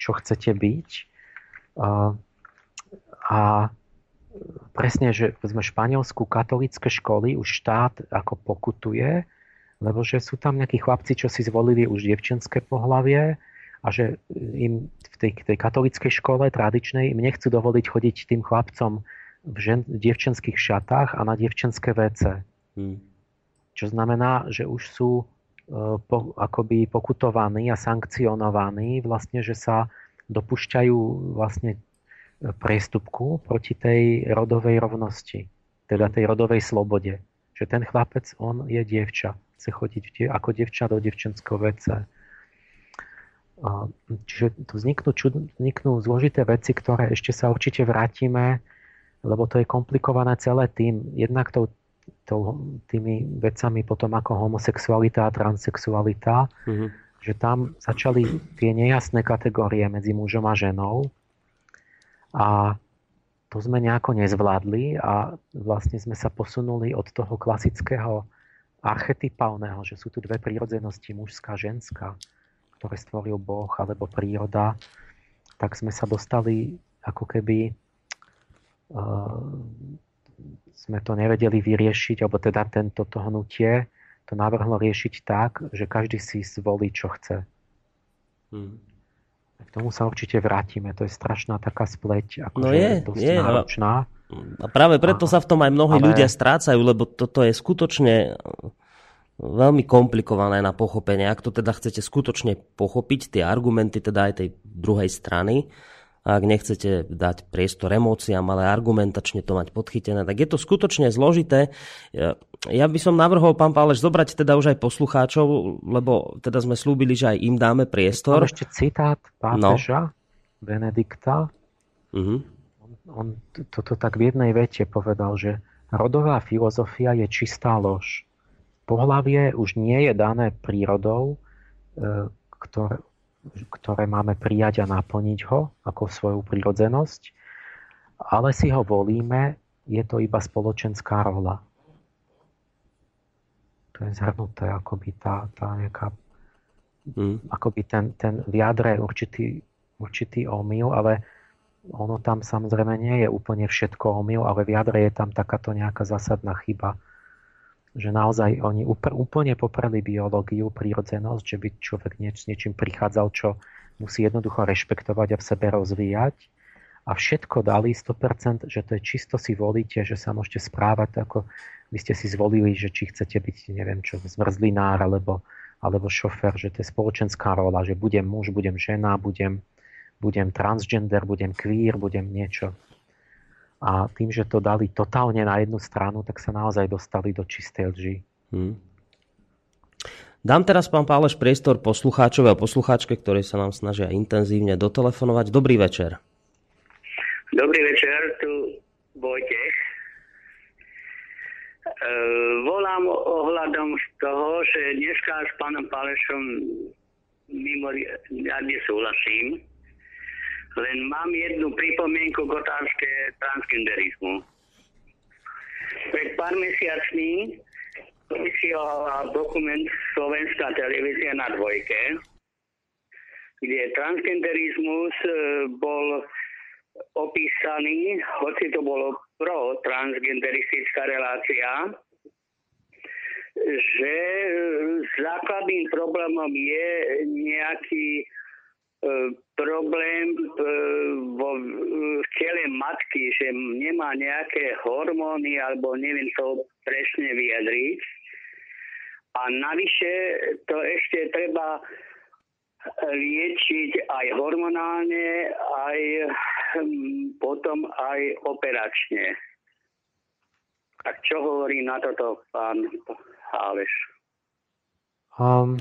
čo chcete byť. A presne, že sme Španielsku katolické školy už štát ako pokutuje, lebo že sú tam nejakí chlapci, čo si zvolili už dievčenské pohlavie a že im v tej, tej katolickej škole tradičnej im nechcú dovoliť chodiť tým chlapcom v, žen, dievčenských šatách a na dievčenské WC. Hmm. Čo znamená, že už sú po, akoby pokutovaní a sankcionovaní vlastne, že sa dopúšťajú vlastne priestupku proti tej rodovej rovnosti, teda tej rodovej slobode. Že ten chlapec, on je dievča, chce chodiť ako dievča do devčenského WC. Čiže tu vzniknú, vzniknú zložité veci, ktoré ešte sa určite vrátime, lebo to je komplikované celé tým, jednak tou, tými vecami potom ako homosexualita a transsexualita, mm-hmm. že tam začali tie nejasné kategórie medzi mužom a ženou a to sme nejako nezvládli a vlastne sme sa posunuli od toho klasického archetypálneho, že sú tu dve prírodzenosti, mužská a ženská, ktoré stvoril Boh alebo príroda, tak sme sa dostali ako keby uh, sme to nevedeli vyriešiť, alebo teda tento to hnutie to navrhlo riešiť tak, že každý si zvolí, čo chce. Hmm. K tomu sa určite vrátime. To je strašná taká spleť, ako no je, dosť je, náročná. A práve preto a, sa v tom aj mnohí ale... ľudia strácajú, lebo toto je skutočne veľmi komplikované na pochopenie. Ak to teda chcete skutočne pochopiť, tie argumenty teda aj tej druhej strany, a ak nechcete dať priestor emóciám, ale argumentačne to mať podchytené, tak je to skutočne zložité. Ja by som navrhol, pán Páleš, zobrať teda už aj poslucháčov, lebo teda sme slúbili, že aj im dáme priestor. ešte citát pápeža no. Benedikta. Uh-huh. On, on toto tak v jednej vete povedal, že rodová filozofia je čistá lož Pohlavie už nie je dané prírodou, e, ktoré, ktoré máme prijať a naplniť ho ako svoju prírodzenosť, ale si ho volíme, je to iba spoločenská rola. To je zhrnuté, akoby tá, tá nejaká, hmm. akoby ten, ten vyjadre určitý, určitý omyl, ale ono tam samozrejme nie je úplne všetko omyl, ale v jadre je tam takáto nejaká zásadná chyba, že naozaj oni úplne popreli biológiu, prírodzenosť, že by človek nieč, niečím prichádzal, čo musí jednoducho rešpektovať a v sebe rozvíjať. A všetko dali 100%, že to je čisto si volíte, že sa môžete správať ako vy ste si zvolili, že či chcete byť, neviem čo, zmrzlinár alebo, alebo šofer, že to je spoločenská rola, že budem muž, budem žena, budem, budem transgender, budem queer, budem niečo a tým, že to dali totálne na jednu stranu, tak sa naozaj dostali do čistej lži. Hmm. Dám teraz, pán Páleš, priestor poslucháčov a poslucháčke, ktorí sa nám snažia intenzívne dotelefonovať. Dobrý večer. Dobrý večer, tu Vojtech. E, volám ohľadom z toho, že dneska s pánom Pálešom mimoriadne súhlasím len mám jednu pripomienku k otázke transgenderizmu. Pred pár mesiacmi vysielala dokument Slovenská televízia na dvojke, kde transgenderizmus e, bol opísaný, hoci to bolo pro transgenderistická relácia, že základným problémom je nejaký E, problém e, vo, v tele matky, že nemá nejaké hormóny alebo neviem to presne vyjadriť. A navyše to ešte treba liečiť aj hormonálne, aj hm, potom aj operačne. Tak čo hovorí na toto pán Háleš? Um,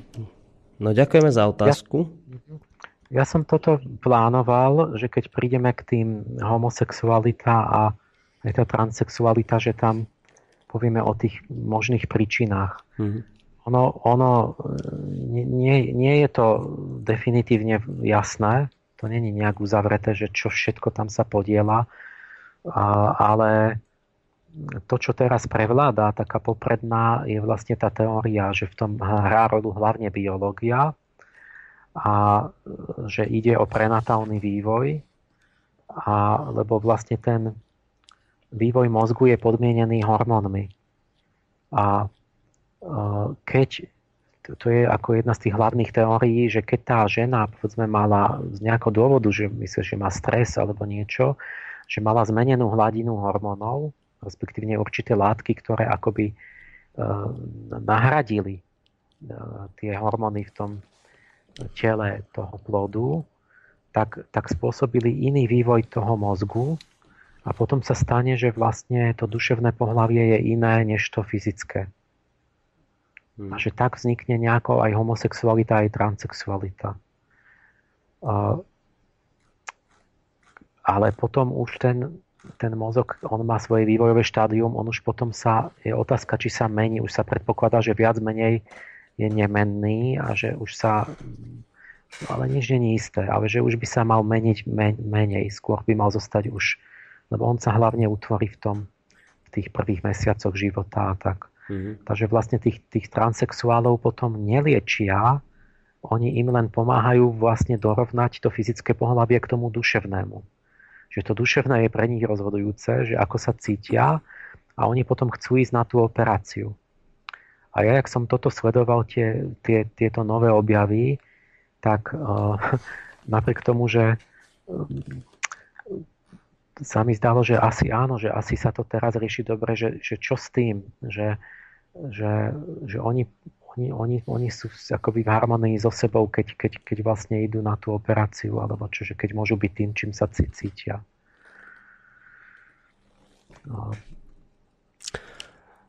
no ďakujeme za otázku. Ja, ja som toto plánoval, že keď prídeme k tým homosexualita a aj tá transsexualita, že tam povieme o tých možných príčinách. Mm-hmm. Ono, ono nie, nie je to definitívne jasné, to není nejak uzavreté, že čo všetko tam sa podiela, a, ale to, čo teraz prevláda, taká popredná, je vlastne tá teória, že v tom hrá rolu hlavne biológia, a že ide o prenatálny vývoj, a, lebo vlastne ten vývoj mozgu je podmienený hormónmi. A keď, to je ako jedna z tých hlavných teórií, že keď tá žena povedzme mala z nejakého dôvodu, že myslí, že má stres alebo niečo, že mala zmenenú hladinu hormónov, respektívne určité látky, ktoré akoby nahradili tie hormóny v tom tele toho plodu, tak, tak spôsobili iný vývoj toho mozgu a potom sa stane, že vlastne to duševné pohlavie je iné než to fyzické. Hmm. A že tak vznikne nejako aj homosexualita, aj transexualita. Ale potom už ten, ten mozog, on má svoje vývojové štádium, on už potom sa, je otázka, či sa mení, už sa predpokladá, že viac menej je nemenný a že už sa, ale nič nie je isté, ale že už by sa mal meniť menej, skôr by mal zostať už, lebo on sa hlavne utvorí v tom, v tých prvých mesiacoch života a tak. Mm-hmm. Takže vlastne tých, tých transexuálov potom neliečia, oni im len pomáhajú vlastne dorovnať to fyzické pohľavie k tomu duševnému. Že to duševné je pre nich rozhodujúce, že ako sa cítia a oni potom chcú ísť na tú operáciu. A ja, jak som toto sledoval, tie, tie, tieto nové objavy, tak uh, napriek tomu, že uh, sa mi zdalo, že asi áno, že asi sa to teraz rieši dobre, že, že čo s tým, že že, že oni, oni, oni, oni sú akoby v harmonii so sebou, keď, keď, keď vlastne idú na tú operáciu, alebo čo, že keď môžu byť tým, čím sa cítia.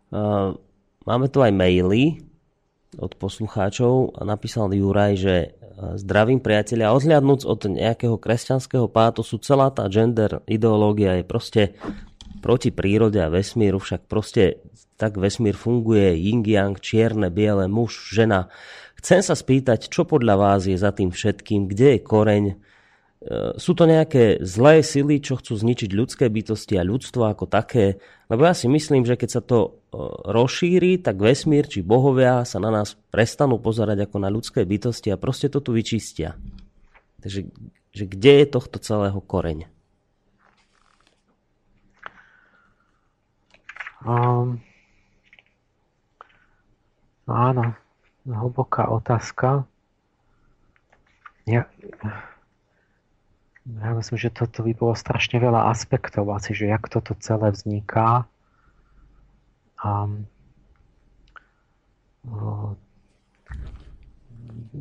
Uh, máme tu aj maily od poslucháčov a napísal Juraj, že zdravím priatelia, odhľadnúc od nejakého kresťanského pátosu, celá tá gender ideológia je proste proti prírode a vesmíru, však proste tak vesmír funguje, yin yang, čierne, biele, muž, žena. Chcem sa spýtať, čo podľa vás je za tým všetkým, kde je koreň? E, sú to nejaké zlé sily, čo chcú zničiť ľudské bytosti a ľudstvo ako také? Lebo ja si myslím, že keď sa to e, rozšíri, tak vesmír či bohovia sa na nás prestanú pozerať ako na ľudské bytosti a proste to tu vyčistia. Takže že kde je tohto celého koreň? Um, Áno, hlboká otázka. Ja, ja myslím, že toto by bolo strašne veľa aspektov asi, že jak toto celé vzniká. Um,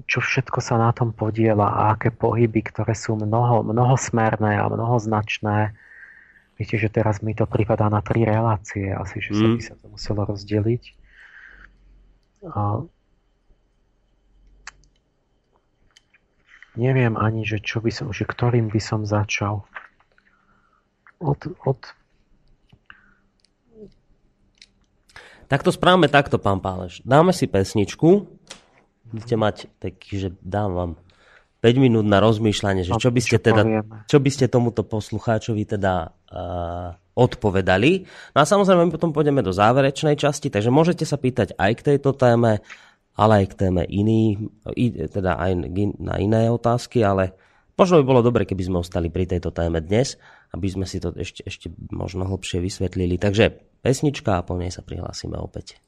čo všetko sa na tom podiela a aké pohyby, ktoré sú mnoho, mnohosmerné a mnohoznačné. Viete, že teraz mi to pripadá na tri relácie, asi, že sa mm. by sa to muselo rozdeliť. A neviem ani, že čo by som, že ktorým by som začal. Od, od... Tak to správame takto, pán Páleš. Dáme si pesničku. Budete mať taký, že dám vám 5 minút na rozmýšľanie, že čo by ste, teda, čo by ste tomuto poslucháčovi teda uh, odpovedali. No a samozrejme, my potom pôjdeme do záverečnej časti, takže môžete sa pýtať aj k tejto téme, ale aj k téme iný, teda aj na iné otázky, ale možno by bolo dobre, keby sme ostali pri tejto téme dnes, aby sme si to ešte, ešte možno hlbšie vysvetlili. Takže pesnička a po nej sa prihlásime opäť.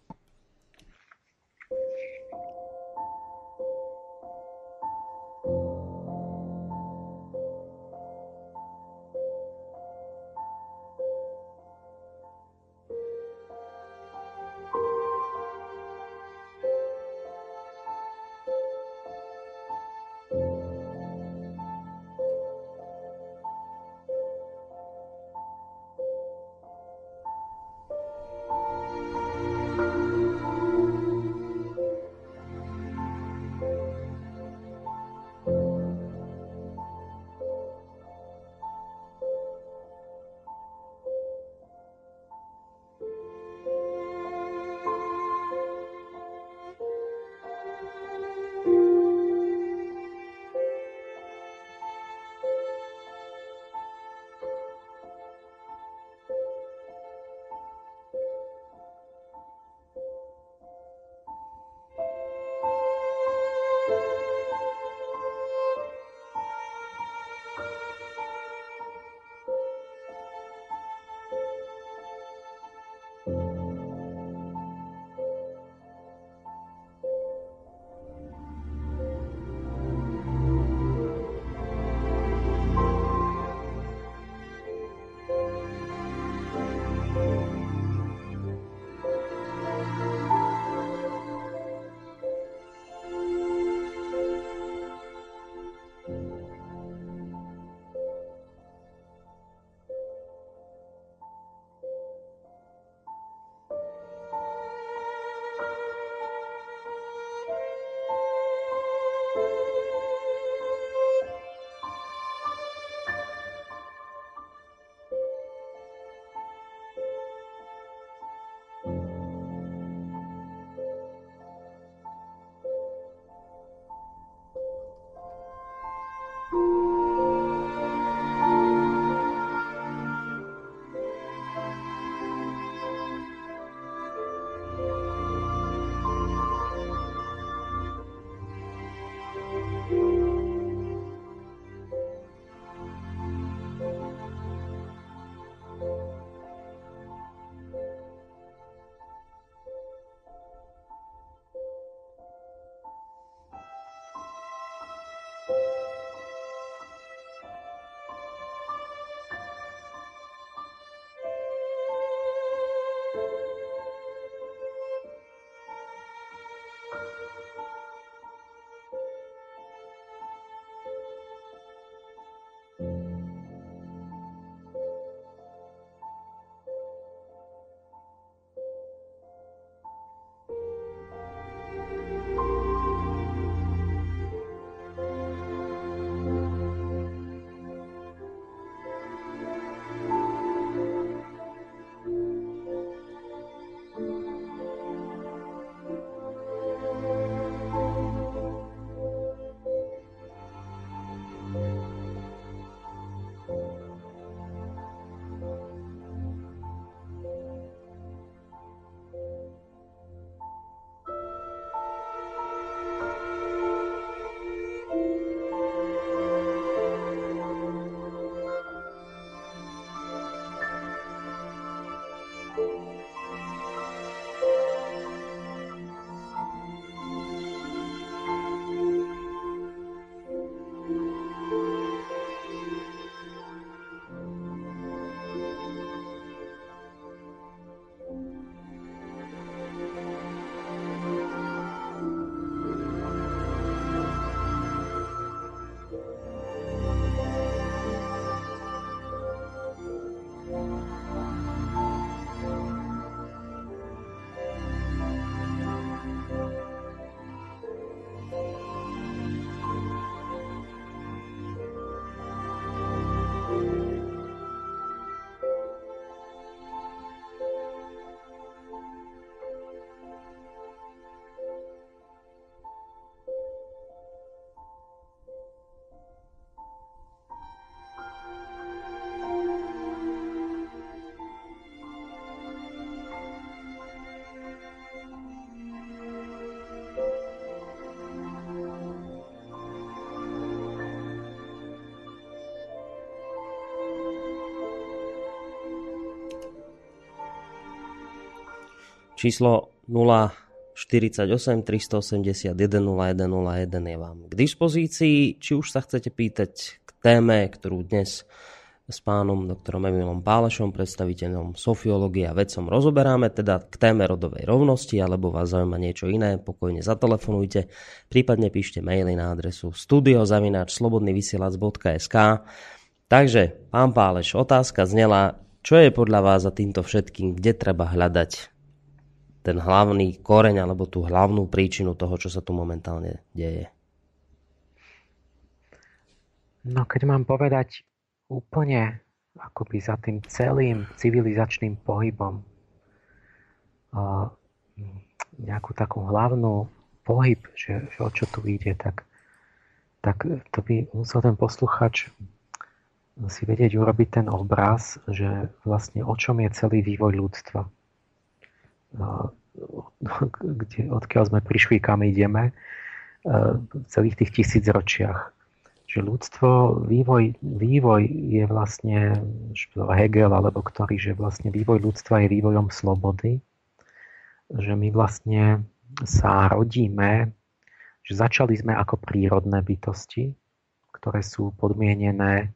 Číslo 048 381 0101 je vám k dispozícii. Či už sa chcete pýtať k téme, ktorú dnes s pánom doktorom Emilom Pálešom, predstaviteľom sofiológie a vedcom rozoberáme, teda k téme rodovej rovnosti, alebo vás zaujíma niečo iné, pokojne zatelefonujte, prípadne píšte maily na adresu studiozavináčslobodnyvysielac.sk Takže, pán Páleš, otázka znela, čo je podľa vás za týmto všetkým, kde treba hľadať ten hlavný koreň alebo tú hlavnú príčinu toho, čo sa tu momentálne deje? No keď mám povedať úplne akoby za tým celým civilizačným pohybom nejakú takú hlavnú pohyb, že, že o čo tu ide, tak, tak to by musel ten posluchač si vedieť urobiť ten obraz, že vlastne o čom je celý vývoj ľudstva. Kde, odkiaľ sme prišli, kam ideme v celých tých tisíc ročiach že ľudstvo, vývoj, vývoj je vlastne, Hegel alebo ktorý, že vlastne vývoj ľudstva je vývojom slobody, že my vlastne sa rodíme, že začali sme ako prírodné bytosti, ktoré sú podmienené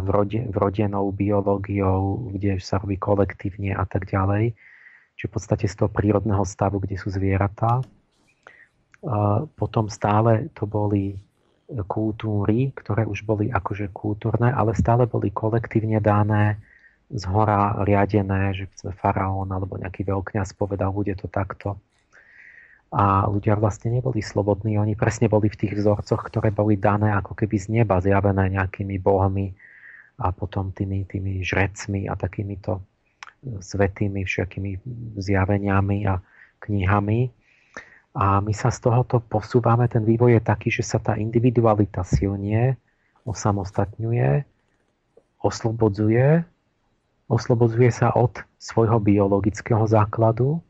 vrode, vrodenou biológiou, kde sa robí kolektívne a tak ďalej. Čiže v podstate z toho prírodného stavu, kde sú zvieratá. Potom stále to boli kultúry, ktoré už boli akože kultúrne, ale stále boli kolektívne dané, z hora riadené, že sme faraón alebo nejaký veľkňaz povedal, bude to takto. A ľudia vlastne neboli slobodní, oni presne boli v tých vzorcoch, ktoré boli dané ako keby z neba, zjavené nejakými bohmi a potom tými, tými žrecmi a takýmito svetými všakými zjaveniami a knihami. A my sa z tohoto posúvame, ten vývoj je taký, že sa tá individualita silne osamostatňuje, oslobodzuje, oslobodzuje sa od svojho biologického základu,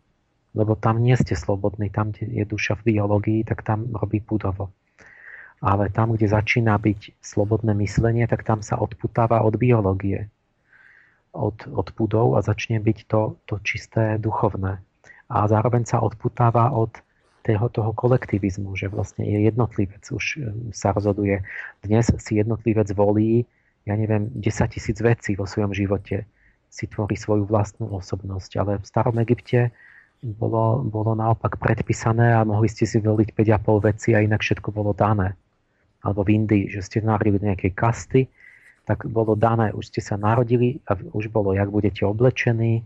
lebo tam nie ste slobodní, tam, kde je duša v biológii, tak tam robí budovo. Ale tam, kde začína byť slobodné myslenie, tak tam sa odputáva od biológie, od, od budov a začne byť to, to čisté duchovné. A zároveň sa odputáva od toho, toho kolektivizmu, že vlastne je jednotlivec, už e, sa rozhoduje. Dnes si jednotlivec volí, ja neviem, 10 tisíc vecí vo svojom živote, si tvorí svoju vlastnú osobnosť, ale v starom Egypte bolo, bolo naopak predpísané a mohli ste si voliť 5,5 veci a inak všetko bolo dané. Alebo v Indii, že ste narodili do nejakej kasty, tak bolo dané, už ste sa narodili a už bolo, jak budete oblečení,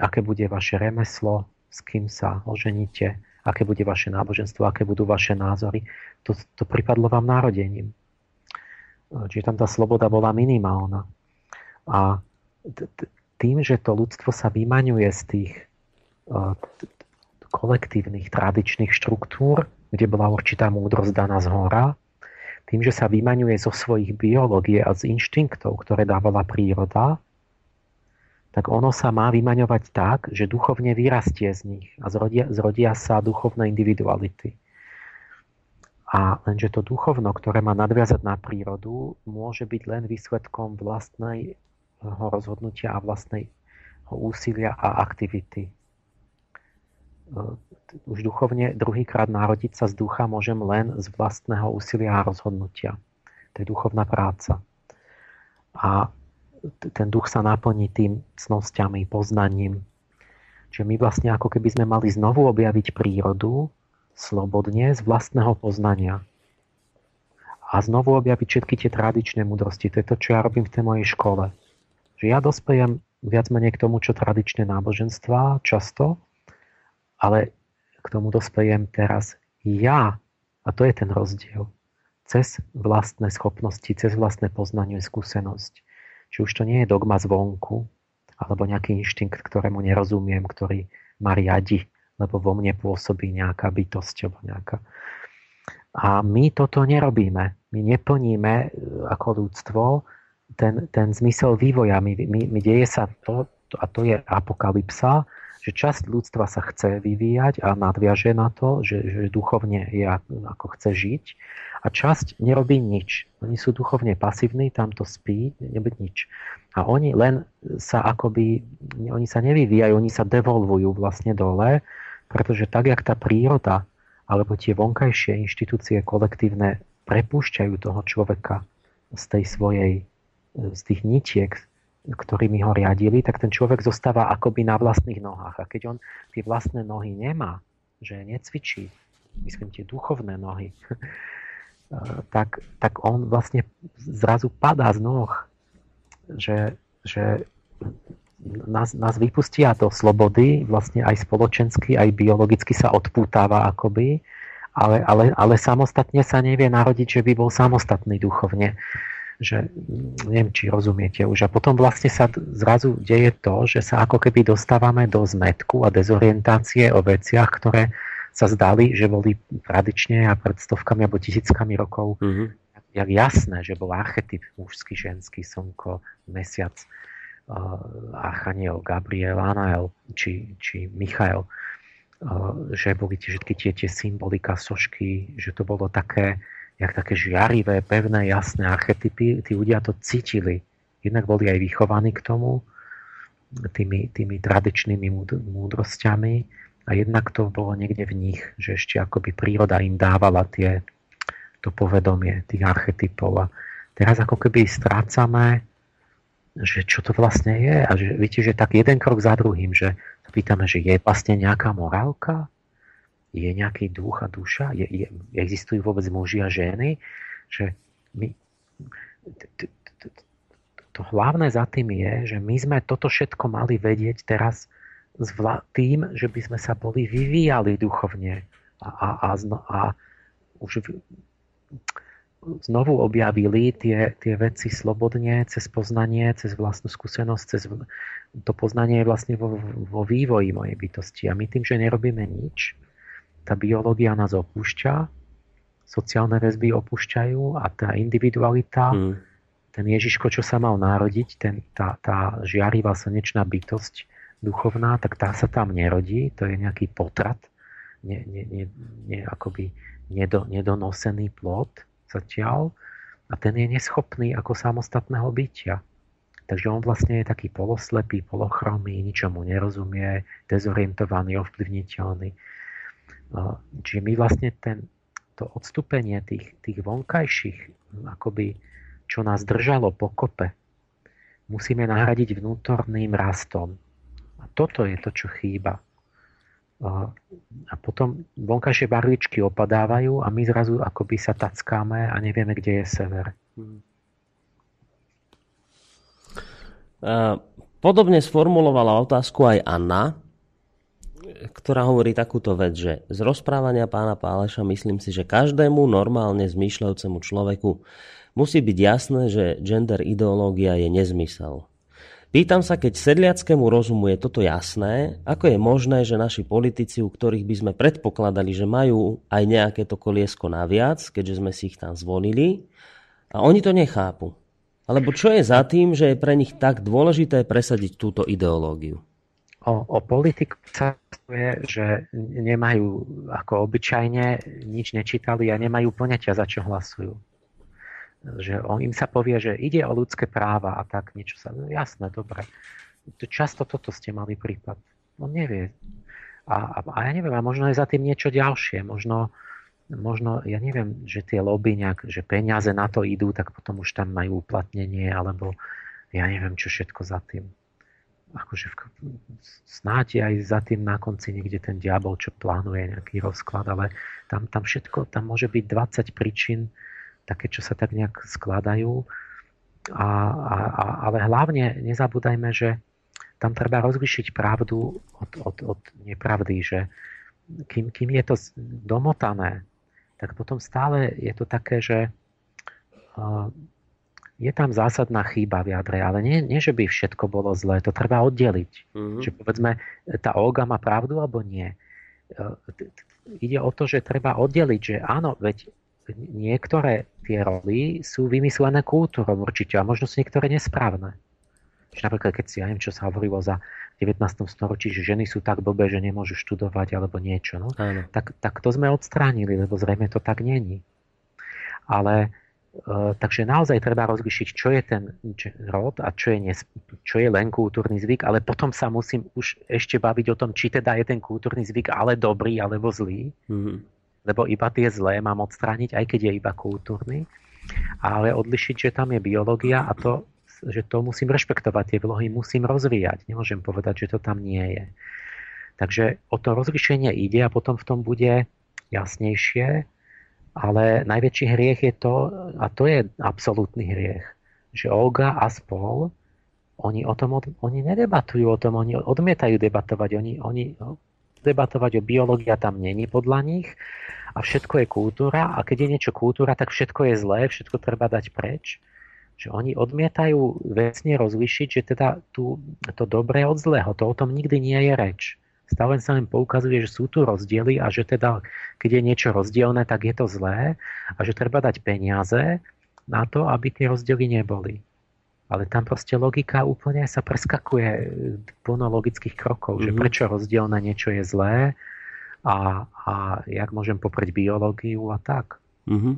aké bude vaše remeslo, s kým sa oženíte, aké bude vaše náboženstvo, aké budú vaše názory. To, to pripadlo vám narodením. Čiže tam tá sloboda bola minimálna. A tým, že to ľudstvo sa vymaňuje z tých kolektívnych tradičných štruktúr, kde bola určitá múdrosť daná z hora, tým, že sa vymaňuje zo svojich biológie a z inštinktov, ktoré dávala príroda, tak ono sa má vymaňovať tak, že duchovne vyrastie z nich a zrodia, zrodia sa duchovné individuality. A lenže to duchovno, ktoré má nadviazať na prírodu, môže byť len výsledkom vlastného rozhodnutia a vlastnej úsilia a aktivity. Už duchovne druhýkrát narodiť sa z ducha môžem len z vlastného úsilia a rozhodnutia. To je duchovná práca. A ten duch sa naplní tým cnosťami, poznaním. Čiže my vlastne ako keby sme mali znovu objaviť prírodu slobodne z vlastného poznania. A znovu objaviť všetky tie tradičné mudrosti. To je to, čo ja robím v tej mojej škole. Že ja dospejem viac menej k tomu, čo tradičné náboženstva často, ale k tomu dospejem teraz ja. A to je ten rozdiel. Cez vlastné schopnosti, cez vlastné poznanie, skúsenosť. Či už to nie je dogma zvonku, alebo nejaký inštinkt, ktorému nerozumiem, ktorý ma riadi, lebo vo mne pôsobí nejaká bytosť alebo nejaká. A my toto nerobíme. My neplníme e, ako ľudstvo ten, ten zmysel vývoja. My, my, my deje sa to, a to je apokalypsa, že časť ľudstva sa chce vyvíjať a nadviaže na to, že, že duchovne je ako chce žiť a časť nerobí nič. Oni sú duchovne pasívni, tam to spí, nebyť nič. A oni len sa akoby, oni sa nevyvíjajú, oni sa devolvujú vlastne dole, pretože tak, jak tá príroda alebo tie vonkajšie inštitúcie kolektívne prepúšťajú toho človeka z tej svojej, z tých nitiek, ktorými ho riadili, tak ten človek zostáva akoby na vlastných nohách. A keď on tie vlastné nohy nemá, že necvičí, myslím tie duchovné nohy, tak, tak on vlastne zrazu padá z noh, že, že nás, nás vypustia do slobody, vlastne aj spoločensky, aj biologicky sa odpútava akoby, ale, ale, ale samostatne sa nevie narodiť, že by bol samostatný duchovne že neviem, či rozumiete už. A potom vlastne sa zrazu deje to, že sa ako keby dostávame do zmetku a dezorientácie o veciach, ktoré sa zdali, že boli tradične a pred stovkami alebo tisíckami rokov mm-hmm. jak jasné, že bol archetyp mužský, ženský, slnko, mesiac, uh, Archaniel, Gabriel, Anael či, či Michael, uh, že boli tie, všetky tie, tie symbolika, sošky, že to bolo také, jak také žiarivé, pevné, jasné archetypy. Tí ľudia to cítili. Jednak boli aj vychovaní k tomu, tými, tými tradičnými múdrosťami a jednak to bolo niekde v nich, že ešte akoby príroda im dávala tie, to povedomie tých archetypov. A teraz ako keby strácame, že čo to vlastne je a že viete, že tak jeden krok za druhým, že pýtame, že je vlastne nejaká morálka, je nejaký duch a duša? Je, je, existujú vôbec muži a ženy? Že my, to hlavné za tým je, že my sme toto všetko mali vedieť teraz tým, že by sme sa boli vyvíjali duchovne a, a, a, a už znovu objavili tie, tie veci slobodne, cez poznanie, cez vlastnú skúsenosť, cez to poznanie je vlastne vo, vo vývoji mojej bytosti. A my tým, že nerobíme nič, tá biológia nás opúšťa, sociálne väzby opúšťajú a tá individualita, hmm. ten Ježiško, čo sa mal narodiť, ten, tá, tá žiarivá slnečná bytosť duchovná, tak tá sa tam nerodí, to je nejaký potrat, ne, ne, ne, ne, akoby nedo, nedonosený plod zatiaľ a ten je neschopný ako samostatného bytia. Takže on vlastne je taký poloslepý, polochromý, ničomu nerozumie, dezorientovaný, ovplyvniteľný. Čiže my vlastne ten, to odstúpenie tých, tých vonkajších, akoby, čo nás držalo pokope, musíme nahradiť vnútorným rastom. A toto je to, čo chýba. A potom vonkajšie barličky opadávajú a my zrazu akoby sa tackáme a nevieme, kde je sever. Podobne sformulovala otázku aj Anna ktorá hovorí takúto vec, že z rozprávania pána Páleša myslím si, že každému normálne zmýšľajúcemu človeku musí byť jasné, že gender ideológia je nezmysel. Pýtam sa, keď sedliackému rozumu je toto jasné, ako je možné, že naši politici, u ktorých by sme predpokladali, že majú aj nejaké to koliesko naviac, keďže sme si ich tam zvolili, a oni to nechápu. Alebo čo je za tým, že je pre nich tak dôležité presadiť túto ideológiu? O, o politiku sa je, že nemajú ako obyčajne, nič nečítali a nemajú poňatia, za čo hlasujú. Že on im sa povie, že ide o ľudské práva a tak niečo sa... No, jasné, dobre. Často toto ste mali prípad. On nevie. A, a, a ja neviem, a možno je za tým niečo ďalšie. Možno, možno, ja neviem, že tie lobby nejak, že peniaze na to idú, tak potom už tam majú uplatnenie, alebo ja neviem, čo všetko za tým akože v, snáď aj za tým na konci niekde ten diabol, čo plánuje nejaký rozklad, ale tam, tam všetko, tam môže byť 20 príčin, také, čo sa tak nejak skladajú. A, a, a, ale hlavne nezabúdajme, že tam treba rozlišiť pravdu od, od, od nepravdy, že kým, kým je to domotané, tak potom stále je to také, že uh, je tam zásadná chyba v jadre, ale nie, nie že by všetko bolo zlé, to treba oddeliť. Mm-hmm. Že povedzme, tá Olga má pravdu alebo nie. E, ide o to, že treba oddeliť, že áno, veď niektoré tie roly sú vymyslené kultúrou určite a možno sú niektoré nesprávne. Že napríklad, keď si, ja neviem, čo sa hovorilo za 19. storočí, že ženy sú tak blbé, že nemôžu študovať alebo niečo, no? Tak, tak to sme odstránili, lebo zrejme to tak není. Ale takže naozaj treba rozlišiť, čo je ten rod a čo je, nes, čo je len kultúrny zvyk, ale potom sa musím už ešte baviť o tom, či teda je ten kultúrny zvyk ale dobrý alebo zlý. Mm-hmm. Lebo iba tie zlé mám odstrániť, aj keď je iba kultúrny. Ale odlišiť, že tam je biológia a to že to musím rešpektovať, tie vlohy musím rozvíjať. Nemôžem povedať, že to tam nie je. Takže o to rozlišenie ide a potom v tom bude jasnejšie, ale najväčší hriech je to, a to je absolútny hriech, že Olga a spol, oni, o tom, oni nedebatujú o tom, oni odmietajú debatovať, oni, oni debatovať o biológia tam není podľa nich a všetko je kultúra a keď je niečo kultúra, tak všetko je zlé, všetko treba dať preč že oni odmietajú vecne rozlišiť, že teda tu, to dobré od zlého, to o tom nikdy nie je reč. Stále sa len poukazuje, že sú tu rozdiely a že teda, keď je niečo rozdielne, tak je to zlé a že treba dať peniaze na to, aby tie rozdiely neboli. Ale tam proste logika úplne sa preskakuje plno logických krokov, mm-hmm. že mhm. prečo rozdielne niečo je zlé a, a jak môžem poprieť biológiu a tak. Mm-hmm.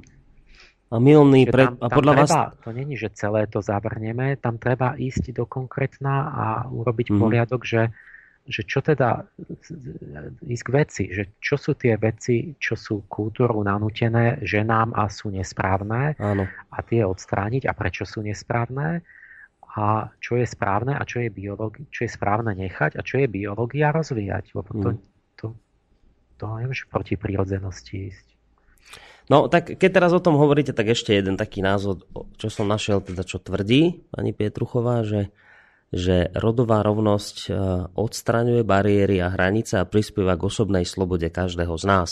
A milný pre... Tam, a podľa treba, vás... To není, že celé to zavrneme, tam treba ísť do konkrétna a urobiť mm. poriadok, že, že čo teda ísť k veci, že čo sú tie veci, čo sú kultúrou nanútené ženám a sú nesprávne Áno. a tie odstrániť a prečo sú nesprávne a čo je správne a čo je, biologi- čo je správne nechať a čo je biológia rozvíjať, lebo to, mm. to, to, to nemôže proti prírodzenosti ísť. No tak keď teraz o tom hovoríte, tak ešte jeden taký názor, čo som našiel, teda čo tvrdí pani Pietruchová, že, že rodová rovnosť e, odstraňuje bariéry a hranice a prispieva k osobnej slobode každého z nás.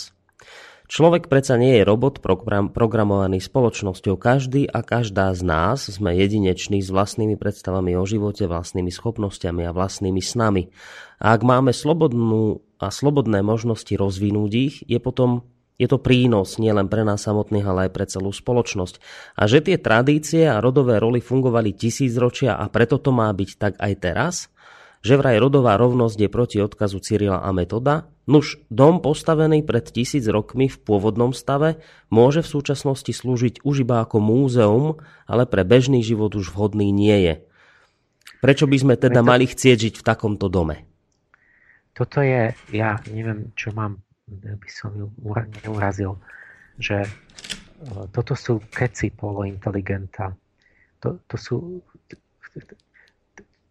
Človek predsa nie je robot program, programovaný spoločnosťou. Každý a každá z nás sme jedineční s vlastnými predstavami o živote, vlastnými schopnosťami a vlastnými snami. A ak máme slobodnú a slobodné možnosti rozvinúť ich, je potom je to prínos nielen pre nás samotných, ale aj pre celú spoločnosť. A že tie tradície a rodové roly fungovali tisícročia a preto to má byť tak aj teraz? Že vraj rodová rovnosť je proti odkazu Cyrila a Metoda? Nuž, dom postavený pred tisíc rokmi v pôvodnom stave môže v súčasnosti slúžiť už iba ako múzeum, ale pre bežný život už vhodný nie je. Prečo by sme teda mali chcieť žiť v takomto dome? Toto je, ja neviem, čo mám by som ju neurazil, že e, toto sú keci polointeligenta. To, to sú,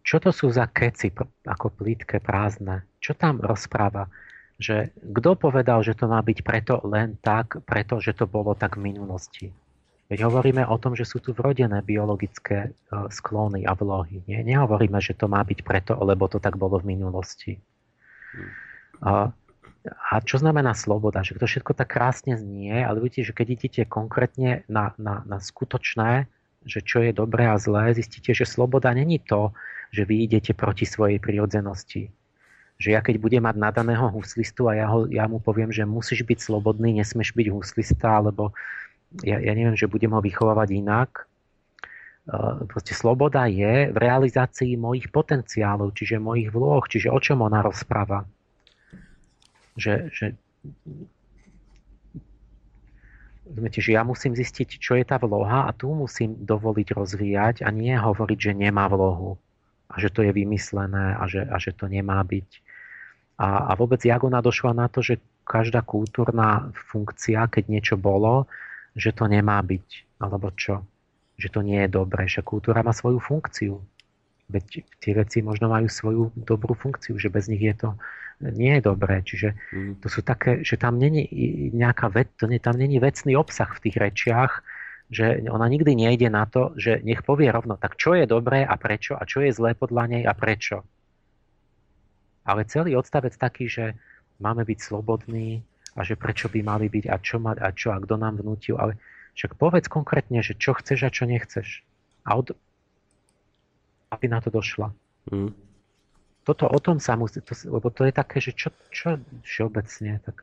čo to sú za keci, ako plítke, prázdne? Čo tam rozpráva? Že kto povedal, že to má byť preto len tak, preto, že to bolo tak v minulosti? Veď hovoríme o tom, že sú tu vrodené biologické e, sklony a vlohy. Nie? Nehovoríme, že to má byť preto, lebo to tak bolo v minulosti. A a čo znamená sloboda? Že to všetko tak krásne znie, ale vidíte, že keď idete konkrétne na, na, na skutočné, že čo je dobré a zlé, zistíte, že sloboda není to, že vy idete proti svojej prirodzenosti. Že ja keď budem mať nadaného huslistu a ja, ho, ja mu poviem, že musíš byť slobodný, nesmeš byť huslista, alebo ja, ja neviem, že budem ho vychovávať inak. Uh, proste sloboda je v realizácii mojich potenciálov, čiže mojich vloh, čiže o čom ona rozpráva že, že Rozumiete, že ja musím zistiť, čo je tá vloha a tu musím dovoliť rozvíjať a nie hovoriť, že nemá vlohu a že to je vymyslené a že, a že to nemá byť. A, a vôbec jak ona došla na to, že každá kultúrna funkcia, keď niečo bolo, že to nemá byť, alebo čo? Že to nie je dobré, že kultúra má svoju funkciu. Veď tie veci možno majú svoju dobrú funkciu, že bez nich je to nie je dobré. Čiže mm. to sú také, že tam není nejaká vec, to nie, tam není vecný obsah v tých rečiach, že ona nikdy nejde na to, že nech povie rovno, tak čo je dobré a prečo a čo je zlé podľa nej a prečo. Ale celý odstavec taký, že máme byť slobodní a že prečo by mali byť a čo mať a čo a kto nám vnútil. Ale však povedz konkrétne, že čo chceš a čo nechceš. A od... aby na to došla. Mm toto o tom sa musí, to, lebo to je také, že čo, čo všeobecne, tak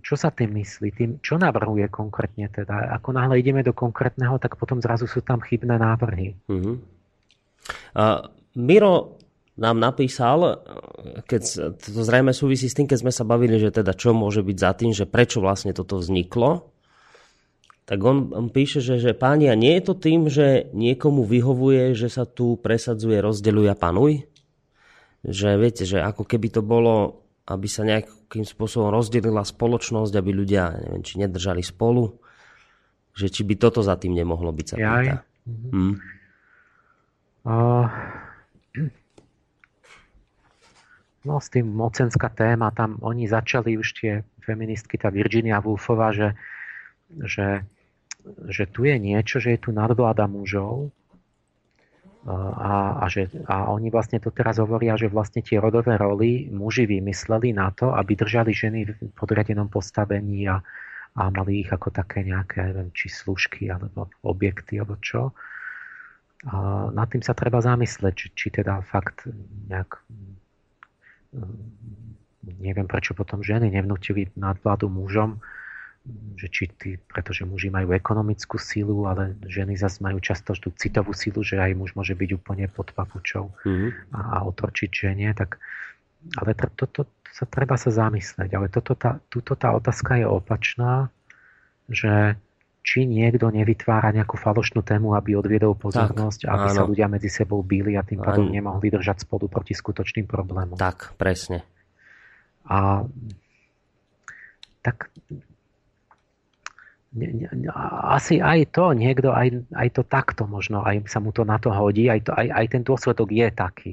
čo sa tým myslí, tým, čo navrhuje konkrétne teda. Ako náhle ideme do konkrétneho, tak potom zrazu sú tam chybné návrhy. Mm-hmm. Miro nám napísal, keď to zrejme súvisí s tým, keď sme sa bavili, že teda čo môže byť za tým, že prečo vlastne toto vzniklo, tak on, on píše, že, že páni, a nie je to tým, že niekomu vyhovuje, že sa tu presadzuje rozdeľuj a panuj? Že viete, že ako keby to bolo, aby sa nejakým spôsobom rozdelila spoločnosť, aby ľudia, neviem, či nedržali spolu, že či by toto za tým nemohlo byť sa pýta. Hmm. Uh, no s tým mocenská téma, tam oni začali už tie feministky, tá Virginia Woolfová, že, že že tu je niečo, že je tu nadvláda mužov a, a, že, a oni vlastne to teraz hovoria, že vlastne tie rodové roly muži vymysleli na to, aby držali ženy v podriadenom postavení a, a mali ich ako také nejaké, neviem, či služky alebo objekty alebo čo. A nad tým sa treba zamysleť, či, či teda fakt nejak neviem prečo potom ženy nevnútili nadvládu mužom, že či tí, pretože muži majú ekonomickú sílu, ale ženy zase majú často tú citovú sílu, že aj muž môže byť úplne pod papučou mm-hmm. a, a otročiť ženie, tak ale to, to, sa treba sa zamyslieť. Ale toto tá, tuto tá otázka je opačná, že či niekto nevytvára nejakú falošnú tému, aby odviedol pozornosť, tak, aby áno. sa ľudia medzi sebou bíli a tým pádom nemohli držať spolu proti skutočným problémom. Tak, presne. A tak asi aj to, niekto aj, aj to takto možno, aj sa mu to na to hodí, aj, to, aj, aj ten dôsledok je taký.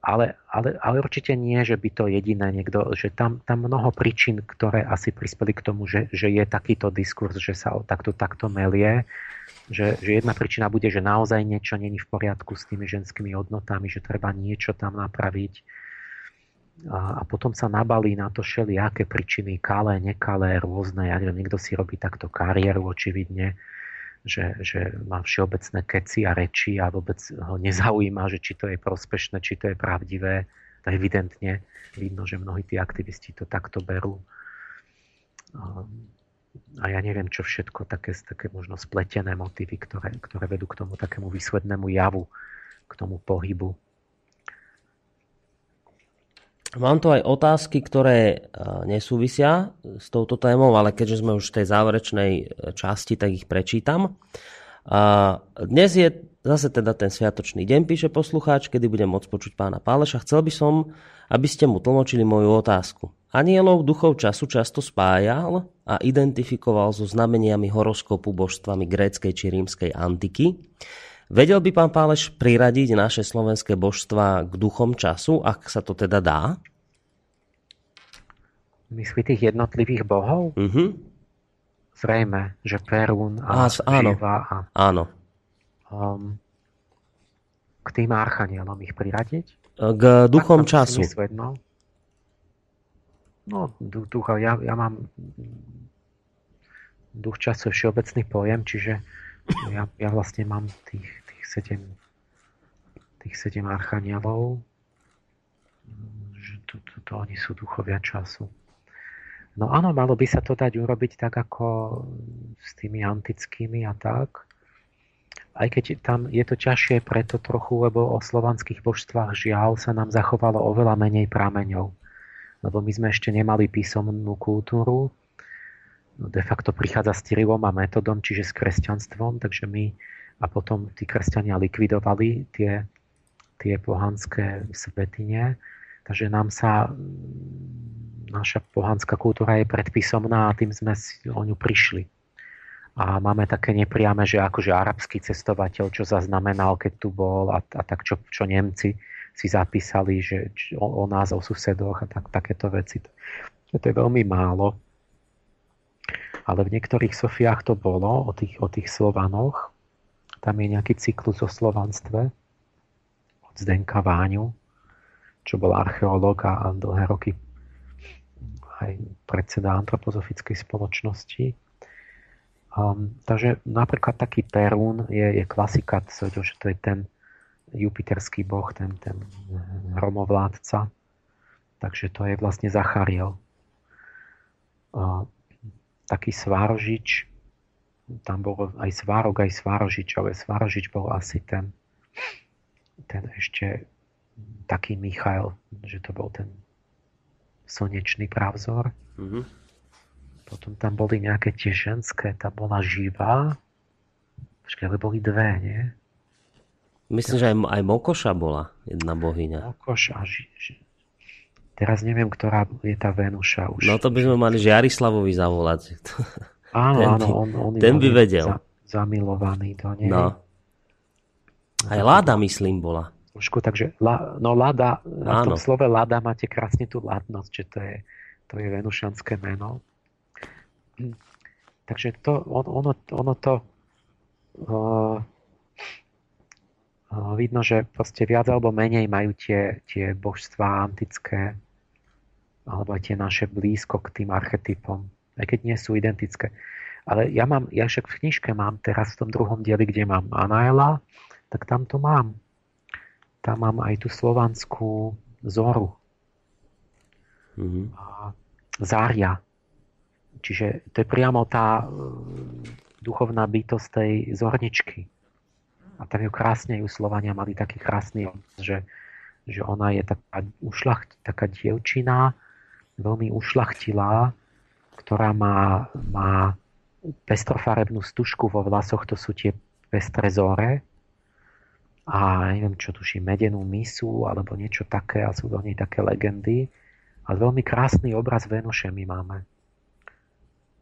Ale, ale, ale určite nie, že by to jediné niekto, že tam, tam mnoho príčin, ktoré asi prispeli k tomu, že, že je takýto diskurs, že sa takto, takto melie, že, že jedna príčina bude, že naozaj niečo není v poriadku s tými ženskými hodnotami, že treba niečo tam napraviť a, potom sa nabalí na to všelijaké príčiny, kalé, nekalé, rôzne, ja neviem, niekto si robí takto kariéru očividne, že, že má všeobecné keci a reči a vôbec ho nezaujíma, že či to je prospešné, či to je pravdivé. To evidentne vidno, že mnohí tí aktivisti to takto berú. A ja neviem, čo všetko, také, také možno spletené motívy, ktoré, ktoré vedú k tomu takému výslednému javu, k tomu pohybu. Mám tu aj otázky, ktoré e, nesúvisia s touto témou, ale keďže sme už v tej záverečnej e, časti, tak ich prečítam. A dnes je zase teda ten sviatočný deň, píše poslucháč, kedy budem môcť počuť pána Páleša. Chcel by som, aby ste mu tlmočili moju otázku. Anielov duchov času často spájal a identifikoval so znameniami horoskopu božstvami gréckej či rímskej antiky. Vedel by pán Páleš priradiť naše slovenské božstva k duchom času, ak sa to teda dá? Myslí tých jednotlivých bohov? Uh-huh. Zrejme, že Perún a, a áno, a áno. Um, k tým archanielom ich priradiť? K duchom tak, času. No, no ducha, ja, ja mám duch času všeobecný pojem, čiže ja, ja vlastne mám tých, tých sedem tých sedem archanielov, že to, to, to oni sú duchovia času. No áno, malo by sa to dať urobiť tak ako s tými antickými a tak. Aj keď tam je to ťažšie preto trochu, lebo o slovanských božstvách žiaľ sa nám zachovalo oveľa menej prameňov. Lebo my sme ešte nemali písomnú kultúru, de facto prichádza s Cyrilom a metodom, čiže s kresťanstvom, takže my a potom tí kresťania likvidovali tie, tie pohanské svetine, takže nám sa naša pohanská kultúra je predpísomná a tým sme o ňu prišli. A máme také nepriame, že akože arabský cestovateľ, čo zaznamenal, keď tu bol a, a tak čo, čo Nemci si zapísali, že o, o nás, o susedoch a tak, takéto veci. To je veľmi málo ale v niektorých Sofiách to bolo o tých, o tých Slovanoch. Tam je nejaký cyklus o slovanstve od Zdenka Váňu, čo bol archeológ a dlhé roky aj predseda antropozofickej spoločnosti. Um, takže napríklad taký Perún je, je klasika, že to je ten jupiterský boh, ten, ten hromovládca. Takže to je vlastne Zachariel. Uh, taký Svárožič, tam bol aj Svárok, aj Svárožič, ale Svárožič bol asi ten ten ešte taký Michal, že to bol ten slnečný právzor. Mm-hmm. Potom tam boli nejaké tie ženské, tá bola živá. Počkaj, ale boli dve, nie? Myslím, že aj, aj Mokoša bola jedna bohyňa. Mokoš a ži, ži. Teraz neviem, ktorá je tá Venuša už. No to by sme mali Žiarislavovi zavolať. Áno, ten, áno, on, on ten by vedel. Za, zamilovaný do nej. No. Aj Láda, myslím, bola. Trošku, takže la, no Lada, na tom slove Lada máte krásne tú ladnosť, že to je, to je venušanské meno. Takže to, on, ono, ono to uh, vidno, že proste viac alebo menej majú tie, tie božstvá antické alebo aj tie naše blízko k tým archetypom, aj keď nie sú identické. Ale ja mám, ja však v knižke mám teraz v tom druhom dieli, kde mám Anaela, tak tam to mám. Tam mám aj tú slovanskú zoru. Mm-hmm. Zária. Čiže to je priamo tá e, duchovná bytosť tej zorničky. A tam ju krásne ju Slovania mali taký krásny, že, že ona je taká, ušlacht, taká dievčina, veľmi ušlachtilá, ktorá má, má pestrofarebnú stužku vo vlasoch, to sú tie pestré zore, a neviem čo tuším, medenú misu alebo niečo také a sú do nej také legendy. A veľmi krásny obraz Venuše my máme.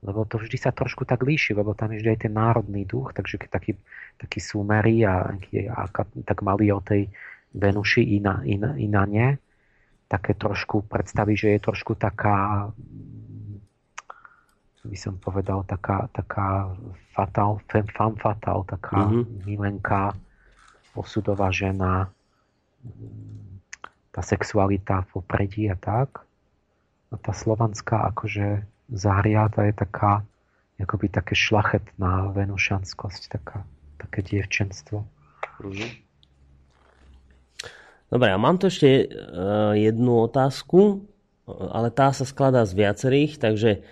Lebo to vždy sa trošku tak líši, lebo tam je vždy aj ten národný duch, takže keď taký, taký súmery a, a, tak mali o tej Venuši i na, i, na, i na ne, také trošku predstaví, že je trošku taká by som povedal, taká, taká fatal, femme fatal, taká mm-hmm. milenka, osudová žena, tá sexualita v popredí a tak. A tá slovanská akože zária, tá je taká, akoby také šlachetná venušanskosť, taká, také dievčenstvo. Mhm. Dobre, a mám tu ešte uh, jednu otázku, ale tá sa skladá z viacerých, takže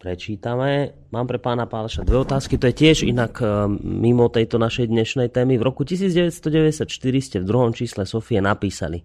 prečítame. Mám pre pána Páleša dve otázky, to je tiež inak mimo tejto našej dnešnej témy. V roku 1994 ste v druhom čísle Sofie napísali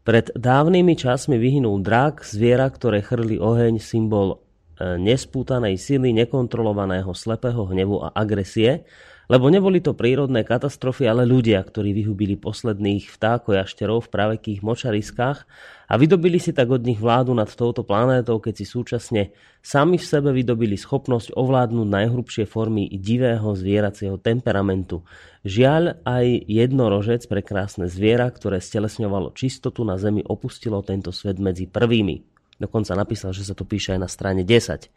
Pred dávnymi časmi vyhynul drak, zviera, ktoré chrli oheň, symbol e, nespútanej sily, nekontrolovaného slepého hnevu a agresie, lebo neboli to prírodné katastrofy, ale ľudia, ktorí vyhubili posledných vtákov jašterov v pravekých močariskách a vydobili si tak od nich vládu nad touto planétou, keď si súčasne sami v sebe vydobili schopnosť ovládnuť najhrubšie formy divého zvieracieho temperamentu. Žiaľ, aj jednorožec, prekrásne zviera, ktoré stelesňovalo čistotu na Zemi, opustilo tento svet medzi prvými. Dokonca napísal, že sa to píše aj na strane 10.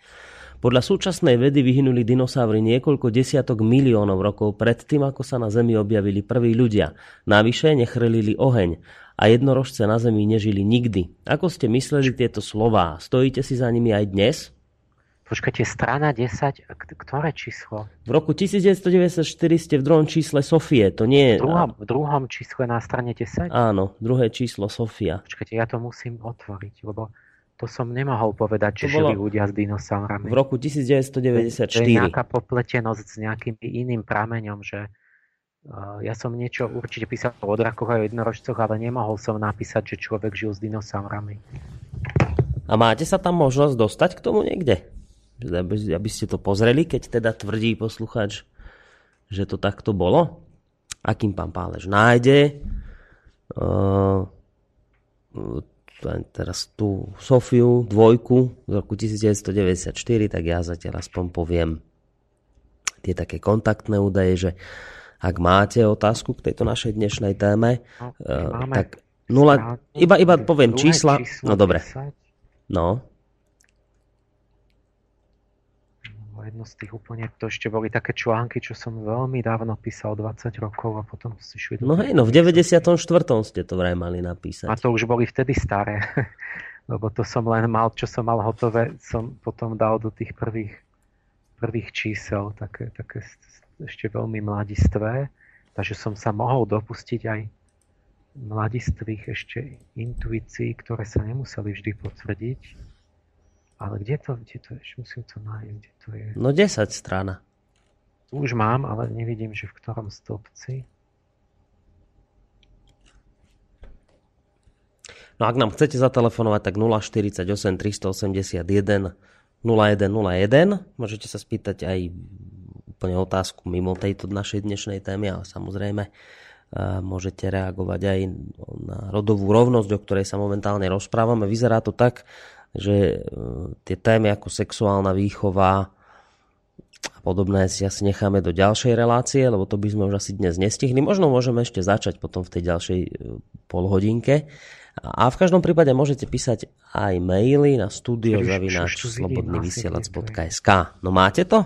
Podľa súčasnej vedy vyhynuli dinosaury niekoľko desiatok miliónov rokov pred tým, ako sa na Zemi objavili prví ľudia. Navyše nechrlili oheň a jednorožce na Zemi nežili nikdy. Ako ste mysleli tieto slová? Stojíte si za nimi aj dnes? Počkajte, strana 10, ktoré číslo? V roku 1994 ste v druhom čísle Sofie, to nie je... V druhom, v druhom čísle na strane 10? Áno, druhé číslo Sofia. Počkajte, ja to musím otvoriť, lebo to som nemohol povedať, že žili ľudia s dinosaurami. V roku 1994. To je nejaká popletenosť s nejakým iným prameňom, že uh, ja som niečo určite písal o drakoch a o jednorožcoch, ale nemohol som napísať, že človek žil s dinosaurami. A máte sa tam možnosť dostať k tomu niekde? Aby, aby ste to pozreli, keď teda tvrdí posluchač, že to takto bolo? Akým pán Pálež nájde? Uh, teraz tú Sofiu dvojku z roku 1994, tak ja zatiaľ aspoň poviem tie také kontaktné údaje, že ak máte otázku k tejto našej dnešnej téme, no, uh, tak 0, iba, iba poviem čísla. No dobre. No. Jedno z tých úplne, to ešte boli také články, čo som veľmi dávno písal, 20 rokov a potom si šli. No hej, no v 94. ste to vraj mali napísať. A to už boli vtedy staré, lebo to som len mal, čo som mal hotové, som potom dal do tých prvých, prvých čísel, také, také ešte veľmi mladistvé, takže som sa mohol dopustiť aj mladistvých ešte intuícií, ktoré sa nemuseli vždy potvrdiť ale kde to, kde to ešte musím to nájsť, kde to je? No 10 strana. Už mám, ale nevidím, že v ktorom stopci. No ak nám chcete zatelefonovať, tak 048 381 0101. Môžete sa spýtať aj úplne otázku mimo tejto našej dnešnej témy, ale samozrejme eh, môžete reagovať aj na rodovú rovnosť, o ktorej sa momentálne rozprávame. Vyzerá to tak, že e, tie témy ako sexuálna výchova a podobné si asi necháme do ďalšej relácie, lebo to by sme už asi dnes nestihli. Možno môžeme ešte začať potom v tej ďalšej e, polhodinke. A v každom prípade môžete písať aj maily na studiozavinač.slobodnyvysielac.sk No máte to?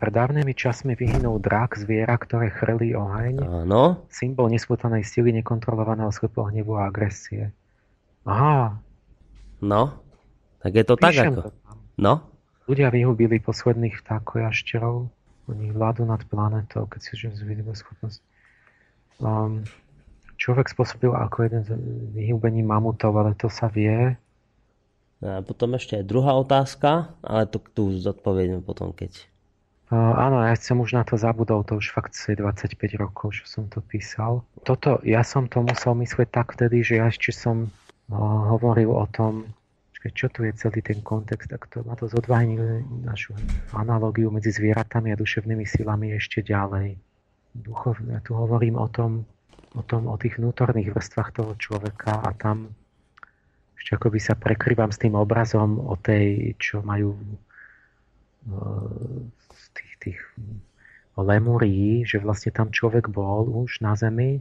Pred dávnymi časmi vyhynul drak zviera, ktoré chrlí oheň. Áno. Symbol nesputanej sily, nekontrolovaného slepého hnevu a agresie. Aha. No, tak je to Píšem tak ako... To no? Ľudia vyhubili posledných vtákov a šterov. Oni vládu nad planetou, keď si žijem zvidíme schopnosť. Um, človek spôsobil ako jeden z vyhubení mamutov, ale to sa vie. A potom ešte aj druhá otázka, ale to tu zodpovedíme potom, keď Uh, áno, ja som už na to zabudol, to už fakt je 25 rokov, že som to písal. Toto, ja som to musel myslieť tak vtedy, že ja ešte som uh, hovoril o tom, čo tu je celý ten kontext, tak to ma to zodvajnili našu analogiu medzi zvieratami a duševnými silami ešte ďalej. Duchov, ja tu hovorím o tom, o tom, o tých vnútorných vrstvách toho človeka a tam ešte akoby sa prekryvám s tým obrazom o tej, čo majú uh, tých, tých lemurií, že vlastne tam človek bol už na Zemi,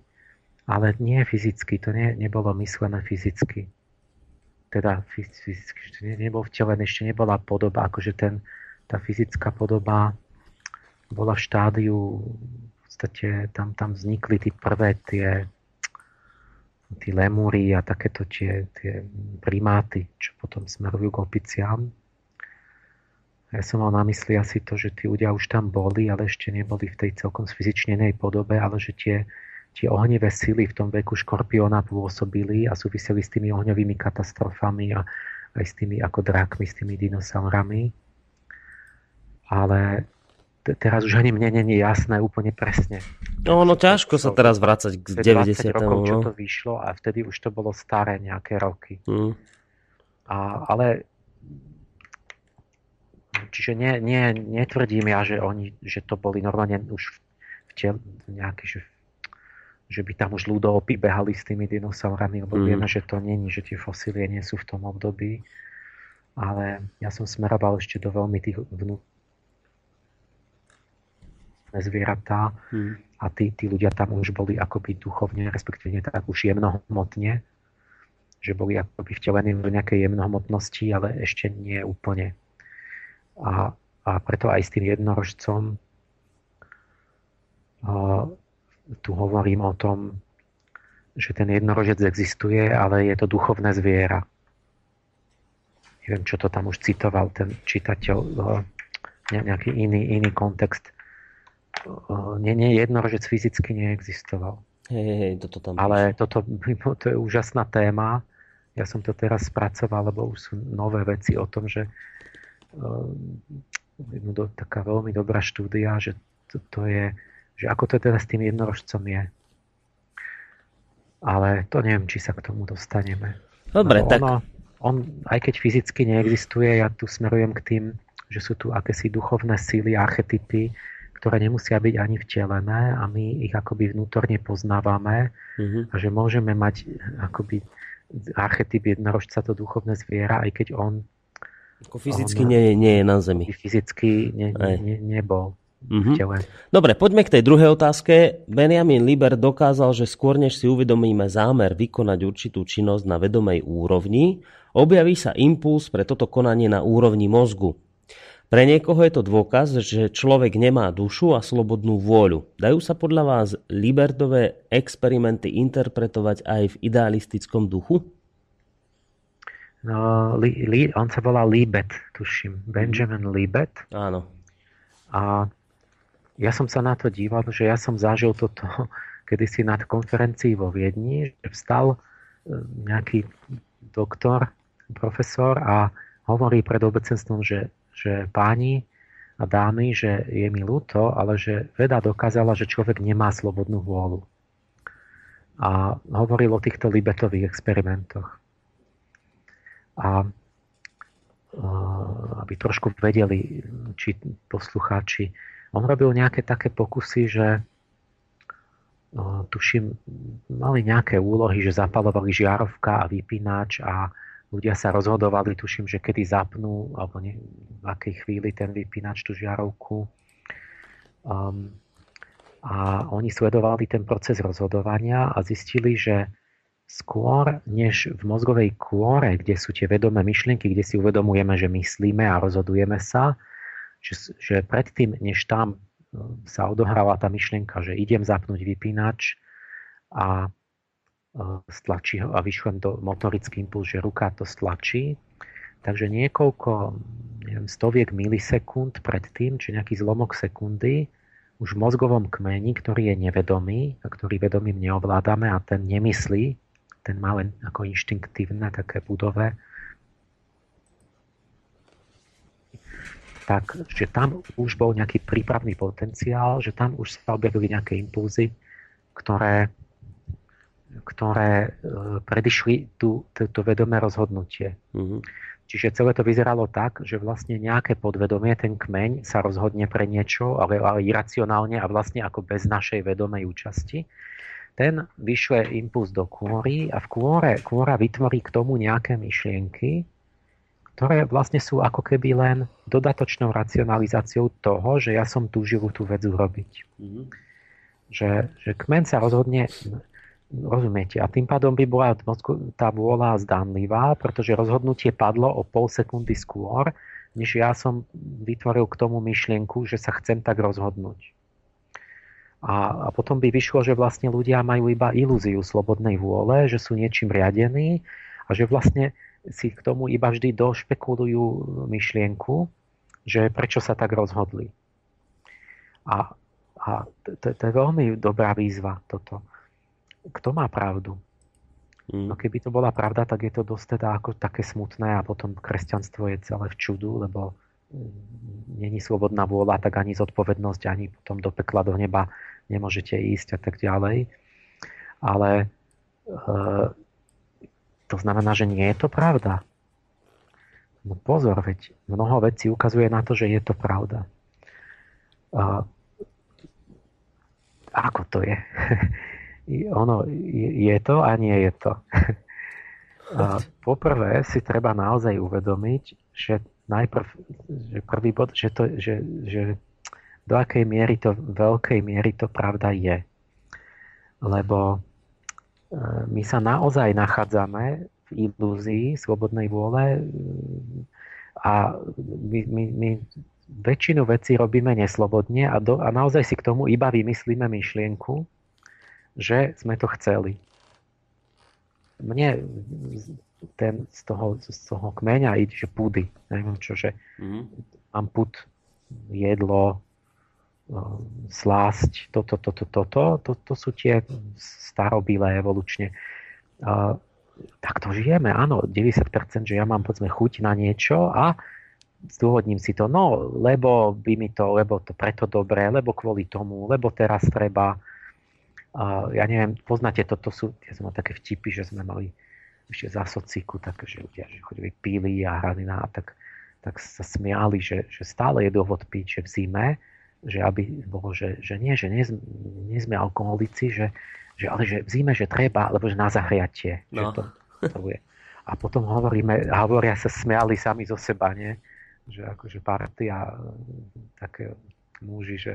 ale nie fyzicky, to nie, nebolo myslené fyzicky. Teda fyzicky, ne, nebol vtelený, ešte nebola podoba, akože ten, tá fyzická podoba bola v štádiu, v podstate tam, tam vznikli tie prvé tie, tí lemúry a takéto tie, tie primáty, čo potom smerujú k opiciám. Ja som mal na mysli asi to, že tí ľudia už tam boli, ale ešte neboli v tej celkom sfyzičnenej podobe, ale že tie, tie ohnivé sily v tom veku škorpióna pôsobili a súviseli s tými ohňovými katastrofami a aj s tými ako drákmi, s tými dinosaurami. Ale t- teraz už ani mne není jasné úplne presne. No, no ťažko sa teraz vrácať k 90. rokov, čo no. to vyšlo a vtedy už to bolo staré nejaké roky. Mm. A, ale Čiže nie, nie, netvrdím ja, že, oni, že to boli normálne už v tel, nejaké, že, že by tam už ľudovopy behali s tými dinosaurami, lebo mm. vieme, že to není, že tie fosílie nie sú v tom období. Ale ja som smeroval ešte do veľmi tých vnú zvieratá mm. a tí, tí ľudia tam už boli akoby duchovne, respektíve tak už jemnohmotne, že boli akoby vtelení do nejakej jemnohmotnosti, ale ešte nie úplne. A, a preto aj s tým jednorožcom tu hovorím o tom, že ten jednorožec existuje, ale je to duchovné zviera. Neviem, čo to tam už citoval ten čitateľ, nejaký iný, iný kontext. Nie, nie, jednorožec fyzicky neexistoval. Hej, hej, toto tam Ale toto, to je úžasná téma. Ja som to teraz spracoval, lebo už sú nové veci o tom, že taká veľmi dobrá štúdia, že to, to je, že ako to teda s tým jednorožcom je. Ale to neviem, či sa k tomu dostaneme. Dobre, tak... Ono, on, aj keď fyzicky neexistuje, ja tu smerujem k tým, že sú tu akési duchovné síly, archetypy, ktoré nemusia byť ani vtelené a my ich akoby vnútorne poznávame mm-hmm. a že môžeme mať akoby archetyp jednorožca, to duchovné zviera, aj keď on ako fyzicky nie, nie je na Zemi. Fyzicky ne, ne, nebol. Mm-hmm. Dobre, poďme k tej druhej otázke. Benjamin Liber dokázal, že skôr než si uvedomíme zámer vykonať určitú činnosť na vedomej úrovni, objaví sa impuls pre toto konanie na úrovni mozgu. Pre niekoho je to dôkaz, že človek nemá dušu a slobodnú vôľu. Dajú sa podľa vás Libertové experimenty interpretovať aj v idealistickom duchu? No, li, li, on sa volá Libet, tuším. Benjamin Libet. Áno. A ja som sa na to díval, že ja som zažil toto kedysi na konferencii vo Viedni, že vstal e, nejaký doktor, profesor a hovorí pred obecenstvom, že, že páni a dámy, že je mi ľúto, ale že veda dokázala, že človek nemá slobodnú vôľu. A hovoril o týchto libetových experimentoch. A aby trošku vedeli, či poslucháči. On robil nejaké také pokusy, že tuším, mali nejaké úlohy, že zapalovali žiarovka a vypínač a ľudia sa rozhodovali, tuším, že kedy zapnú, alebo ne, v akej chvíli ten vypínač, tú žiarovku. Um, a oni sledovali ten proces rozhodovania a zistili, že skôr než v mozgovej kôre, kde sú tie vedomé myšlienky, kde si uvedomujeme, že myslíme a rozhodujeme sa, že, že predtým, než tam e, sa odohráva tá myšlienka, že idem zapnúť vypínač a e, stlačí ho a vyšlem do motorický impuls, že ruka to stlačí, takže niekoľko neviem, stoviek milisekúnd predtým, či nejaký zlomok sekundy, už v mozgovom kmeni, ktorý je nevedomý a ktorý vedomým neovládame a ten nemyslí, ten má len ako inštinktívne, také budové, tak, že tam už bol nejaký prípravný potenciál, že tam už sa objavili nejaké impulzy, ktoré, ktoré e, predišli tú, to vedomé rozhodnutie. Mm-hmm. Čiže celé to vyzeralo tak, že vlastne nejaké podvedomie, ten kmeň sa rozhodne pre niečo, ale, ale iracionálne a vlastne ako bez našej vedomej účasti. Ten vyšle impuls do kôry a v kôre, kôra vytvorí k tomu nejaké myšlienky, ktoré vlastne sú ako keby len dodatočnou racionalizáciou toho, že ja som túžil tú vec urobiť. Mm-hmm. Že, že kmen sa rozhodne Rozumiete? A tým pádom by bola tá vôľa zdanlivá, pretože rozhodnutie padlo o pol sekundy skôr, než ja som vytvoril k tomu myšlienku, že sa chcem tak rozhodnúť. A, a potom by vyšlo, že vlastne ľudia majú iba ilúziu slobodnej vôle, že sú niečím riadení a že vlastne si k tomu iba vždy došpekulujú myšlienku, že prečo sa tak rozhodli. A, a to, to je veľmi dobrá výzva toto kto má pravdu? Mm. No keby to bola pravda, tak je to dosť teda ako také smutné a potom kresťanstvo je celé v čudu, lebo mm, není slobodná vôľa, tak ani zodpovednosť, ani potom do pekla, do neba nemôžete ísť a tak ďalej. Ale e, to znamená, že nie je to pravda. No pozor, veď mnoho vecí ukazuje na to, že je to pravda. E, ako to je? ono, je to a nie je to. A poprvé si treba naozaj uvedomiť, že najprv, že prvý bod, že, to, že, že do akej miery to, veľkej miery to pravda je. Lebo my sa naozaj nachádzame v ilúzii slobodnej vôle e, a my, my, my väčšinu vecí robíme neslobodne a, do, a naozaj si k tomu iba vymyslíme myšlienku, že sme to chceli. Mne ten z toho, z toho kmeňa ide, že pudy. Neviem čo, že mm-hmm. mám put, jedlo, slásť, toto, toto, toto, to, to sú tie starobilé evolučne. Tak to žijeme, áno, 90%, že ja mám povedzme chuť na niečo a zdôvodním si to, no, lebo by mi to, lebo to preto dobré, lebo kvôli tomu, lebo teraz treba, ja neviem, poznáte to, to sú, ja som mal také vtipy, že sme mali ešte za sociku, tak, že ľudia že chodili píli a hrali na, tak, tak sa smiali, že, že stále je dôvod piť, že v zime, že aby bolo, že, že nie, že nie, nie sme alkoholici, že, že, ale že v zime, že treba, lebo že na zahriatie. No. Že to, to je. A potom hovoríme, hovoria sa smiali sami zo seba, nie? Že akože partia také muži, že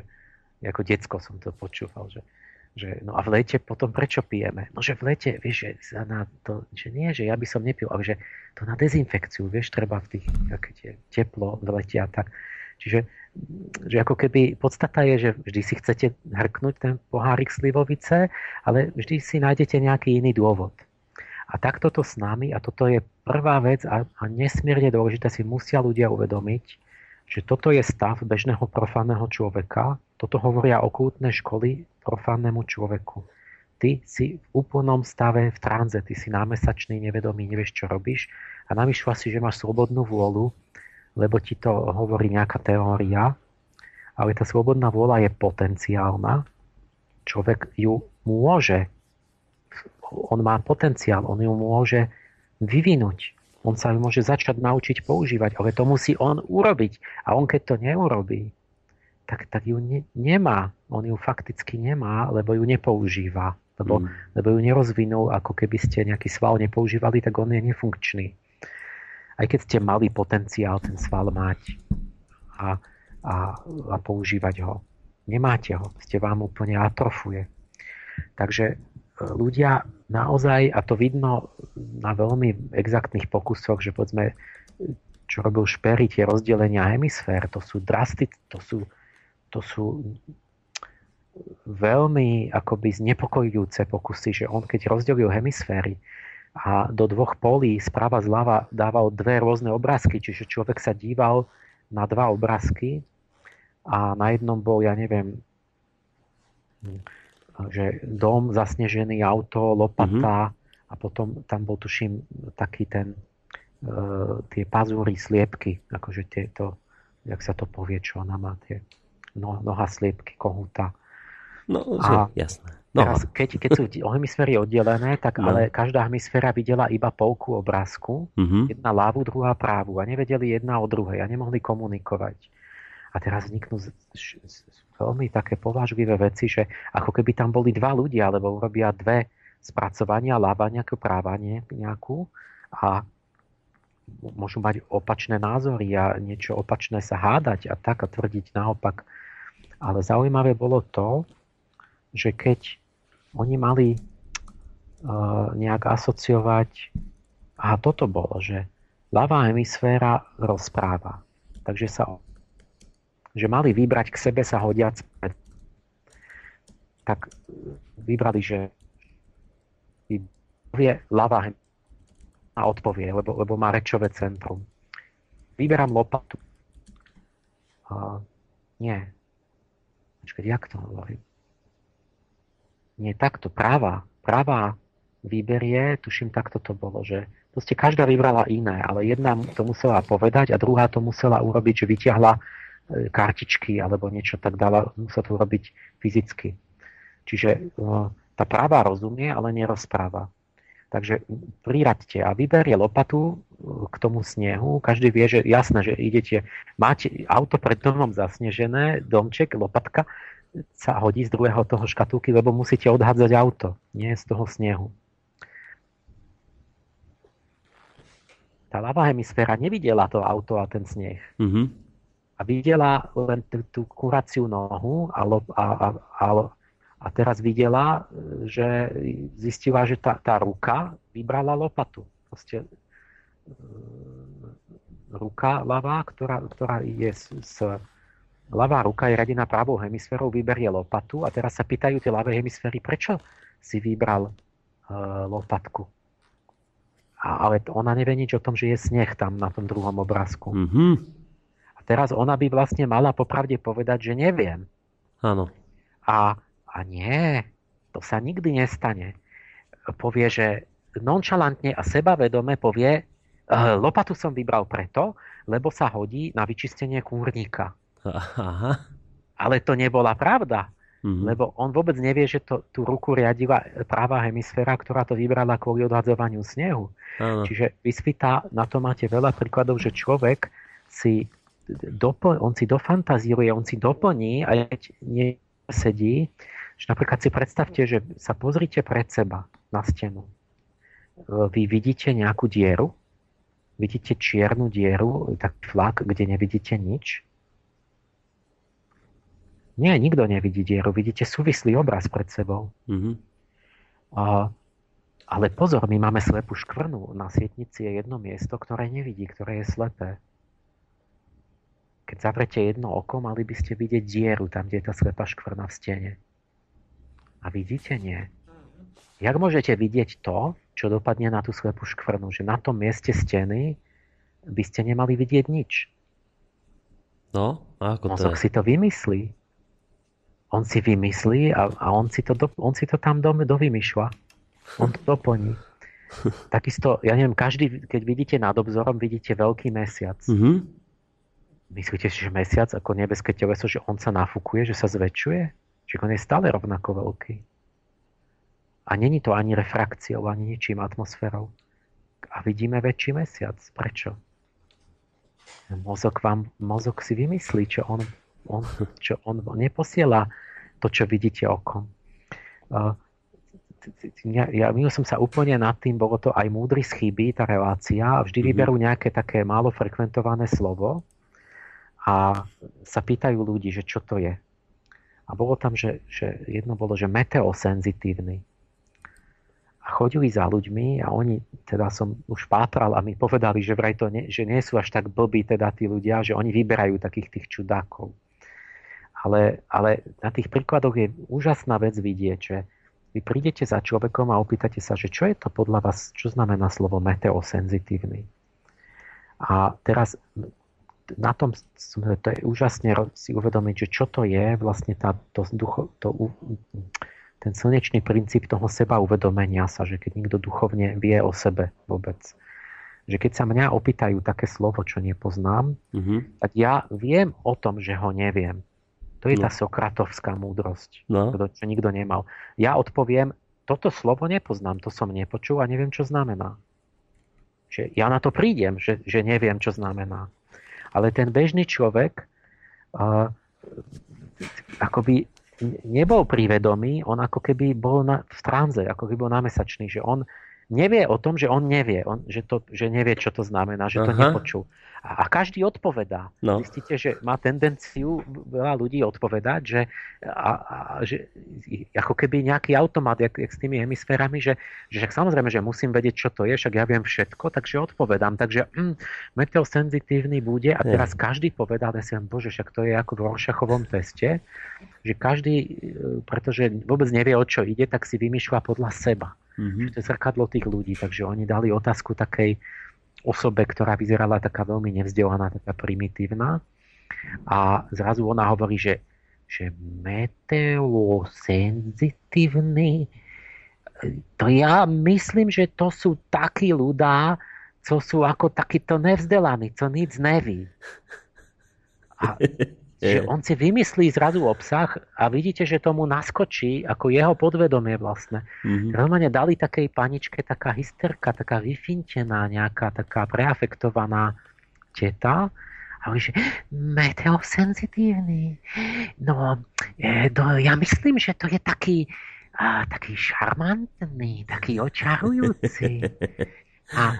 ako decko som to počúval, že, že, no a v lete potom prečo pijeme? No že v lete, vieš, že, na to, že nie, že ja by som nepil, ale že to na dezinfekciu, vieš, treba v tých, také tie teplo v lete a tak. Čiže že ako keby podstata je, že vždy si chcete hrknúť ten pohárik slivovice, ale vždy si nájdete nejaký iný dôvod. A takto to s nami, a toto je prvá vec a, a nesmierne dôležité si musia ľudia uvedomiť, že toto je stav bežného profánneho človeka, toto hovoria okultné školy profánnemu človeku. Ty si v úplnom stave v tranze, ty si námesačný, nevedomý, nevieš, čo robíš a namýšľa si, že máš slobodnú vôľu, lebo ti to hovorí nejaká teória, ale tá slobodná vôľa je potenciálna. Človek ju môže, on má potenciál, on ju môže vyvinúť. On sa môže začať naučiť používať, ale to musí on urobiť. A on keď to neurobí, tak, tak ju ne, nemá. On ju fakticky nemá, lebo ju nepoužíva. Lebo, mm. lebo ju nerozvinul, ako keby ste nejaký sval nepoužívali, tak on je nefunkčný. Aj keď ste mali potenciál ten sval mať a, a, a používať ho. Nemáte ho, ste vám úplne atrofuje. Takže ľudia naozaj, a to vidno na veľmi exaktných pokusoch, že povedzme, čo robil Špery, tie rozdelenia hemisfér, to sú drastické, to sú, to sú veľmi akoby znepokojujúce pokusy, že on keď rozdelil hemisféry a do dvoch polí sprava zľava dával dve rôzne obrázky, čiže človek sa díval na dva obrázky a na jednom bol, ja neviem, že dom, zasnežený auto, lopata mm-hmm. a potom tam bol, tuším, taký ten, uh, tie pazúry, sliepky, akože tieto, jak sa to povie, čo ona má, tie no, noha sliepky, kohúta. No, a jasné. No. Teraz, keď, keď sú hemisféry oddelené, tak no. ale každá hemisféra videla iba polku obrázku, mm-hmm. jedna ľavú, druhá právu a nevedeli jedna o druhej a nemohli komunikovať. A teraz vzniknú veľmi také povážlivé veci, že ako keby tam boli dva ľudia, alebo urobia dve spracovania, lába nejakú právanie nejakú a môžu mať opačné názory a niečo opačné sa hádať a tak a tvrdiť naopak. Ale zaujímavé bolo to, že keď oni mali uh, nejak asociovať a toto bolo, že ľavá hemisféra rozpráva. Takže sa že mali vybrať k sebe sa hodiac tak vybrali, že vie ľavá a odpovie, lebo, lebo má rečové centrum. Vyberám lopatu. Uh, nie. Počkať, jak to hovorím? Nie, takto, práva. Práva výberie, tuším, takto to bolo, že proste každá vybrala iné, ale jedna to musela povedať a druhá to musela urobiť, že vyťahla E, kartičky alebo niečo tak dala, musela to robiť fyzicky. Čiže e, tá práva rozumie, ale nerozpráva. Takže priraďte a vyberie lopatu e, k tomu snehu. Každý vie, že jasné, že idete, máte auto pred domom zasnežené, domček, lopatka sa hodí z druhého toho škatulky, lebo musíte odhádzať auto, nie z toho snehu. Tá ľavá hemisféra nevidela to auto a ten sneh. Mm-hmm a videla len tú, tú kuraciu nohu a, a, a, a, a teraz videla, že zistila, že tá, tá ruka vybrala lopatu. Proste e, ruka ľavá, ktorá, ktorá je s, s ľavá ruka je radená pravou hemisférou, vyberie lopatu a teraz sa pýtajú tie ľavé hemisféry, prečo si vybral uh, lopatku. A, ale ona nevie nič o tom, že je sneh tam na tom druhom obrázku. Mm-hmm teraz ona by vlastne mala popravde povedať, že neviem. Áno. A, a nie, to sa nikdy nestane. Povie, že nonchalantne a sebavedome povie, eh, lopatu som vybral preto, lebo sa hodí na vyčistenie kúrnika. Aha. Ale to nebola pravda. Mm-hmm. Lebo on vôbec nevie, že to, tú ruku riadila práva hemisféra, ktorá to vybrala kvôli odhadzovaniu snehu. Áno. Čiže vysvítá, na to máte veľa príkladov, že človek si dopl- on si dofantazíruje, on si doplní a keď nie sedí, že napríklad si predstavte, že sa pozrite pred seba na stenu. Vy vidíte nejakú dieru, vidíte čiernu dieru, taký flak, kde nevidíte nič. Nie, nikto nevidí dieru, vidíte súvislý obraz pred sebou. Mm-hmm. A, ale pozor, my máme slepú škvrnu. Na sietnici je jedno miesto, ktoré nevidí, ktoré je slepé. Keď zavrete jedno oko, mali by ste vidieť dieru, tam, kde je tá slepá škvrna v stene. A vidíte? Nie. Jak môžete vidieť to, čo dopadne na tú slepú škvrnu? Že na tom mieste steny by ste nemali vidieť nič. No, a ako Mozog to je? si to vymyslí. On si vymyslí a, a on, si to do, on si to tam do, dovymýšľa. On to doplní. Takisto, ja neviem, každý, keď vidíte nad obzorom, vidíte veľký mesiac. Mm-hmm. Myslíte si, že mesiac ako nebeské teleso, že on sa nafúkuje, že sa zväčšuje? Že on je stále rovnako veľký. A není to ani refrakciou, ani ničím atmosférou. a vidíme väčší mesiac. Prečo? Mozog, vám, mozog si vymyslí, čo on, on, čo on neposiela to, čo vidíte okom. Ja, ja minul som sa úplne nad tým, bolo to aj múdry z chyby, tá relácia, a vždy mm-hmm. vyberú nejaké také málo frekventované slovo a sa pýtajú ľudí, že čo to je. A bolo tam, že, že jedno bolo, že meteosenzitívny a chodili za ľuďmi a oni, teda som už pátral a mi povedali, že vraj to nie, že nie sú až tak blbí teda tí ľudia, že oni vyberajú takých tých čudákov. Ale, ale na tých príkladoch je úžasná vec vidieť, že vy prídete za človekom a opýtate sa, že čo je to podľa vás, čo znamená slovo meteosenzitívny. A teraz na tom to je úžasne si uvedomiť, že čo to je vlastne tá, to, ducho, to, ten slnečný princíp toho seba uvedomenia sa, že keď nikto duchovne vie o sebe vôbec. Že keď sa mňa opýtajú také slovo, čo nepoznám, mm-hmm. tak ja viem o tom, že ho neviem. To je no. tá sokratovská múdrosť, no. čo nikto nemal. Ja odpoviem, toto slovo nepoznám, to som nepočul a neviem, čo znamená. Že ja na to prídem, že, že neviem, čo znamená. Ale ten bežný človek uh, akoby nebol privedomý, on ako keby bol na, v tranze, ako keby bol namesačný, že on nevie o tom, že on nevie, on, že, to, že nevie, čo to znamená, že to Aha. nepočul. A, a každý odpovedá. No. Zistíte, že má tendenciu veľa ľudí odpovedať, že, a, a, že ako keby nejaký automat, jak, jak s tými hemisférami, že, že však samozrejme, že musím vedieť, čo to je, však ja viem všetko, takže odpovedám. Takže mm, meteosenzitívny bude a teraz je. každý povedal, ja si bože, však to je ako v Rorschachovom teste, že každý, e, pretože vôbec nevie, o čo ide, tak si vymýšľa podľa seba. Mm-hmm. To je zrkadlo tých ľudí, takže oni dali otázku takej osobe, ktorá vyzerala taká veľmi nevzdelaná, taká primitívna. A zrazu ona hovorí, že, že meteosenzitívny, to ja myslím, že to sú takí ľudia, co sú ako takíto nevzdelaní, co nic neví. A že on si vymyslí zrazu obsah a vidíte, že tomu naskočí ako jeho podvedomie vlastne. Mm-hmm. Normálne dali takej paničke taká hysterka, taká vyfintená, nejaká taká preafektovaná teta a hovorí, že meteosenzitívny. No, je, no, ja myslím, že to je taký, a, taký šarmantný, taký očarujúci. A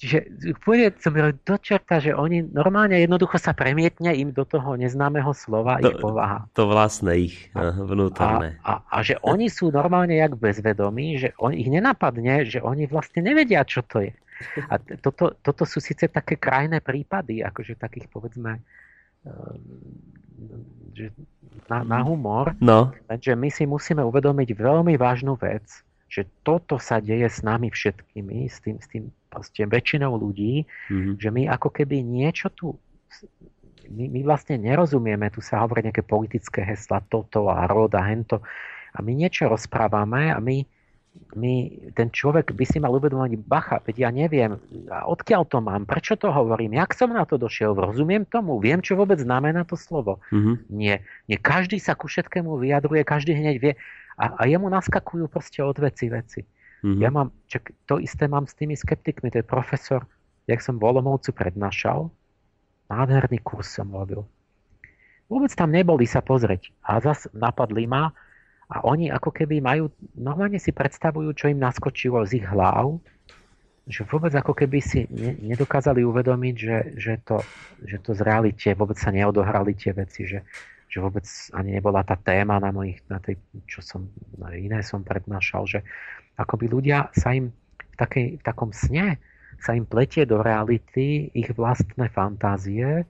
že pôjde som do čerta, že oni normálne jednoducho sa premietne im do toho neznámeho slova to, ich povaha. To vlastné ich a, vnútorné. A, a, a že oni sú normálne jak bezvedomí, že on, ich nenapadne, že oni vlastne nevedia, čo to je. A toto, toto sú síce také krajné prípady, akože takých povedzme ehm, že na, na humor, no. lenže my si musíme uvedomiť veľmi vážnu vec, že toto sa deje s nami všetkými, s tým, s tým proste väčšinou ľudí, mm-hmm. že my ako keby niečo tu my, my vlastne nerozumieme, tu sa hovorí nejaké politické hesla, toto a roda, hento. A my niečo rozprávame a my, my, ten človek by si mal uvedomať, bacha, veď ja neviem, odkiaľ to mám, prečo to hovorím, jak som na to došiel, rozumiem tomu, viem, čo vôbec znamená to slovo. Mm-hmm. Nie, nie, každý sa ku všetkému vyjadruje, každý hneď vie, a, a jemu naskakujú proste od veci veci. Mm-hmm. Ja mám, čak, to isté mám s tými skeptikmi, to je profesor, jak som v Olomovcu prednášal, nádherný kurz som robil. Vôbec tam neboli sa pozrieť. A zas napadli ma a oni ako keby majú, normálne si predstavujú, čo im naskočilo z ich hlav, že vôbec ako keby si ne, nedokázali uvedomiť, že, že, to, že to z realite vôbec sa neodohrali tie veci, že, že vôbec ani nebola tá téma na, mojich, na tej, čo som, na iné som prednášal, že akoby ľudia sa im v, takej, v takom sne sa im pletie do reality ich vlastné fantázie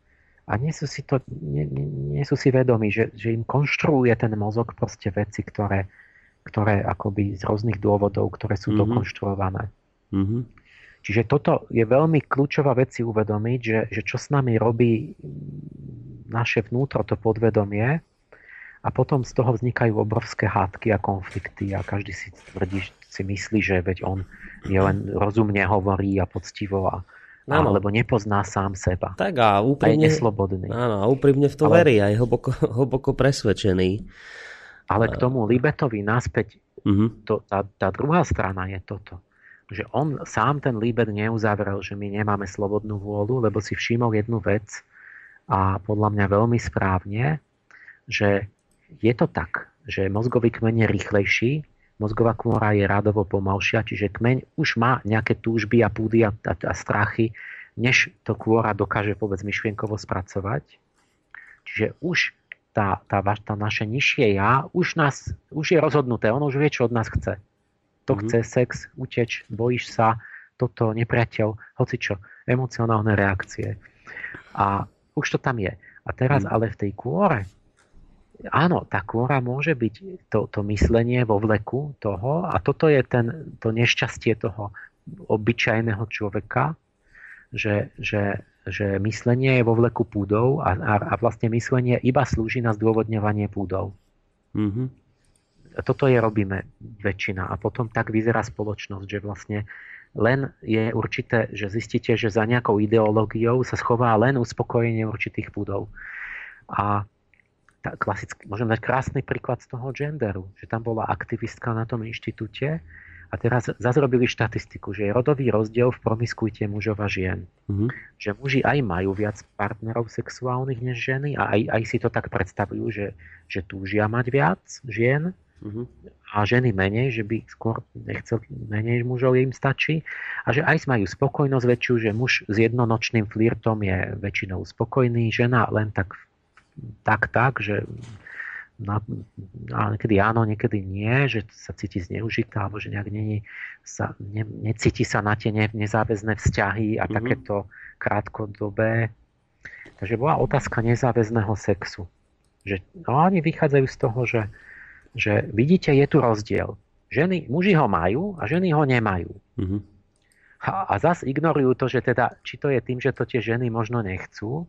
a nie sú si, to, nie, nie, nie sú si vedomí, že, že im konštruuje ten mozog proste veci, ktoré, ktoré akoby z rôznych dôvodov, ktoré sú mm-hmm. dokonštruované. Mm-hmm. Čiže toto je veľmi kľúčová vec si uvedomiť, že, že čo s nami robí naše vnútro, to podvedomie a potom z toho vznikajú obrovské hádky a konflikty a každý si tvrdí, si myslí, že veď on je len rozumne hovorí a poctivo a Áno. alebo nepozná sám seba. Tak a úprimne, a je neslobodný. Áno, a úprimne v to ale, verí, aj hlboko, hlboko presvedčený. Ale k tomu Libetovi naspäť, uh-huh. to, tá, tá druhá strana je toto že on sám ten Liber neuzavrel, že my nemáme slobodnú vôľu, lebo si všimol jednu vec a podľa mňa veľmi správne, že je to tak, že mozgový kmeň je rýchlejší, mozgová kôra je rádovo pomalšia, čiže kmeň už má nejaké túžby a púdy a, a, a strachy, než to kôra dokáže vôbec myšlienkovo spracovať. Čiže už tá, tá, tá naše nižšie ja už, nás, už je rozhodnuté, ono už vie, čo od nás chce. To mm-hmm. chce sex, uteč, bojíš sa, toto, nepriateľ, hoci čo, emocionálne reakcie. A už to tam je. A teraz mm. ale v tej kôre, áno, tá kôra môže byť to, to myslenie vo vleku toho a toto je ten, to nešťastie toho obyčajného človeka, že, že, že myslenie je vo vleku púdov a, a, a vlastne myslenie iba slúži na zdôvodňovanie púdov. Mm-hmm toto je robíme väčšina a potom tak vyzerá spoločnosť, že vlastne len je určité, že zistíte, že za nejakou ideológiou sa schová len uspokojenie určitých púdov. A tá klasický, môžem dať krásny príklad z toho genderu, že tam bola aktivistka na tom inštitúte a teraz zazrobili štatistiku, že je rodový rozdiel v promiskuite mužov a žien. Mm-hmm. Že muži aj majú viac partnerov sexuálnych než ženy a aj, aj si to tak predstavujú, že, že túžia mať viac žien Uh-huh. A ženy menej, že by skôr nechcel menej mužov, im stačí. A že aj majú spokojnosť väčšiu, že muž s jednonočným flirtom je väčšinou spokojný, žena len tak tak, tak, že na, a niekedy áno, niekedy nie, že sa cíti zneužitá, alebo že nejak není, sa, ne, necíti sa na tie ne, nezáväzné vzťahy a mm-hmm. takéto krátkodobé. Takže bola otázka nezáväzného sexu. Že, no oni vychádzajú z toho, že že vidíte, je tu rozdiel. Ženy, muži ho majú a ženy ho nemajú. Mm-hmm. A, a zas ignorujú to, že teda, či to je tým, že to tie ženy možno nechcú,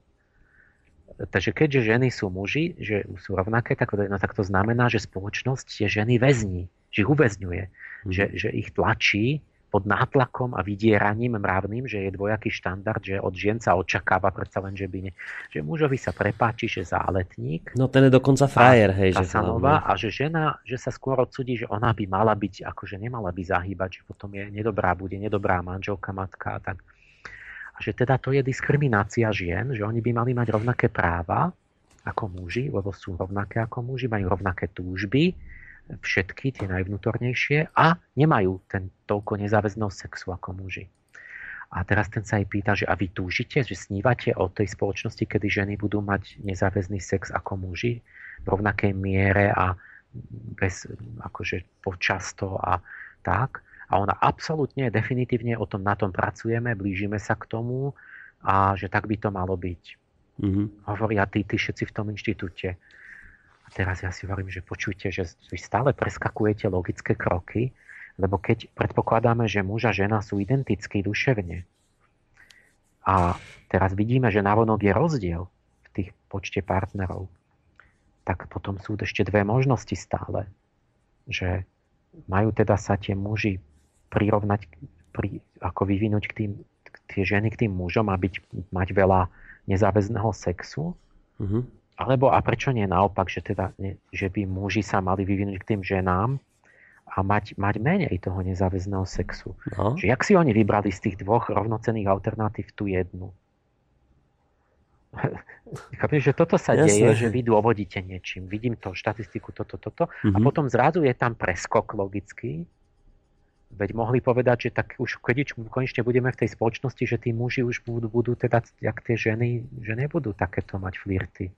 Takže keďže ženy sú muži, že sú rovnaké, tak, no, tak to znamená, že spoločnosť tie ženy väzní, že ich uväzňuje, mm. že, že ich tlačí pod nátlakom a vydieraním mravným, že je dvojaký štandard, že od žien sa očakáva predsa len, že by ne, že mužovi sa prepáči, že záletník. No ten je dokonca frajer, hej. Že sanova, a že žena, že sa skôr odsudí, že ona by mala byť, akože nemala by zahýbať, že potom je nedobrá, bude nedobrá manželka, matka a tak. A že teda to je diskriminácia žien, že oni by mali mať rovnaké práva ako muži, lebo sú rovnaké ako muži, majú rovnaké túžby, všetky, tie najvnútornejšie a nemajú ten toľko nezáväzného sexu ako muži. A teraz ten sa aj pýta, že a vy túžite, že snívate o tej spoločnosti, kedy ženy budú mať nezáväzný sex ako muži v rovnakej miere a bez, akože počasto a tak. A ona absolútne, definitívne o tom na tom pracujeme, blížime sa k tomu a že tak by to malo byť. Mm-hmm. Hovoria tí, tí všetci v tom inštitúte. A teraz ja si hovorím, že počujte, že vy stále preskakujete logické kroky, lebo keď predpokladáme, že muž a žena sú identickí duševne a teraz vidíme, že návonok je rozdiel v tých počte partnerov, tak potom sú ešte dve možnosti stále. Že majú teda sa tie muži prirovnať, pri, ako vyvinúť k tým, tie ženy k tým mužom a byť, mať veľa nezáväzného sexu, mm-hmm. Alebo a prečo nie naopak, že, teda, že by muži sa mali vyvinúť k tým ženám a mať, mať menej toho nezáväzného sexu. No. Že jak si oni vybrali z tých dvoch rovnocených alternatív tú jednu? Chápem, že toto sa Jasne. deje, že vy dôvodíte niečím. Vidím to, štatistiku, toto, toto. Mm-hmm. A mhm. potom zrazu je tam preskok logický. Veď mohli povedať, že tak už keď konečne budeme v tej spoločnosti, že tí muži už budú, budú teda, jak tie ženy, že nebudú takéto mať flirty.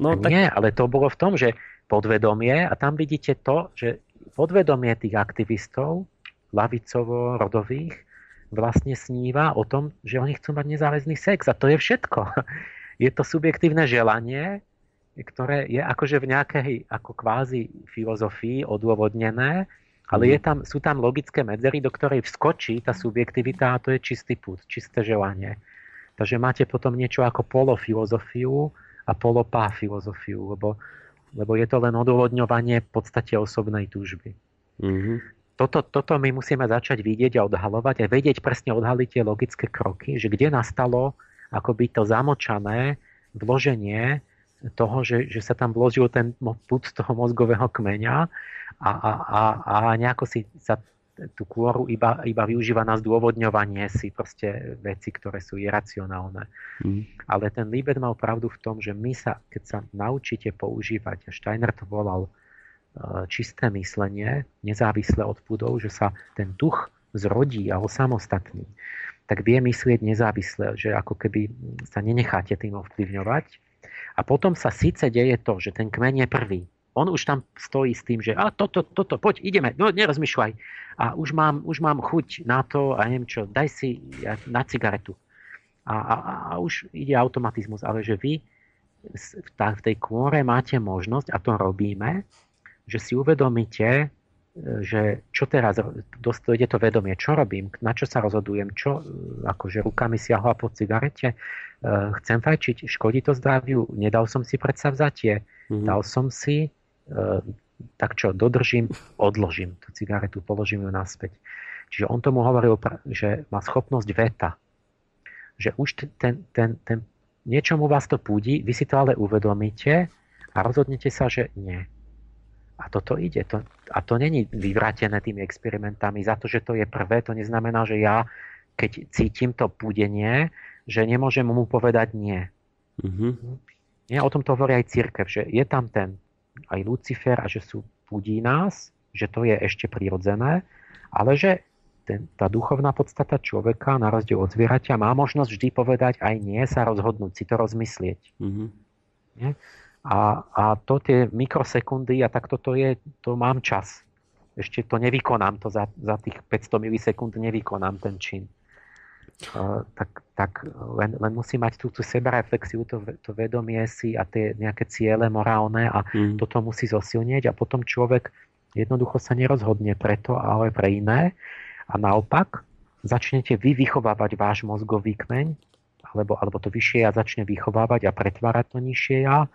No, tak... Nie, ale to bolo v tom, že podvedomie, a tam vidíte to, že podvedomie tých aktivistov, lavicovo-rodových, vlastne sníva o tom, že oni chcú mať nezáväzný sex. A to je všetko. Je to subjektívne želanie, ktoré je akože v nejakej ako kvázi filozofii odôvodnené, ale je mhm. tam, sú tam logické medzery, do ktorej vskočí tá subjektivita a to je čistý put, čisté želanie. Takže máte potom niečo ako polofilozofiu, a polopá filozofiu, lebo, lebo je to len odôvodňovanie v podstate osobnej túžby. Mm-hmm. Toto, toto my musíme začať vidieť a odhalovať a vedieť presne odhaliť tie logické kroky, že kde nastalo akoby to zamočané vloženie toho, že, že sa tam vložil ten put z toho mozgového kmeňa a, a, a, a nejako si sa tú kôru iba, iba využíva na zdôvodňovanie si proste veci, ktoré sú iracionálne. Mm. Ale ten Libet mal pravdu v tom, že my sa, keď sa naučíte používať, Steiner to volal e, čisté myslenie, nezávislé od púdov, že sa ten duch zrodí a osamostatní, tak vie myslieť nezávisle, že ako keby sa nenecháte tým ovplyvňovať. A potom sa síce deje to, že ten kmeň je prvý, on už tam stojí s tým, že a toto, toto, poď, ideme, no nerozmýšľaj. A už mám, už mám chuť na to a neviem čo, daj si na cigaretu. A, a, a už ide automatizmus, ale že vy v, tej kôre máte možnosť, a to robíme, že si uvedomíte, e, že čo teraz, dojde to vedomie, čo robím, na čo sa rozhodujem, čo, e, akože rukami siahla po cigarete, e, chcem fajčiť, škodí to zdraviu, nedal som si predsavzatie, mm-hmm. dal som si, tak čo, dodržím, odložím tú cigaretu, položím ju naspäť. Čiže on tomu hovoril, že má schopnosť veta. Že už ten, ten, ten, niečomu vás to púdi, vy si to ale uvedomíte a rozhodnete sa, že nie. A toto ide. To, a to není vyvrátené tými experimentami. Za to, že to je prvé, to neznamená, že ja, keď cítim to púdenie, že nemôžem mu povedať nie. Mm-hmm. Nie, o tom to hovorí aj církev, že je tam ten aj Lucifer a že sú budí nás, že to je ešte prirodzené, ale že ten, tá duchovná podstata človeka, na rozdiel od zvieraťa, má možnosť vždy povedať aj nie, sa rozhodnúť, si to rozmyslieť. Mm-hmm. Nie? A, a to tie mikrosekundy a takto to je, to mám čas. Ešte to nevykonám, to za, za tých 500 milisekúnd nevykonám ten čin tak, tak len, len musí mať tú, tú sebareflexiu, to, to vedomie si a tie nejaké ciele morálne a mm. toto musí zosilnieť a potom človek jednoducho sa nerozhodne preto, ale pre iné a naopak začnete vy vychovávať váš mozgový kmeň alebo, alebo to vyššie ja začne vychovávať a pretvárať to nižšie ja,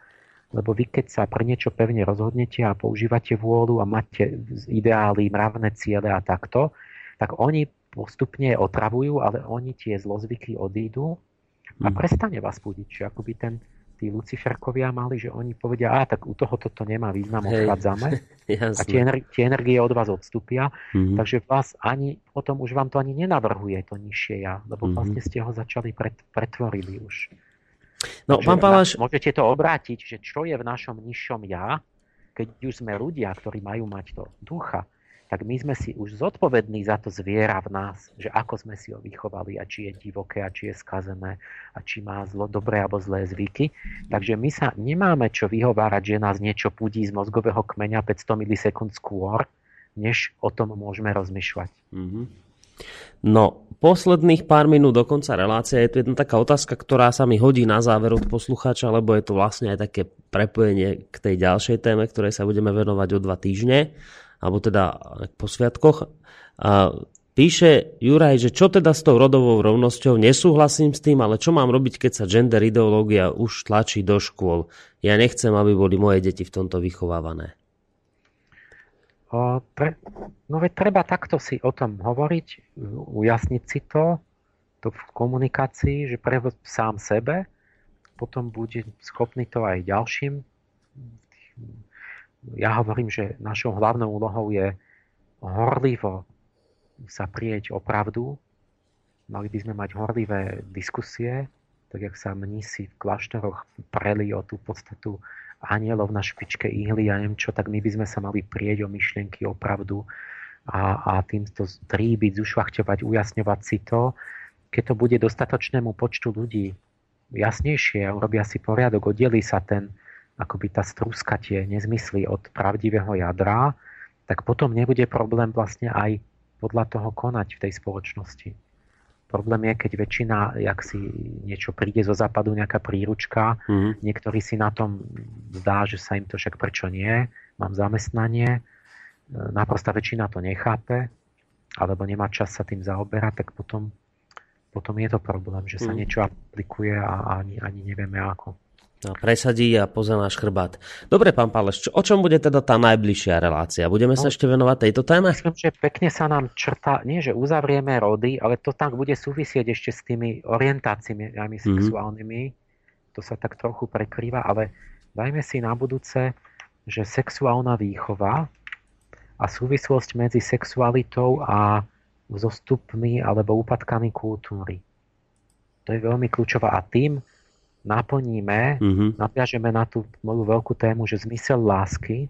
lebo vy keď sa pre niečo pevne rozhodnete a používate vôľu a máte ideály, mravné ciele a takto, tak oni postupne otravujú, ale oni tie zlozvyky odídu a mm. prestane vás budiť. Čiže akoby ten, tí Luciferkovia mali, že oni povedia, a tak u toho toto nemá význam, odchádzame. a tie, energie, tie energie od vás odstúpia, mm-hmm. takže vás ani, potom už vám to ani nenavrhuje to nižšie ja, lebo mm-hmm. vlastne ste ho začali pret, pretvorili už. No, takže pán Palaš... Môžete to obrátiť, že čo je v našom nižšom ja, keď už sme ľudia, ktorí majú mať to ducha, tak my sme si už zodpovední za to zviera v nás, že ako sme si ho vychovali a či je divoké a či je skazené a či má zlo, dobré alebo zlé zvyky. Takže my sa nemáme čo vyhovárať, že nás niečo pudí z mozgového kmeňa 500 milisekúnd skôr, než o tom môžeme rozmýšľať. Mm-hmm. No, posledných pár minút do konca relácie je tu jedna taká otázka, ktorá sa mi hodí na záver od poslucháča, lebo je to vlastne aj také prepojenie k tej ďalšej téme, ktorej sa budeme venovať o dva týždne alebo teda po sviatkoch. A píše Juraj, že čo teda s tou rodovou rovnosťou, nesúhlasím s tým, ale čo mám robiť, keď sa gender ideológia už tlačí do škôl. Ja nechcem, aby boli moje deti v tomto vychovávané. O, pre, no veď treba takto si o tom hovoriť, ujasniť si to, to v komunikácii, že pre sám sebe, potom bude schopný to aj ďalším ja hovorím, že našou hlavnou úlohou je horlivo sa prieť o pravdu. Mali by sme mať horlivé diskusie, tak jak sa mnísi v kláštoroch preli o tú podstatu anielov na špičke ihly a neviem čo, tak my by sme sa mali prieť o myšlienky, o pravdu a, a týmto tríbiť, zušľachťovať, ujasňovať si to. Keď to bude dostatočnému počtu ľudí jasnejšie a urobia si poriadok, oddelí sa ten, akoby tá strúska tie nezmysly od pravdivého jadra, tak potom nebude problém vlastne aj podľa toho konať v tej spoločnosti. Problém je, keď väčšina, jak si niečo príde zo západu, nejaká príručka, mm-hmm. niektorí si na tom zdá, že sa im to však prečo nie, mám zamestnanie, naprosta väčšina to nechápe, alebo nemá čas sa tým zaoberať, tak potom, potom je to problém, že sa mm. niečo aplikuje a ani, ani nevieme ako. No, presadí a pozrie náš chrbát. Dobre, pán Páleš, čo, o čom bude teda tá najbližšia relácia? Budeme no, sa ešte venovať tejto téme? Myslím, že pekne sa nám črta, nie že uzavrieme rody, ale to tak bude súvisieť ešte s tými orientáciami mm-hmm. sexuálnymi. To sa tak trochu prekrýva, ale dajme si na budúce, že sexuálna výchova a súvislosť medzi sexualitou a zostupmi alebo úpadkami kultúry. To je veľmi kľúčová a tým naplníme, mm-hmm. naviažeme na tú moju veľkú tému, že zmysel lásky,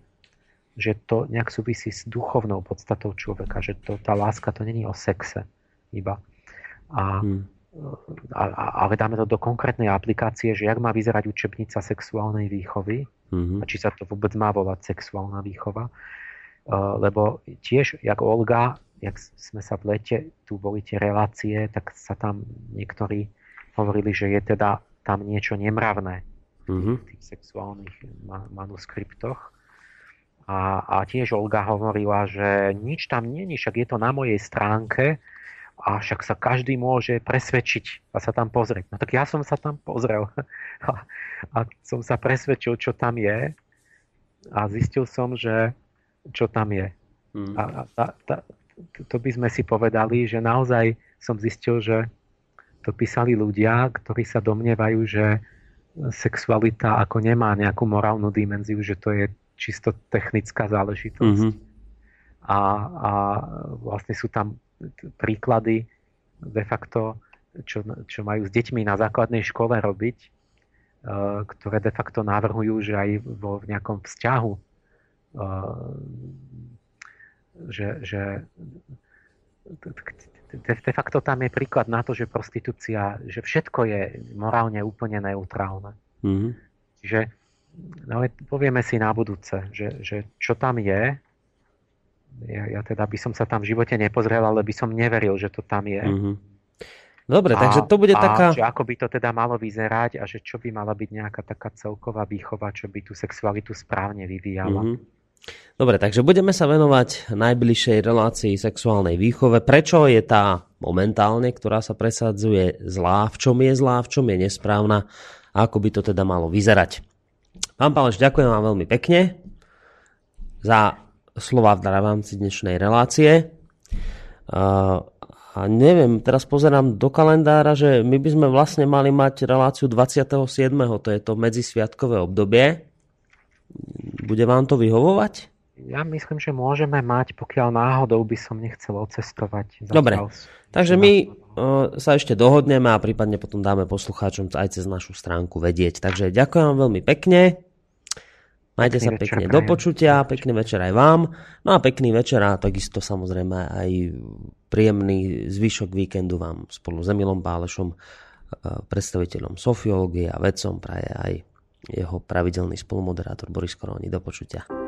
že to nejak súvisí s duchovnou podstatou človeka, že to, tá láska to není o sexe iba. A, mm. a, a, ale dáme to do konkrétnej aplikácie, že jak má vyzerať učebnica sexuálnej výchovy mm-hmm. a či sa to vôbec má volať sexuálna výchova. Uh, lebo tiež, jak Olga, jak sme sa v lete, tu boli tie relácie, tak sa tam niektorí hovorili, že je teda tam niečo nemravné mm-hmm. v tých sexuálnych manuskriptoch. A, a tiež Olga hovorila, že nič tam nie, však je to na mojej stránke a však sa každý môže presvedčiť a sa tam pozrieť. No tak ja som sa tam pozrel a, a som sa presvedčil, čo tam je a zistil som, že čo tam je. Mm. A, a, a, to by sme si povedali, že naozaj som zistil, že to písali ľudia, ktorí sa domnievajú, že sexualita ako nemá nejakú morálnu dimenziu, že to je čisto technická záležitosť. Mm-hmm. A, a vlastne sú tam príklady de facto, čo, čo majú s deťmi na základnej škole robiť, e, ktoré de facto navrhujú, že aj vo v nejakom vzťahu e, že, že de, de facto tam je príklad na to, že prostitúcia, že všetko je morálne úplne neutrálne. Mm-hmm. Čiže no, povieme si na budúce, že, že čo tam je, ja, ja teda by som sa tam v živote nepozrel, ale by som neveril, že to tam je. Mm-hmm. Dobre, a, takže to bude a taká... Že ako by to teda malo vyzerať a že čo by mala byť nejaká taká celková výchova, čo by tú sexualitu správne vyvíjala. Mm-hmm. Dobre, takže budeme sa venovať najbližšej relácii sexuálnej výchove. Prečo je tá momentálne, ktorá sa presadzuje zlá, v čom je zlá, v čom je nesprávna a ako by to teda malo vyzerať. Pán Páleš, ďakujem vám veľmi pekne za slova v rámci dnešnej relácie. A neviem, teraz pozerám do kalendára, že my by sme vlastne mali mať reláciu 27. To je to medzisviatkové obdobie. Bude vám to vyhovovať? Ja myslím, že môžeme mať, pokiaľ náhodou by som nechcel odcestovať. Dobre, takže my uh, sa ešte dohodneme a prípadne potom dáme poslucháčom aj cez našu stránku vedieť. Takže ďakujem vám veľmi pekne. Majte pekný sa pekne večer, do počutia, pekný večer aj vám. No a pekný večer a takisto samozrejme aj príjemný zvyšok víkendu vám spolu s Emilom Pálešom, predstaviteľom sofiológie a vedcom praje aj jeho pravidelný spolumoderátor Boris Koroni. Do počutia.